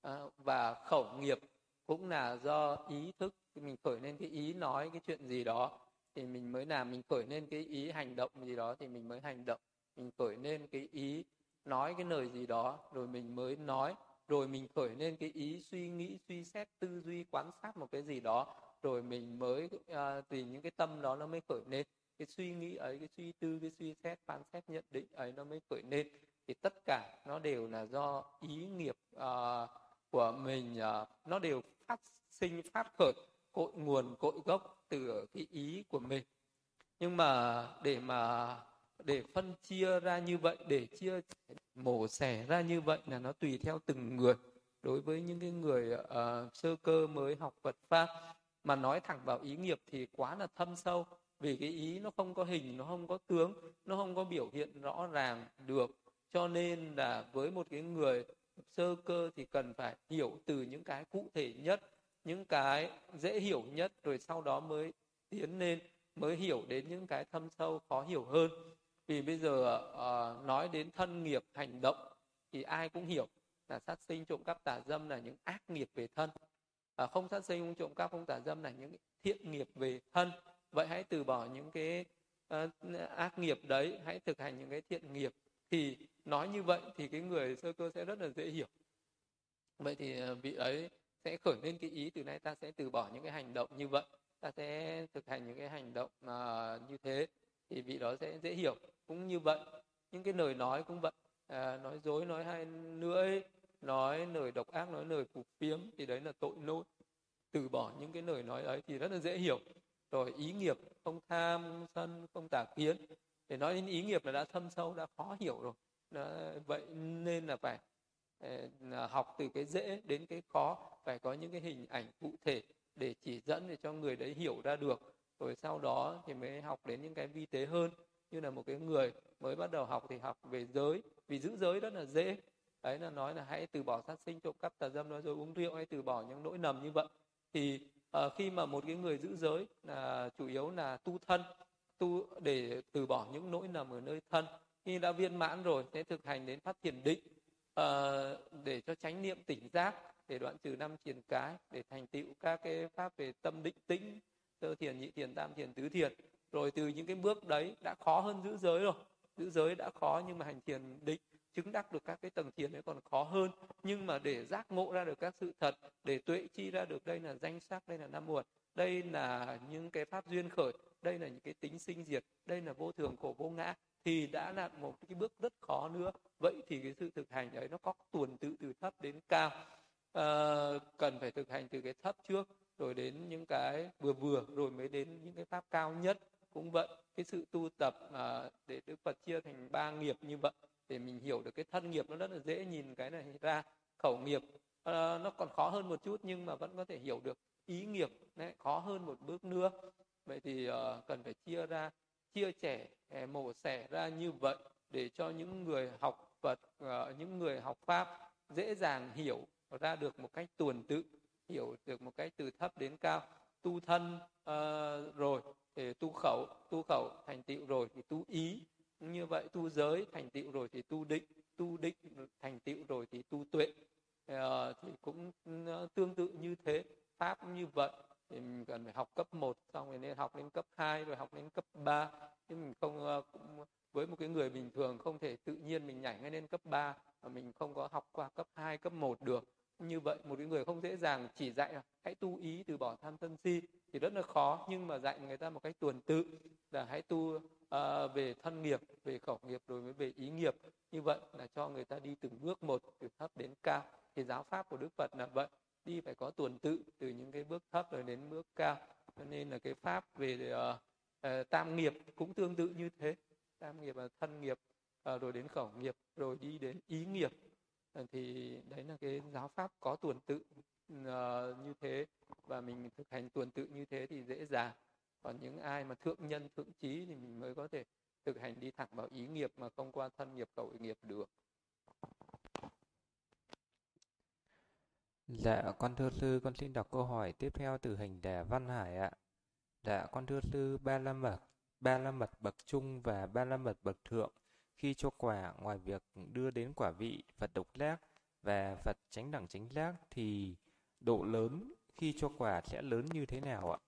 à, và khẩu nghiệp cũng là do ý thức mình khởi lên cái ý nói cái chuyện gì đó thì mình mới làm mình khởi lên cái ý hành động gì đó thì mình mới hành động. Mình khởi lên cái ý nói cái lời gì đó rồi mình mới nói rồi mình khởi lên cái ý suy nghĩ suy xét tư duy quan sát một cái gì đó rồi mình mới à, uh, tùy những cái tâm đó nó mới khởi lên. Cái suy nghĩ ấy cái suy tư cái suy xét phán xét nhận định ấy nó mới khởi lên. Thì tất cả nó đều là do ý nghiệp uh, của mình uh, nó đều phát sinh phát khởi cội nguồn cội gốc từ cái ý của mình. Nhưng mà để mà để phân chia ra như vậy để chia mổ xẻ ra như vậy là nó tùy theo từng người. Đối với những cái người uh, sơ cơ mới học Phật pháp mà nói thẳng vào ý nghiệp thì quá là thâm sâu. Vì cái ý nó không có hình nó không có tướng nó không có biểu hiện rõ ràng được. Cho nên là với một cái người sơ cơ thì cần phải hiểu từ những cái cụ thể nhất những cái dễ hiểu nhất rồi sau đó mới tiến lên mới hiểu đến những cái thâm sâu khó hiểu hơn. Vì bây giờ uh, nói đến thân nghiệp hành động thì ai cũng hiểu là sát sinh trộm cắp tà dâm là những ác nghiệp về thân. À, không sát sinh không trộm cắp không tà dâm là những thiện nghiệp về thân. Vậy hãy từ bỏ những cái uh, ác nghiệp đấy hãy thực hành những cái thiện nghiệp thì nói như vậy thì cái người sơ cơ sẽ rất là dễ hiểu. Vậy thì ờ, vị ấy sẽ khởi lên cái ý từ nay ta sẽ từ bỏ những cái hành động như vậy ta sẽ thực hành những cái hành động mà như thế thì vị đó sẽ dễ hiểu. Cũng như vậy những cái lời nói cũng vậy à, nói dối nói hai lưỡi nói lời độc ác nói lời phục phiếm thì đấy là tội lỗi. Từ bỏ những cái lời nói ấy thì rất là dễ hiểu. Rồi ý nghiệp không tham không sân không tà kiến để nói đến ý nghiệp là đã thâm sâu đã khó hiểu rồi. Đó, vậy nên là phải ờ, là học từ cái dễ đến cái khó phải có những cái hình ảnh cụ thể để chỉ dẫn để cho người đấy hiểu ra được. Rồi sau đó thì mới học đến những cái vi tế hơn. Như là một cái người mới bắt đầu học thì học về giới vì giữ giới rất là dễ. Đấy là nói là hãy từ bỏ sát sinh trộm cắp tà dâm nói rồi uống rượu hay từ bỏ những lỗi nầm như vậy. Thì uh, khi mà một cái người giữ giới là chủ yếu là tu thân tu để từ bỏ những nỗi nằm ở nơi thân. Khi đã viên mãn rồi sẽ thực hành đến phát thiền định uh, để cho chánh niệm tỉnh giác để đoạn trừ năm triền cái để thành tựu các cái pháp về tâm định tĩnh sơ thiền nhị thiền tam thiền tứ thiền. Rồi từ những cái bước đấy đã khó hơn giữ giới rồi. Giữ giới đã khó nhưng mà hành thiền định chứng đắc được các cái tầng thiền ấy còn khó hơn. Nhưng mà để giác ngộ ra được các sự thật để tuệ chi ra được đây là danh sắc đây là năm muộn đây là những cái pháp duyên khởi đây là những cái tính sinh diệt đây là vô thường khổ vô ngã thì đã là một cái bước rất khó nữa. Vậy thì cái sự thực hành đấy nó có tuần tự từ thấp đến cao. À, cần phải thực hành từ cái thấp trước rồi đến những cái vừa vừa rồi mới đến những cái pháp cao nhất. Cũng vậy cái sự tu tập à, để đức phật chia thành ba nghiệp như vậy để mình hiểu được cái thân nghiệp nó rất là dễ nhìn cái này ra. Khẩu nghiệp à, nó còn khó hơn một chút nhưng mà vẫn có thể hiểu được. Ý nghiệp đấy, khó hơn một bước nữa vậy thì uh, cần phải chia ra chia trẻ ờ, mổ xẻ ra như vậy để cho những người học Phật uh, những người học pháp dễ dàng hiểu ra được một cách tuần tự hiểu được một cách từ thấp đến cao. Tu thân uh, rồi thì tu khẩu tu khẩu thành tựu rồi thì tu ý. Như vậy tu giới thành tựu rồi thì tu định tu định thành tựu rồi thì tu tuệ. Uh, thì cũng ừ, tương tự như thế pháp như vậy thì mình cần phải học cấp 1 xong rồi nên học đến cấp 2 rồi học đến cấp 3 chứ mình không ờ, cũng với một cái người bình thường không thể tự nhiên mình nhảy ngay lên cấp 3 mà mình không có học qua cấp 2, cấp 1 được. Như vậy một cái người không dễ dàng chỉ dạy là hãy tu ý từ bỏ tham sân si thì rất là khó. Nhưng mà dạy người ta một cách tuần tự là hãy tu uh, về thân nghiệp về khẩu nghiệp rồi mới về ý nghiệp. Như vậy là cho người ta đi từng bước một từ thấp đến cao. Thì giáo pháp của đức phật là vậy đi phải có tuần tự từ những cái bước thấp rồi đến bước cao. Cho nên là cái pháp về uh, uh, tam nghiệp cũng tương tự như thế. Tam nghiệp là thân nghiệp uh, rồi đến khẩu nghiệp rồi đi đến ý nghiệp. Uh, thì đấy là cái giáo pháp có tuần tự uh, như thế. Và mình thực hành tuần tự như thế thì dễ dàng. Còn những ai mà thượng nhân thượng trí thì mình mới có thể thực hành đi thẳng vào ý nghiệp mà không qua thân nghiệp khẩu nghiệp được.
Dạ, con thưa sư, con xin đọc câu hỏi tiếp theo từ hành đà Văn Hải ạ. Dạ, con thưa sư, ba la mật, ba la mật bậc trung và ba la mật bậc thượng khi cho quả ngoài việc đưa đến quả vị Phật độc giác và Phật chánh đẳng chánh giác thì độ lớn khi cho quả sẽ lớn như thế nào ạ?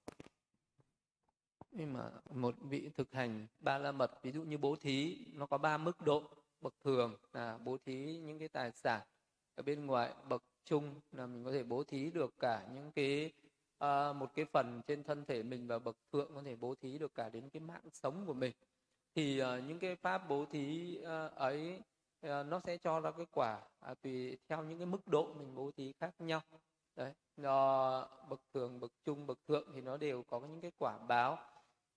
Nhưng mà một vị thực hành ba la mật ví dụ như bố thí nó có ba mức độ bậc thường là bố thí những cái tài sản ở bên ngoài bậc chung là mình có thể bố thí được cả những cái à, một cái phần trên thân thể mình và bậc thượng có thể bố thí được cả đến cái mạng sống của mình. Thì à, những cái pháp bố thí à, ấy à, nó sẽ cho ra cái quả à, tùy theo những cái mức độ mình bố thí khác nhau. Đấy do bậc thường bậc trung bậc thượng thì nó đều có những cái quả báo.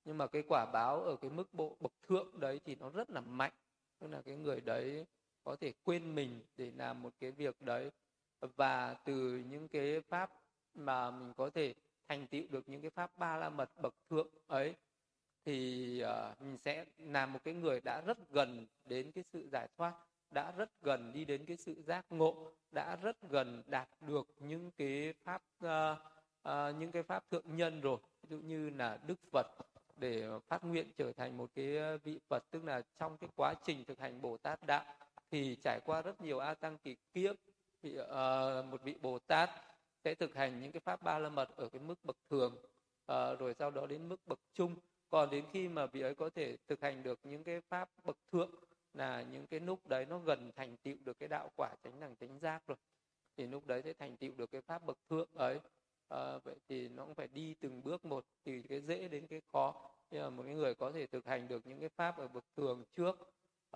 Nhưng mà cái quả báo ở cái mức bộ bậc thượng đấy thì nó rất là mạnh. Tức là cái người đấy có thể quên mình để làm một cái việc đấy và từ những cái pháp mà mình có thể thành tựu được những cái pháp ba la mật bậc thượng ấy thì uh, mình sẽ làm một cái người đã rất gần đến cái sự giải thoát đã rất gần đi đến cái sự giác ngộ đã rất gần đạt được những cái pháp uh, uh, những cái pháp thượng nhân rồi. Ví dụ như là đức phật để phát nguyện trở thành một cái vị phật tức là trong cái quá trình thực hành bồ tát đạo thì trải qua rất nhiều a tăng kỳ kiếp vị uh, ờ, một vị bồ tát sẽ thực hành những cái pháp ba la mật ở cái mức bậc thường uh, rồi sau đó đến mức bậc trung. Còn đến khi mà vị ấy có thể thực hành được những cái pháp bậc thượng là những cái lúc đấy nó gần thành tựu được cái đạo quả chánh đẳng chánh giác rồi thì lúc đấy sẽ thành tựu được cái pháp bậc thượng ấy. À, vậy thì nó cũng phải đi từng bước một từ cái dễ đến cái khó. Nhưng mà một cái người có thể thực hành được những cái pháp ở bậc thường trước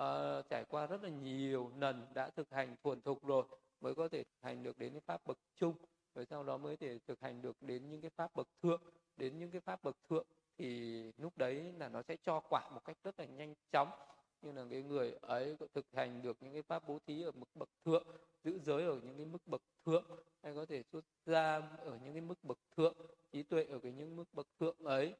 uh, trải qua rất là nhiều lần đã thực hành thuần thục rồi mới có thể thực hành được đến cái pháp bậc trung. Rồi sau đó mới thể thực hành được đến những cái pháp bậc thượng. Đến những cái pháp bậc thượng thì lúc đấy là nó sẽ cho quả một cách rất là nhanh chóng. Như là cái người ấy có thực hành được những cái pháp bố thí ở mức bậc thượng giữ giới ở những cái mức bậc thượng hay có thể xuất ra ở những cái mức bậc thượng trí tuệ ở cái những mức bậc thượng ấy.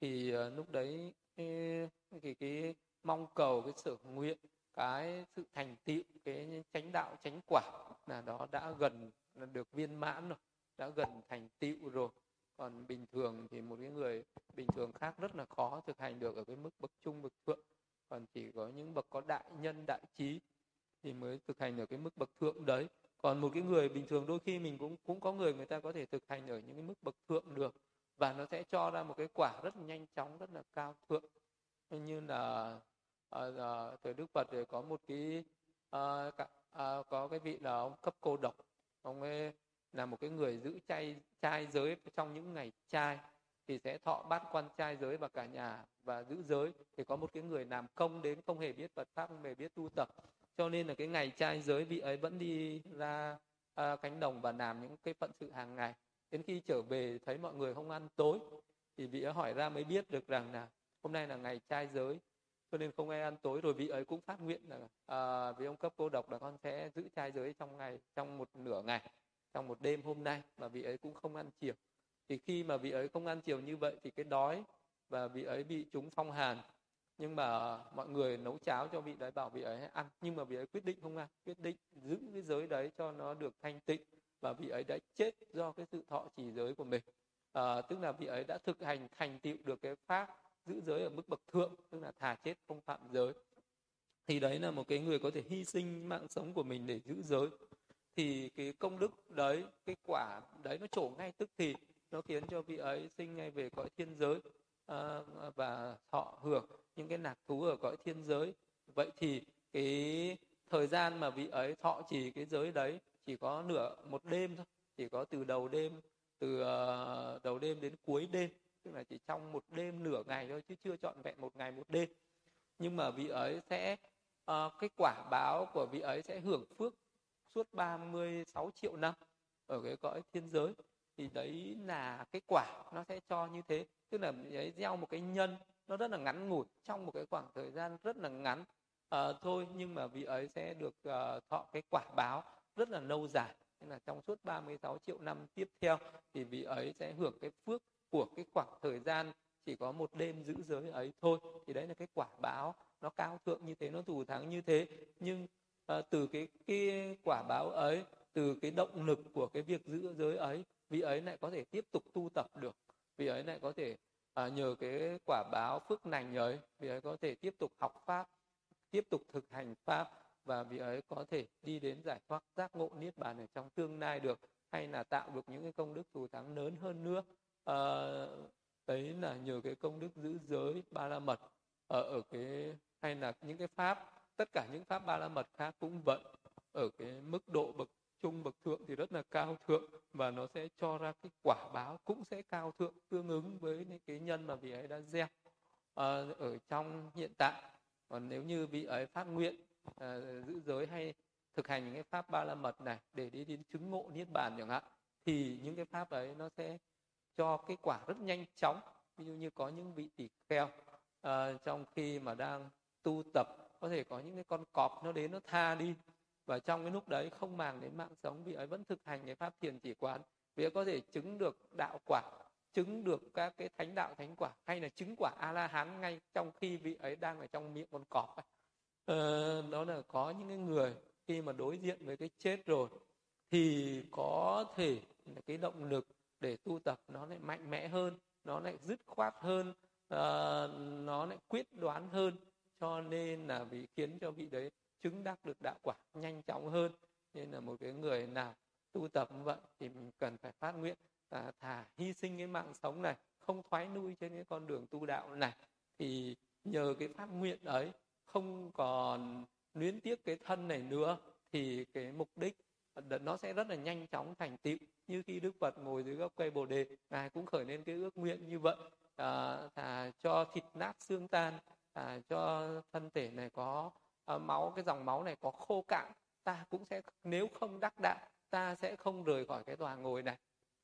Thì uh, lúc đấy cái, cái cái mong cầu cái sở nguyện cái sự thành tựu cái chánh đạo chánh quả là đó đã gần là được viên mãn rồi đã gần thành tựu rồi. Còn bình thường thì một cái người bình thường khác rất là khó thực hành được ở cái mức bậc trung bậc thượng. Còn chỉ có những bậc có đại nhân đại trí thì mới thực hành ở cái mức bậc thượng đấy. Còn một cái người bình thường đôi khi mình cũng cũng có người người ta có thể thực hành ở những cái mức bậc thượng được. Và nó sẽ cho ra một cái quả rất nhanh chóng rất là cao thượng. Như là à, à, thời đức phật thì có một cái à, cả, à, có cái vị là ông cấp cô độc. Ông ấy là một cái người giữ chay trai giới trong những ngày trai thì sẽ thọ bát quan trai giới và cả nhà và giữ giới. Thì có một cái người làm công đến không hề biết Phật pháp không hề biết tu tập. Cho nên là cái ngày trai giới vị ấy vẫn đi ra à, cánh đồng và làm những cái phận sự hàng ngày. Đến khi trở về thấy mọi người không ăn tối thì vị ấy hỏi ra mới biết được rằng là hôm nay là ngày trai giới cho nên không ai ăn tối. Rồi vị ấy cũng phát nguyện là à, vì ông cấp cô độc là con sẽ giữ trai giới trong ngày trong một nửa ngày trong một đêm hôm nay. Mà vị ấy cũng không ăn chiều. Thì khi mà vị ấy không ăn chiều như vậy thì cái đói và vị ấy bị trúng phong hàn. Nhưng mà mọi người nấu cháo cho vị đấy bảo vị ấy ăn. Nhưng mà vị ấy quyết định không ăn quyết định giữ cái giới đấy cho nó được thanh tịnh. Và vị ấy đã chết do cái sự thọ trì giới của mình. À, tức là vị ấy đã thực hành thành tựu được cái pháp giữ giới ở mức bậc thượng tức là thà chết không phạm giới. Thì đấy là một cái người có thể hy sinh mạng sống của mình để giữ giới. Thì cái công đức đấy cái quả đấy nó trổ ngay tức thì nó khiến cho vị ấy sinh ngay về cõi thiên giới. À, và thọ hưởng những cái nạc thú ở cõi thiên giới. Vậy thì cái thời gian mà vị ấy thọ chỉ cái giới đấy chỉ có nửa một đêm thôi chỉ có từ đầu đêm từ uh, đầu đêm đến cuối đêm tức là chỉ trong một đêm nửa ngày thôi chứ chưa trọn vẹn một ngày một đêm. Nhưng mà vị ấy sẽ uh, cái quả báo của vị ấy sẽ hưởng phước suốt 36 triệu năm ở cái cõi thiên giới. Thì đấy là cái quả nó sẽ cho như thế. Tức là ấy gieo một cái nhân nó rất là ngắn ngủi trong một cái khoảng thời gian rất là ngắn uh, thôi. Nhưng mà vị ấy sẽ được uh, thọ cái quả báo rất là lâu dài. Nên là trong suốt 36 triệu năm tiếp theo thì vị ấy sẽ hưởng cái phước của cái khoảng thời gian chỉ có một đêm giữ giới ấy thôi thì đấy là cái quả báo nó cao thượng như thế nó thù thắng như thế. Nhưng uh, từ cái cái quả báo ấy từ cái động lực của cái việc giữ giới ấy vị ấy lại có thể tiếp tục tu tập được. Vị ấy lại có thể à, nhờ cái quả báo phước lành ấy vị ấy có thể tiếp tục học pháp tiếp tục thực hành pháp và vị ấy có thể đi đến giải thoát giác ngộ niết bàn ở trong tương lai được hay là tạo được những cái công đức thù thắng lớn hơn nữa à, đấy là nhờ cái công đức giữ giới ba la mật. Ở ở cái hay là những cái pháp tất cả những pháp ba la mật khác cũng vậy. Ở cái mức độ bậc trung bậc thượng thì rất là cao thượng và nó sẽ cho ra cái quả báo cũng sẽ cao thượng tương ứng với những cái nhân mà vị ấy đã gieo à, ở trong hiện tại. Còn nếu như vị ấy phát nguyện à, giữ giới hay thực hành những cái pháp ba la mật này để đi đến chứng ngộ niết bàn chẳng hạn thì những cái pháp ấy nó sẽ cho cái quả rất nhanh chóng. Ví dụ như có những vị tỷ kheo à, trong khi mà đang tu tập có thể có những cái con cọp nó đến nó tha đi. Và trong cái lúc đấy không màng đến mạng sống vị ấy vẫn thực hành cái pháp thiền chỉ quán. Vị ấy có thể chứng được đạo quả chứng được các cái thánh đạo thánh quả hay là chứng quả a la hán ngay trong khi vị ấy đang ở trong miệng con cọp ấy. Ờ, đó là có những cái người khi mà đối diện với cái chết rồi thì có thể là cái động lực để tu tập nó lại mạnh mẽ hơn nó lại dứt khoát hơn uh, nó lại quyết đoán hơn. Cho nên là vì khiến cho vị đấy chứng đắc được đạo quả nhanh chóng hơn. Nên là một cái người nào tu tập như vậy thì mình cần phải phát nguyện là thà hy sinh cái mạng sống này không thoái nuôi trên cái con đường tu đạo này. Thì nhờ cái phát nguyện ấy không còn luyến tiếc cái thân này nữa thì cái mục đích nó sẽ rất là nhanh chóng thành tựu. Như khi đức phật ngồi dưới gốc cây bồ đề ngài cũng khởi lên cái ước nguyện như vậy. À, à, cho thịt nát xương tan à, cho thân thể này có à, máu cái dòng máu này có khô cạn ta cũng sẽ nếu không đắc đạo ta sẽ không rời khỏi cái tòa ngồi này.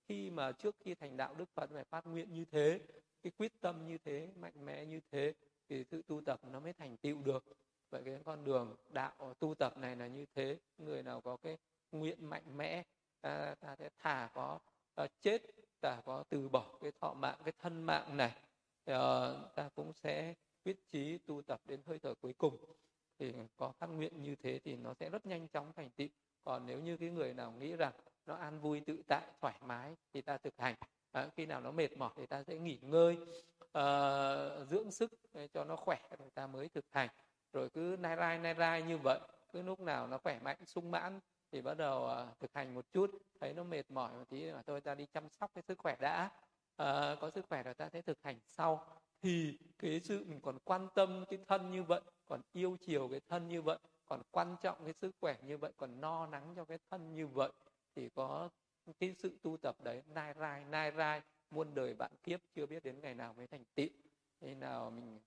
Khi mà trước khi thành đạo đức phật phải phát nguyện như thế cái quyết tâm như thế mạnh mẽ như thế thì sự tu tập nó mới thành tựu được. Vậy cái con đường đạo tu tập này là như thế người nào có cái nguyện mạnh mẽ ta, ta sẽ thả có uh, chết ta có từ bỏ cái thọ mạng cái thân mạng này. Uh, ta cũng sẽ quyết chí tu tập đến hơi thở cuối cùng. Thì có phát nguyện như thế thì nó sẽ rất nhanh chóng thành tựu. Còn nếu như cái người nào nghĩ rằng nó an vui tự tại thoải mái thì ta thực hành. À, khi nào nó mệt mỏi thì ta sẽ nghỉ ngơi uh, dưỡng sức cho nó khỏe rồi ta mới thực hành. Rồi cứ nai rai nai rai như vậy cứ lúc nào nó khỏe mạnh sung mãn thì bắt đầu uh, thực hành một chút thấy nó mệt mỏi một tí mà thôi ta đi chăm sóc cái sức khỏe đã. Uh, có sức khỏe rồi ta sẽ thực hành sau. Thì cái sự mình còn quan tâm cái thân như vậy còn yêu chiều cái thân như vậy còn quan trọng cái sức khỏe như vậy còn no nắng cho cái thân như vậy thì có cái sự tu tập đấy nai rai nai rai muôn đời bạn kiếp chưa biết đến ngày nào mới thành tựu. Thế nào mình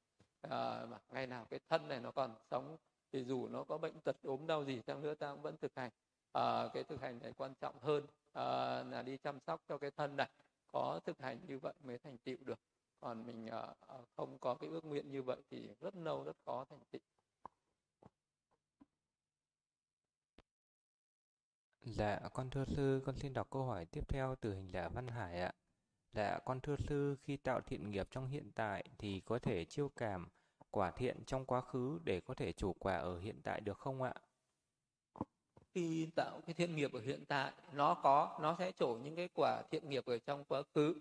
uh, ngày nào cái thân này nó còn sống thì dù nó có bệnh tật ốm đau gì chăng nữa ta cũng vẫn thực hành à, cái thực hành này quan trọng hơn à, là đi chăm sóc cho cái thân này có thực hành như vậy mới thành tựu được còn mình à, không có cái ước nguyện như vậy thì rất lâu rất khó thành tựu
Dạ, con thưa sư, con xin đọc câu hỏi tiếp theo từ hình giả Văn Hải ạ. Dạ, con thưa sư, khi tạo thiện nghiệp trong hiện tại thì có thể chiêu cảm quả thiện trong quá khứ để có thể chủ quả ở hiện tại được không ạ?
Khi tạo cái thiện nghiệp ở hiện tại, nó có, nó sẽ trổ những cái quả thiện nghiệp ở trong quá khứ.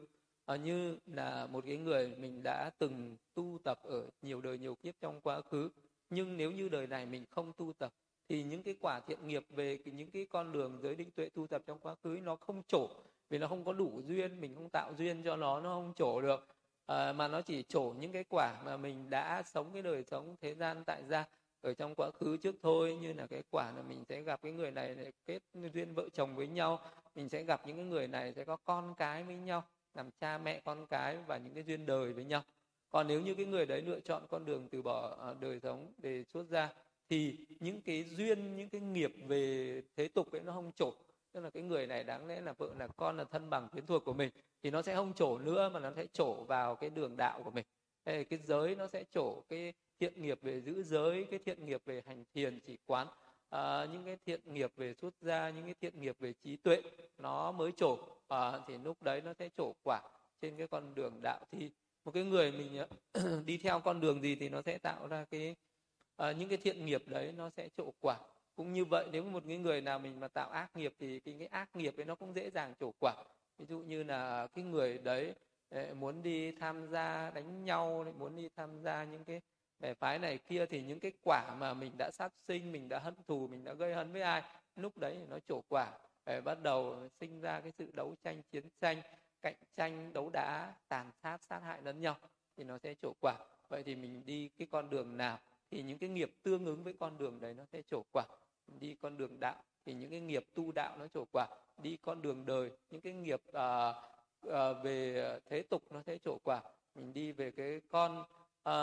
à, như là một cái người mình đã từng tu tập ở nhiều đời nhiều kiếp trong quá khứ nhưng nếu như đời này mình không tu tập thì những cái quả thiện nghiệp về những cái con đường giới định tuệ tu tập trong quá khứ nó không trổ vì nó không có đủ duyên mình không tạo duyên cho nó nó không trổ được à, mà nó chỉ trổ những cái quả mà mình đã sống cái đời sống thế gian tại gia ở trong quá khứ trước thôi, như là cái quả là mình sẽ gặp cái người này để kết duyên vợ chồng với nhau, mình sẽ gặp những cái người này sẽ có con cái với nhau, làm cha mẹ con cái và những cái duyên đời với nhau. Còn nếu như cái người đấy lựa chọn con đường từ bỏ à, đời sống để xuất ra thì những cái duyên, những cái nghiệp về thế tục ấy nó không trổ. Tức là cái người này đáng lẽ là vợ, là con, là thân bằng, quyến thuộc của mình, thì nó sẽ không trổ nữa mà nó sẽ trổ vào cái đường đạo của mình cái giới nó sẽ trổ cái thiện nghiệp về giữ giới cái thiện nghiệp về hành thiền chỉ quán. À, những cái thiện nghiệp về xuất gia những cái thiện nghiệp về trí tuệ nó mới trổ. À, thì lúc đấy nó sẽ trổ quả trên cái con đường đạo. Thì một cái người mình à, đi theo con đường gì thì nó sẽ tạo ra cái à, những cái thiện nghiệp đấy nó sẽ trổ quả. Cũng như vậy nếu một cái người nào mình mà tạo ác nghiệp thì cái, cái ác nghiệp ấy nó cũng dễ dàng trổ quả. Ví dụ như là cái người đấy muốn đi tham gia đánh nhau muốn đi tham gia những cái bè phái này kia thì những cái quả mà mình đã sát sinh mình đã hận thù mình đã gây hấn với ai lúc đấy nó trổ quả. Để bắt đầu sinh ra cái sự đấu tranh chiến tranh cạnh tranh đấu đá tàn sát sát hại lẫn nhau thì nó sẽ trổ quả. Vậy thì mình đi cái con đường nào thì những cái nghiệp tương ứng với con đường đấy nó sẽ trổ quả. Đi con đường đạo thì những cái nghiệp tu đạo nó trổ quả. Đi con đường đời những cái nghiệp uh, à, về ờ, thế tục nó sẽ trổ quả. Mình đi về cái con à,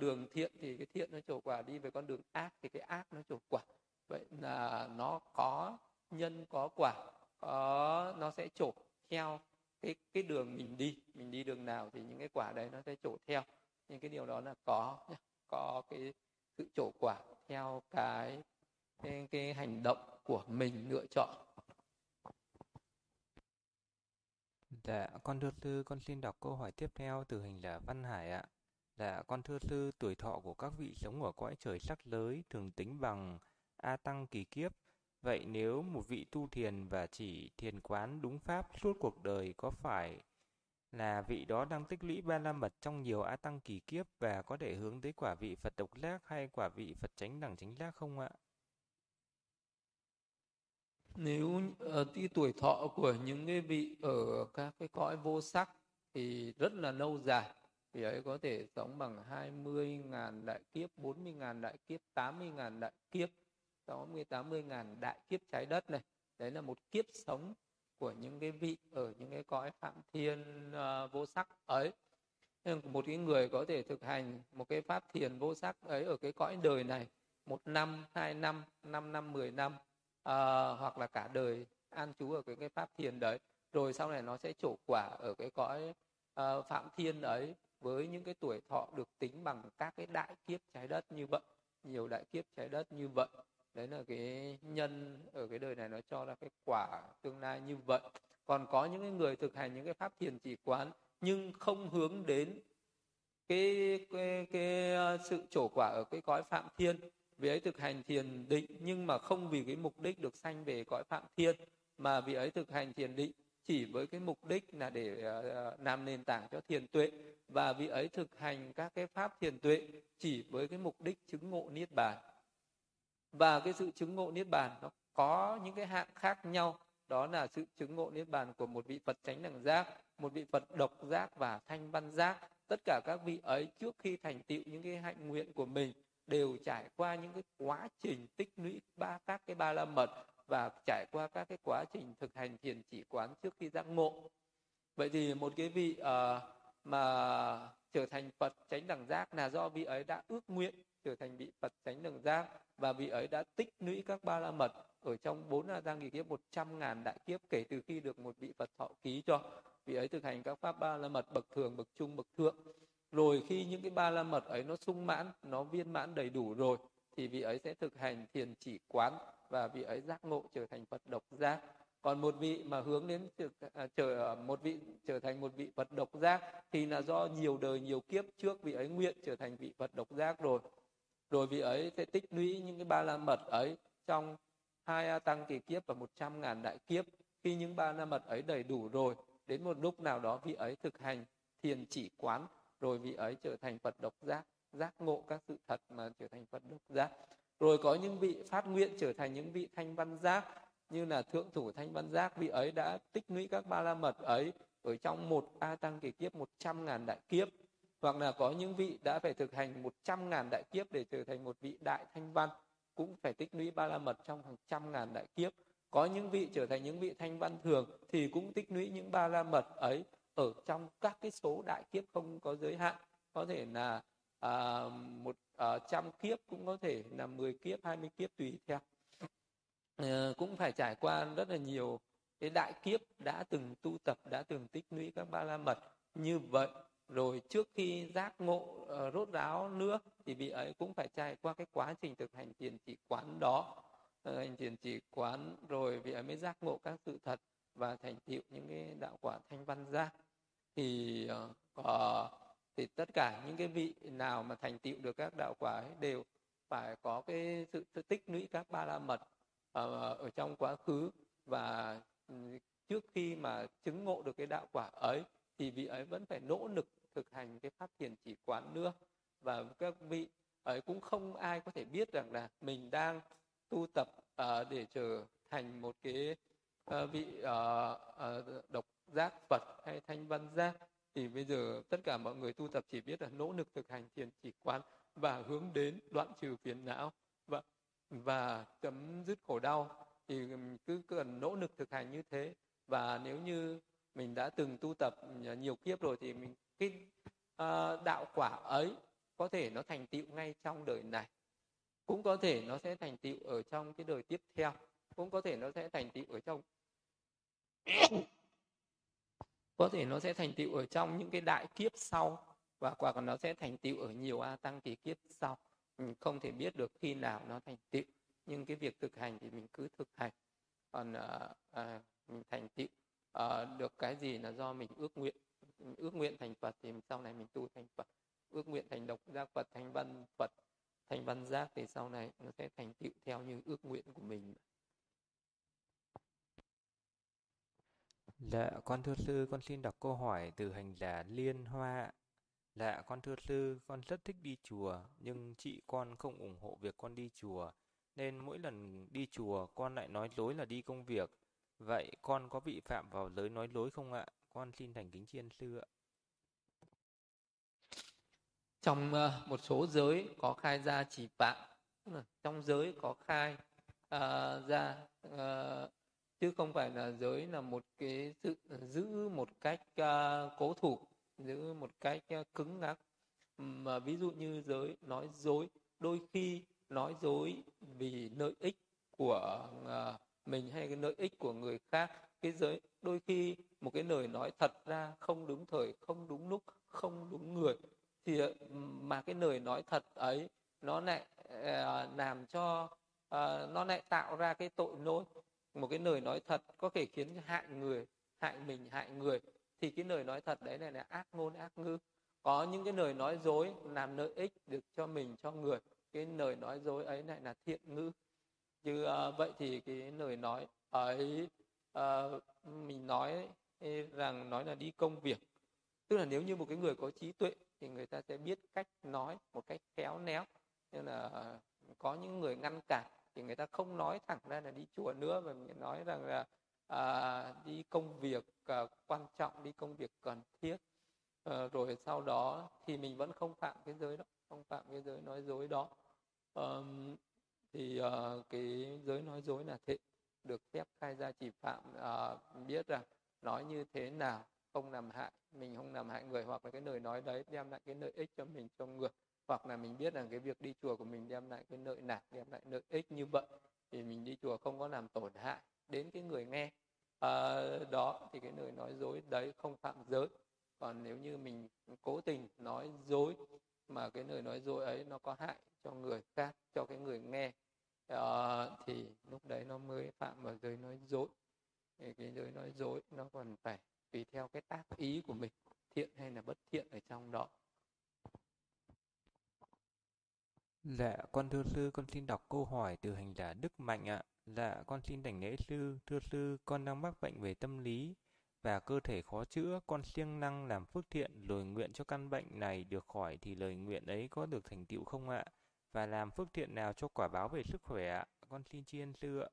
đường thiện thì cái thiện nó trổ quả đi về con đường ác thì cái ác nó trổ quả. Vậy là nó có nhân có quả có nó sẽ trổ theo cái cái đường mình đi. Mình đi đường nào thì những cái quả đấy nó sẽ trổ theo. Nhưng cái điều đó là có có cái sự trổ quả theo cái cái, cái hành động của mình lựa chọn.
Dạ, con thưa sư, con xin đọc câu hỏi tiếp theo từ hành giả Văn Hải ạ. Dạ, con thưa sư, tuổi thọ của các vị sống ở cõi trời sắc giới thường tính bằng A Tăng kỳ kiếp. Vậy nếu một vị tu thiền và chỉ thiền quán đúng pháp suốt cuộc đời có phải là vị đó đang tích lũy ba la mật trong nhiều A Tăng kỳ kiếp và có thể hướng tới quả vị Phật độc giác hay quả vị Phật chánh đẳng chánh giác không ạ?
Nếu ờ, uh, cái tuổi thọ của những cái vị ở các cái cõi vô sắc thì rất là lâu dài vì ấy có thể sống bằng 20.000 đại kiếp, 40.000 đại kiếp, 80.000 đại kiếp, 60 80.000 đại kiếp trái đất này. Đấy là một kiếp sống của những cái vị ở những cái cõi phạm thiên uh, vô sắc ấy. Nên Một cái người có thể thực hành một cái pháp thiền vô sắc ấy ở cái cõi đời này một năm, hai năm, năm năm, mười năm uh, hoặc là cả đời an trú ở cái cái pháp thiền đấy. Rồi sau này nó sẽ trổ quả ở cái cõi uh, phạm thiên ấy với những cái tuổi thọ được tính bằng các cái đại kiếp trái đất như vậy nhiều đại kiếp trái đất như vậy. Đấy là cái nhân ở cái đời này nó cho ra cái quả tương lai như vậy. Còn có những cái người thực hành những cái pháp thiền chỉ quán nhưng không hướng đến cái cái, cái ờ, sự trổ quả ở cái cõi phạm thiên vị ấy thực hành thiền định nhưng mà không vì cái mục đích được sanh về cõi phạm thiên mà vị ấy thực hành thiền định chỉ với cái mục đích là để uh, làm nền tảng cho thiền tuệ. Và vị ấy thực hành các cái pháp thiền tuệ chỉ với cái mục đích chứng ngộ niết bàn. Và cái sự chứng ngộ niết bàn nó có những cái hạng khác nhau. Đó là sự chứng ngộ niết bàn của một vị phật chánh đẳng giác một vị phật độc giác và thanh văn giác. Tất cả các vị ấy trước khi thành tựu những cái hạnh nguyện của mình đều trải qua những cái quá trình tích lũy ba các cái ba la mật và trải qua các cái quá trình thực hành thiền chỉ quán trước khi giác ngộ. Vậy thì một cái vị uh, mà trở thành phật chánh đẳng giác là do vị ấy đã ước nguyện trở thành vị phật chánh đẳng giác và vị ấy đã tích lũy các ba la mật ở trong bốn la giang kỳ kiếp một trăm ngàn đại kiếp kể từ khi được một vị phật thọ ký cho. Vị ấy thực hành các pháp ba la mật bậc thường bậc trung bậc thượng rồi khi những cái ba la mật ấy nó sung mãn nó viên mãn đầy đủ rồi thì vị ấy sẽ thực hành thiền chỉ quán và vị ấy giác ngộ trở thành phật độc giác. Còn một vị mà hướng đến à, trở à, một vị trở thành một vị phật độc giác thì là do nhiều đời nhiều kiếp trước vị ấy nguyện trở thành vị phật độc giác rồi. Rồi vị ấy sẽ tích lũy những cái ba la mật ấy trong hai a tăng kỳ kiếp và một trăm ngàn đại kiếp. Khi những ba la mật ấy đầy đủ rồi đến một lúc nào đó vị ấy thực hành thiền chỉ quán rồi vị ấy trở thành phật độc giác giác ngộ các sự thật mà trở thành phật độc giác. Rồi có những vị phát nguyện trở thành những vị thanh văn giác, như là thượng thủ thanh văn giác. Vị ấy đã tích lũy các ba la mật ấy ở trong một a tăng kỳ kiếp, một trăm ngàn đại kiếp. Hoặc là có những vị đã phải thực hành một trăm ngàn đại kiếp để trở thành một vị đại thanh văn, cũng phải tích lũy ba la mật trong hàng trăm ngàn đại kiếp. Có những vị trở thành những vị thanh văn thường thì cũng tích lũy những ba la mật ấy ở trong các cái số đại kiếp không có giới hạn có thể là à, một à, trăm kiếp cũng có thể là 10 kiếp 20 kiếp tùy theo. À, cũng phải trải qua rất là nhiều cái đại kiếp đã từng tu tập đã từng tích lũy các ba la mật. Như vậy rồi trước khi giác ngộ uh, rốt ráo nữa thì vị ấy cũng phải trải qua cái quá trình thực hành thiền chỉ quán đó. Uh, hành thiền chỉ quán rồi vị ấy mới giác ngộ các sự thật và thành tựu những cái đạo quả thanh văn giác. Thì uh, thì tất cả những cái vị nào mà thành tựu được các đạo quả ấy đều phải có cái sự tích lũy các ba la mật ờ, ở trong quá khứ. Và ừ, trước khi mà chứng ngộ được cái đạo quả ấy thì vị ấy vẫn phải nỗ lực thực hành cái pháp thiền chỉ quán nữa. Và các vị ấy cũng không ai có thể biết rằng là mình đang tu tập uh, để trở thành một cái uh, vị uh, uh, độc giác Phật hay thanh văn giác thì bây giờ tất cả mọi người tu tập chỉ biết là nỗ lực thực hành thiền chỉ quán và hướng đến đoạn trừ phiền não. Và và chấm dứt khổ đau thì cứ cần nỗ lực thực hành như thế. Và nếu như mình đã từng tu tập nhiều kiếp rồi thì mình cái uh, đạo quả ấy có thể nó thành tựu ngay trong đời này. Cũng có thể nó sẽ thành tựu ở trong cái đời tiếp theo cũng có thể nó sẽ thành tựu ở trong. Có thể nó sẽ thành tựu ở trong những cái đại kiếp sau và quả còn nó sẽ thành tựu ở nhiều a tăng kỳ kiếp sau. Mình không thể biết được khi nào nó thành tựu nhưng cái việc thực hành thì mình cứ thực hành. Còn uh, uh, mình thành tựu uh, được cái gì là do mình ước nguyện. Ước nguyện thành Phật thì sau này mình tu thành Phật. Ước nguyện thành độc giác Phật thành văn Phật thành văn giác thì sau này nó sẽ thành tựu theo như ước nguyện của mình.
Dạ, con thưa sư, con xin đọc câu hỏi từ hành giả Liên Hoa. Dạ, con thưa sư, con rất thích đi chùa, nhưng chị con không ủng hộ việc con đi chùa, nên mỗi lần đi chùa con lại nói dối là đi công việc. Vậy con có bị phạm vào giới nói dối không ạ? Con xin thành kính chiên sư ạ.
Trong uh, một số giới có khai ra chỉ phạm, trong giới có khai uh, ra uh, chứ không phải là giới là một cái sự giữ một cách uh, cố thủ giữ một cách uh, cứng ngắc. Mà ví dụ như giới nói dối đôi khi nói dối vì lợi ích của uh, mình hay cái lợi ích của người khác. Cái giới đôi khi một cái lời nói thật ra không đúng thời không đúng lúc không đúng người thì mà cái lời nói thật ấy nó lại uh, làm cho uh, nó lại tạo ra cái tội lỗi một cái lời nói thật có thể khiến hại người hại mình hại người. Thì cái lời nói thật đấy này là ác ngôn ác ngữ. Có những cái lời nói dối làm lợi ích được cho mình cho người. Cái lời nói dối ấy lại là thiện ngữ. Như uh, ờ, vậy thì cái lời nói ấy uh, mình nói rằng nói là đi công việc. Tức là nếu như một cái người có trí tuệ thì người ta sẽ biết cách nói một cách khéo léo. Nên là có những người ngăn cản thì người ta không nói thẳng ra là đi chùa nữa mà mình nói rằng là à, đi công việc à, quan trọng đi công việc cần thiết. À, rồi sau đó thì mình vẫn không phạm cái giới đó không phạm cái giới nói dối đó. À, thì à, cái giới nói dối là thế được phép khai ra chỉ phạm. À, biết rằng nói như thế nào không làm hại mình không làm hại người hoặc là cái lời nói đấy đem lại cái lợi ích cho mình cho người hoặc là mình biết rằng cái việc đi chùa của mình đem lại cái lợi lạc đem lại lợi ích như vậy thì mình đi chùa không có làm tổn hại đến cái người nghe. À, đó thì cái lời nói dối đấy không phạm giới. Còn nếu như mình cố tình nói dối mà cái lời nói dối ấy nó có hại cho người khác cho cái người nghe à, thì lúc đấy nó mới phạm vào giới nói dối. Thì cái giới nói dối nó còn phải tùy theo cái tác ý của mình thiện hay là bất thiện ở trong đó
Dạ, con thưa sư, con xin đọc câu hỏi từ hành giả Đức Mạnh ạ. Dạ, con xin đảnh lễ sư, thưa sư, con đang mắc bệnh về tâm lý và cơ thể khó chữa, con siêng năng làm phước thiện rồi nguyện cho căn bệnh này được khỏi thì lời nguyện ấy có được thành tựu không ạ? Và làm phước thiện nào cho quả báo về sức khỏe ạ? Con xin tri ân sư ạ.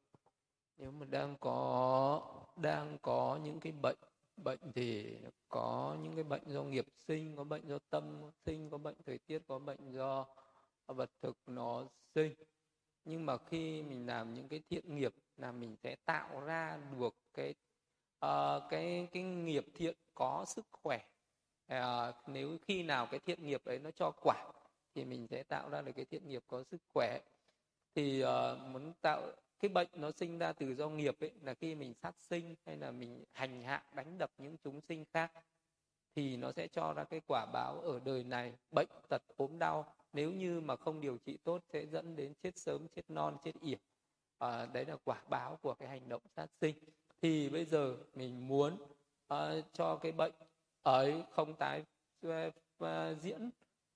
Nếu mà đang có đang có những cái bệnh bệnh thì có những cái bệnh do nghiệp sinh, có bệnh do tâm sinh, có bệnh thời tiết, có bệnh do Ờ, vật thực nó sinh. Nhưng mà khi mình làm những cái thiện nghiệp là mình sẽ tạo ra được cái uh, cái cái nghiệp thiện có sức khỏe. Uh, nếu khi nào cái thiện nghiệp ấy nó cho quả thì mình sẽ tạo ra được cái thiện nghiệp có sức khỏe. Thì uh, muốn tạo cái bệnh nó sinh ra từ do nghiệp ấy là khi mình sát sinh hay là mình hành hạ đánh đập những chúng sinh khác thì nó sẽ cho ra cái quả báo ở đời này. Bệnh tật ốm đau nếu như mà không điều trị tốt sẽ dẫn đến chết sớm chết non chết yểu. À, đấy là quả báo của cái hành động sát sinh. Thì bây giờ mình muốn uh, cho cái bệnh ấy không tái uh, diễn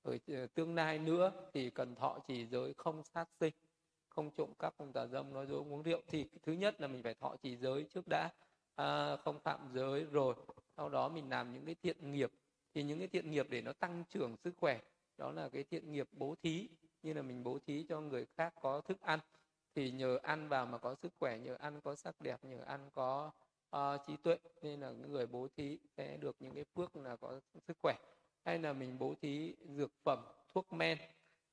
ở tương lai nữa thì cần thọ chỉ giới không sát sinh không trộm cắp không tà dâm nói dối uống rượu. Thì thứ nhất là mình phải thọ chỉ giới trước đã à, không phạm giới rồi. Sau đó mình làm những cái thiện nghiệp. Thì những cái thiện nghiệp để nó tăng trưởng sức khỏe đó là cái thiện nghiệp bố thí như là mình bố thí cho người khác có thức ăn. Thì nhờ ăn vào mà có sức khỏe nhờ ăn có sắc đẹp nhờ ăn có uh, trí tuệ nên là người bố thí sẽ được những cái phước là có sức khỏe. Hay là mình bố thí dược phẩm thuốc men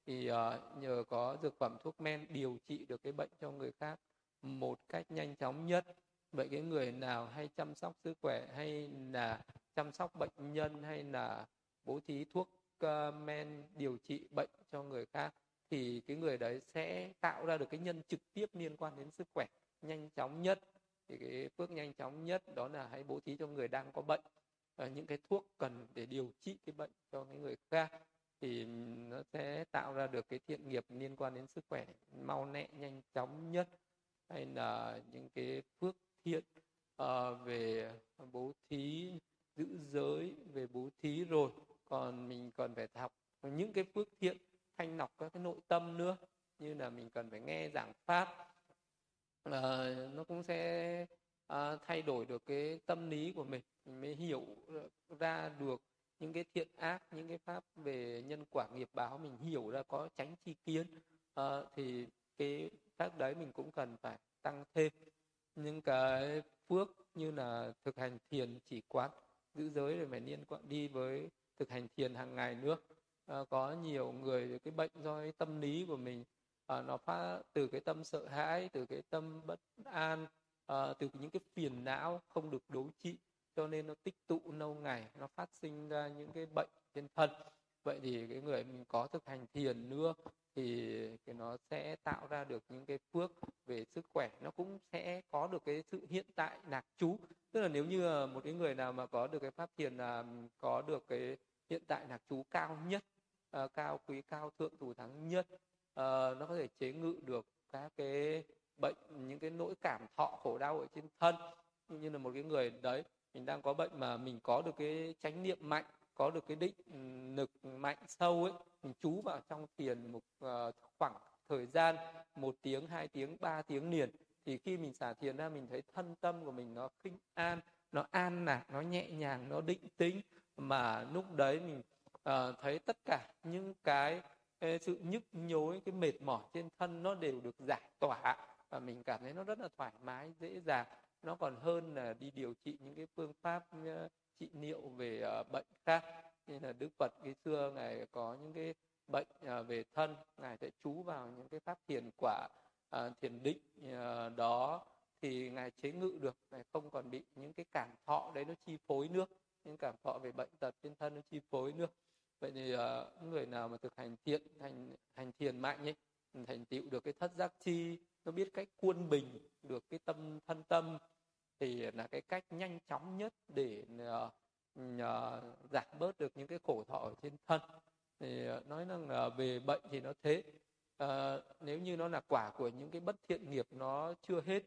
thì uh, nhờ có dược phẩm thuốc men điều trị được cái bệnh cho người khác một cách nhanh chóng nhất. Vậy cái người nào hay chăm sóc sức khỏe hay là chăm sóc bệnh nhân hay là bố thí thuốc uh, men điều trị bệnh cho người khác thì cái người đấy sẽ tạo ra được cái nhân trực tiếp liên quan đến sức khỏe nhanh chóng nhất. Thì cái phước nhanh chóng nhất đó là hãy bố thí cho người đang có bệnh ờ, những cái thuốc cần để điều trị cái bệnh cho cái người khác. Thì nó sẽ tạo ra được cái thiện nghiệp liên quan đến sức khỏe mau lẹ nhanh chóng nhất. Hay là những cái phước thiện uh, về bố thí giữ giới về bố thí rồi còn mình còn phải học những cái phước thiện thanh lọc các cái nội tâm nữa. Như là mình cần phải nghe giảng pháp. Là nó cũng sẽ à, thay đổi được cái tâm lý của mình. Mình mới hiểu ra được những cái thiện ác những cái pháp về nhân quả nghiệp báo. Mình hiểu ra có tránh chi kiến. À, thì cái các đấy mình cũng cần phải tăng thêm. Những cái phước như là thực hành thiền chỉ quán giữ giới rồi phải liên quan đi với thực hành thiền hàng ngày nữa. À, có nhiều người cái bệnh do cái tâm lý của mình à, nó phát từ cái tâm sợ hãi từ cái tâm bất an à, từ những cái phiền não không được đối trị cho nên nó tích tụ lâu ngày nó phát sinh ra những cái bệnh trên thân. Vậy thì cái người mình có thực hành thiền nữa thì cái nó sẽ tạo ra được những cái phước về sức khỏe nó cũng sẽ có được cái sự hiện tại lạc trú. Tức là nếu như một cái người nào mà có được cái pháp thiền là có được cái hiện tại là chú cao nhất uh, cao quý cao thượng thủ thắng nhất. Uh, nó có thể chế ngự được các cái bệnh những cái nỗi cảm thọ khổ đau ở trên thân. Như là một cái người đấy mình đang có bệnh mà mình có được cái chánh niệm mạnh có được cái định ừ, lực mạnh sâu ấy mình chú vào trong thiền một uh, khoảng thời gian một tiếng hai tiếng ba tiếng liền thì khi mình xả thiền ra mình thấy thân tâm của mình nó khinh an nó an lạc nó nhẹ nhàng nó định tĩnh. Mà lúc đấy mình uh, thấy tất cả những cái, uh, sự nhức nhối cái mệt mỏi trên thân nó đều được giải tỏa. Và mình cảm thấy nó rất là thoải mái dễ dàng. Nó còn hơn là đi điều trị những cái phương pháp uh, trị liệu về uh, bệnh khác. Như là đức phật cái xưa ngài có những cái bệnh uh, về thân ngài sẽ chú vào những cái pháp thiền quả uh, thiền định uh, đó thì ngài chế ngự được ngài không còn bị những cái cảm thọ đấy nó chi phối nữa những cảm thọ về bệnh tật trên thân nó chi phối nữa vậy thì uh, người nào mà thực hành thiện hành hành thiền mạnh ấy thành tựu được cái thất giác chi nó biết cách quân bình được cái tâm thân tâm thì là cái cách nhanh chóng nhất để uh, uh, giảm bớt được những cái khổ thọ ở trên thân. Thì uh, nói rằng là về bệnh thì nó thế uh, nếu như nó là quả của những cái bất thiện nghiệp nó chưa hết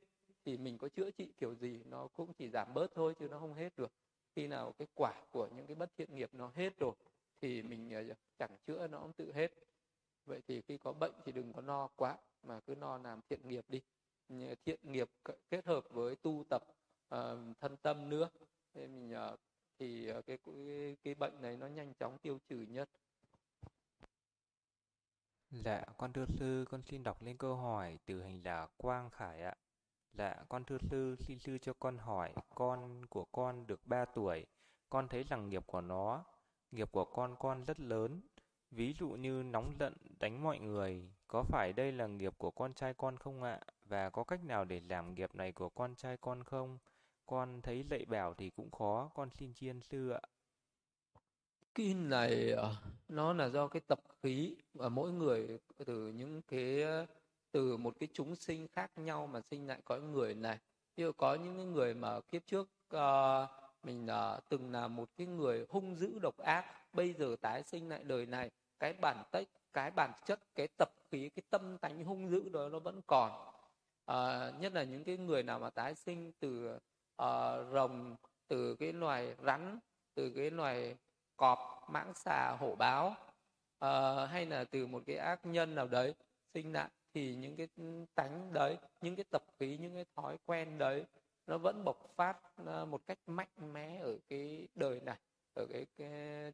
thì mình có chữa trị kiểu gì nó cũng chỉ giảm bớt thôi chứ nó không hết được. Khi nào cái quả của những cái bất thiện nghiệp nó hết rồi thì mình ờ, chẳng chữa nó cũng tự hết. Vậy thì khi có bệnh thì đừng có no quá mà cứ no làm thiện nghiệp đi. Thiện nghiệp kết hợp với tu tập uh, thân tâm nữa. Thì cái bệnh này nó nhanh chóng tiêu trừ nhất.
Dạ, con thưa sư, con xin đọc lên câu hỏi từ hành giả Quang Khải ạ. Dạ, con thưa sư, xin sư cho con hỏi, con của con được 3 tuổi, con thấy rằng nghiệp của nó, nghiệp của con con rất lớn, ví dụ như nóng giận đánh mọi người, có phải đây là nghiệp của con trai con không ạ? Và có cách nào để giảm nghiệp này của con trai con không? Con thấy dạy bảo thì cũng khó, con xin chiên sư ạ.
Cái này ờ, nó là do cái tập khí và mỗi người từ những cái từ một cái chúng sinh khác nhau mà sinh lại có người này. Ví dụ có những người mà kiếp trước uh, mình uh, từng là một cái người hung dữ độc ác, bây giờ tái sinh lại đời này, cái bản tích, cái bản chất, cái tập khí, cái tâm tánh hung dữ đó nó vẫn còn. Uh, nhất là những cái người nào mà tái sinh từ uh, rồng, từ cái loài rắn, từ cái loài cọp mãng xà hổ báo uh, hay là từ một cái ác nhân nào đấy sinh ra thì những cái tánh đấy những cái tập khí những cái thói quen đấy nó vẫn bộc phát ờ, một cách mạnh mẽ ở cái đời này ở cái, cái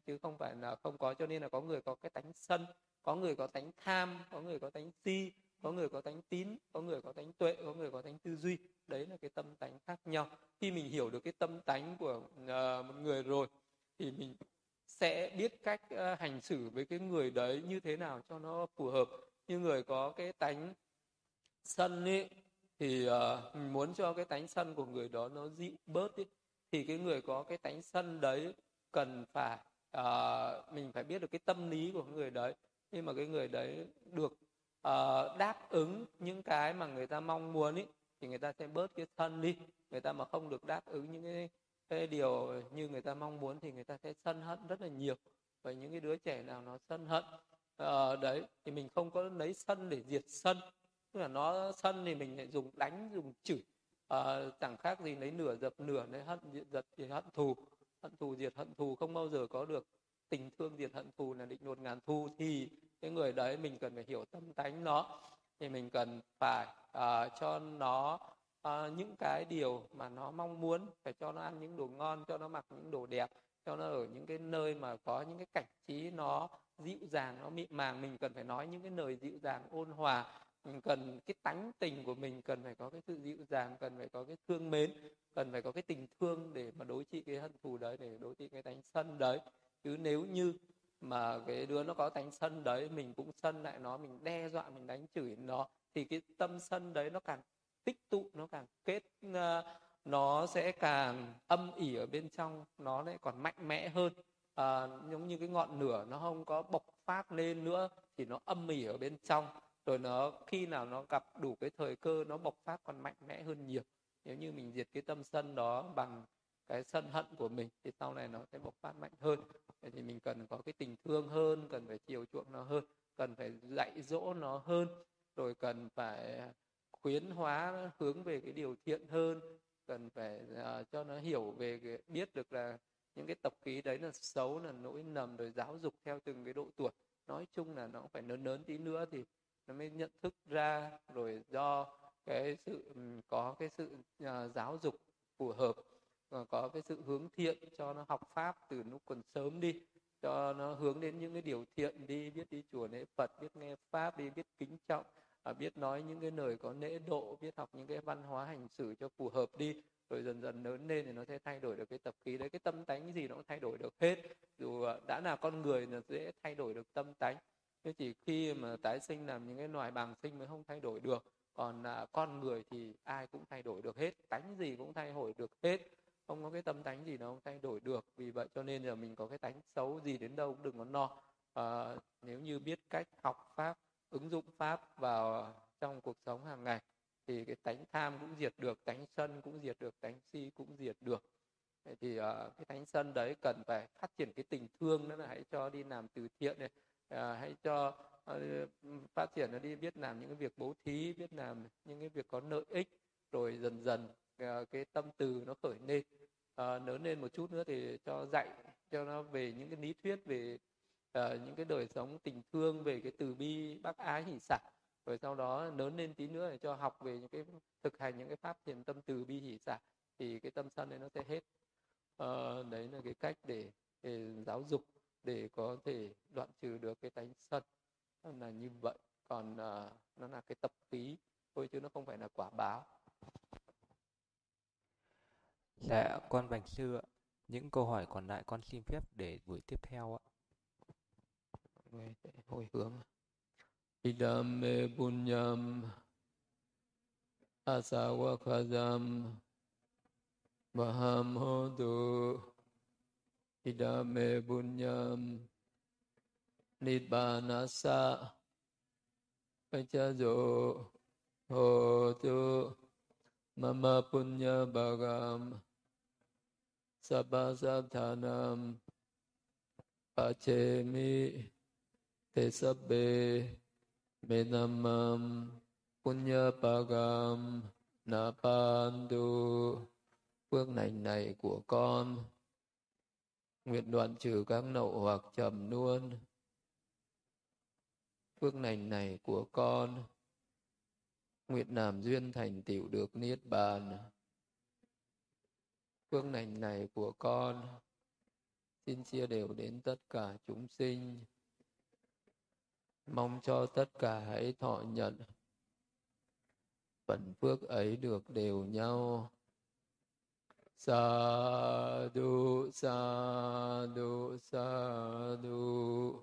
chứ không phải là không có. Cho nên là có người có cái tánh sân có người có tánh tham có người có tánh si có người có tánh tín có người có tánh tuệ có người có tánh tư duy. Đấy là cái tâm tánh khác nhau. Khi mình hiểu được cái tâm tánh của uh, một người rồi thì mình sẽ biết cách uh, hành xử với cái người đấy như thế nào cho nó phù hợp. Như người có cái tánh sân ấy thì uh, mình muốn cho cái tánh sân của người đó nó dịu bớt ấy, thì cái người có cái tánh sân đấy cần phải uh, mình phải biết được cái tâm lý của người đấy. Nhưng mà cái người đấy được uh, đáp ứng những cái mà người ta mong muốn ấy thì người ta sẽ bớt cái sân đi. Người ta mà không được đáp ứng những cái cái điều như người ta mong muốn thì người ta sẽ sân hận rất là nhiều. Và những cái đứa trẻ nào nó sân hận à, đấy thì mình không có lấy sân để diệt sân. Tức là nó sân thì mình lại dùng đánh dùng chửi. À, chẳng khác gì lấy nửa dập nửa lấy hận diệt giật diệt hận thù. Hận thù diệt hận thù không bao giờ có được tình thương diệt hận thù là định nột ngàn thu. Thì cái người đấy mình cần phải hiểu tâm tánh nó. Thì mình cần phải uh, cho nó uh, những cái điều mà nó mong muốn phải cho nó ăn những đồ ngon cho nó mặc những đồ đẹp cho nó ở những cái nơi mà có những cái cảnh trí nó dịu dàng nó mịn màng. Mình cần phải nói những cái lời dịu dàng ôn hòa. Mình cần cái tánh tình của mình cần phải có cái sự dịu dàng cần phải có cái thương mến cần phải có cái tình thương để mà đối trị cái hận thù đấy để đối trị cái tánh sân đấy. Chứ nếu như mà cái đứa nó có tánh sân đấy mình cũng sân lại nó mình đe dọa mình đánh chửi nó thì cái tâm sân đấy nó càng tích tụ nó càng kết ờ, nó sẽ càng âm ỉ ở bên trong nó lại còn mạnh mẽ hơn. À, giống như cái ngọn lửa nó không có bộc phát lên nữa thì nó âm ỉ ở bên trong. Rồi nó khi nào nó gặp đủ cái thời cơ nó bộc phát còn mạnh mẽ hơn nhiều. Nếu như mình diệt cái tâm sân đó bằng cái sân hận của mình thì sau này nó sẽ bộc phát mạnh hơn. Vậy thì mình cần có cái tình thương hơn cần phải chiều chuộng nó hơn cần phải dạy dỗ nó hơn rồi cần phải khuyến hóa hướng về cái điều thiện hơn cần phải uh, cho nó hiểu về cái, biết được là những cái tập khí đấy là xấu là nỗi nầm rồi giáo dục theo từng cái độ tuổi. Nói chung là nó phải lớn lớn tí nữa thì nó mới nhận thức ra rồi do cái sự ừ, có cái sự uh, giáo dục phù hợp có cái sự hướng thiện cho nó học pháp từ lúc còn sớm đi cho nó hướng đến những cái điều thiện đi biết đi chùa lễ phật biết nghe pháp đi biết kính trọng à, biết nói những cái lời có lễ độ biết học những cái văn hóa hành xử cho phù hợp đi rồi dần dần lớn lên thì nó sẽ thay đổi được cái tập khí đấy. Cái tâm tánh gì nó cũng thay đổi được hết. Dù à, đã là con người là dễ thay đổi được tâm tánh. Nhưng chỉ khi mà tái sinh làm những cái loài bàng sinh mới không thay đổi được. Còn là con người thì ai cũng thay đổi được hết tánh gì cũng thay đổi được hết. Không có cái tâm tánh gì nó không thay đổi được. Vì vậy cho nên là mình có cái tánh xấu gì đến đâu cũng đừng có no à, nếu như biết cách học pháp ứng dụng pháp vào trong cuộc sống hàng ngày thì cái tánh tham cũng diệt được tánh sân cũng diệt được tánh si cũng diệt được. Vậy thì uh, cái tánh sân đấy cần phải phát triển cái tình thương nữa là hãy cho đi làm từ thiện này uh, hãy cho uh, phát triển nó đi biết làm những cái việc bố thí biết làm những cái việc có lợi ích rồi dần dần uh, cái tâm từ nó khởi lên. Uh, lớn lên một chút nữa thì cho dạy cho nó về những cái lý thuyết về uh, những cái đời sống tình thương về cái từ bi bác ái hỷ xả rồi sau đó lớn lên tí nữa để cho học về những cái thực hành những cái pháp thiền tâm từ bi hỷ xả thì cái tâm sân đấy nó sẽ hết. Uh, đấy là cái cách để để giáo dục để có thể đoạn trừ được cái tánh sân. Là như vậy. Còn uh, nó là cái tập khí thôi chứ nó không phải là quả báo.
Dạ con bạch sư ạ. Những câu hỏi còn lại con xin phép để buổi tiếp theo ạ
hồi hướng. Idame punyam asawakadam maham hodu idame punyam nidbanasa ho hotu mama punya bagam sabba sabdhanam pachemi te sabbe menamam punya pagam na pandu phước lành này của con, nguyện đoạn trừ các nậu hoặc trầm luôn phước lành này của con, nguyện làm duyên thành tựu được niết bàn. Phước lành này của con, xin chia đều đến tất cả chúng sinh mong cho tất cả hãy thọ nhận. Phần phước ấy được đều nhau. Sa du sa du sa du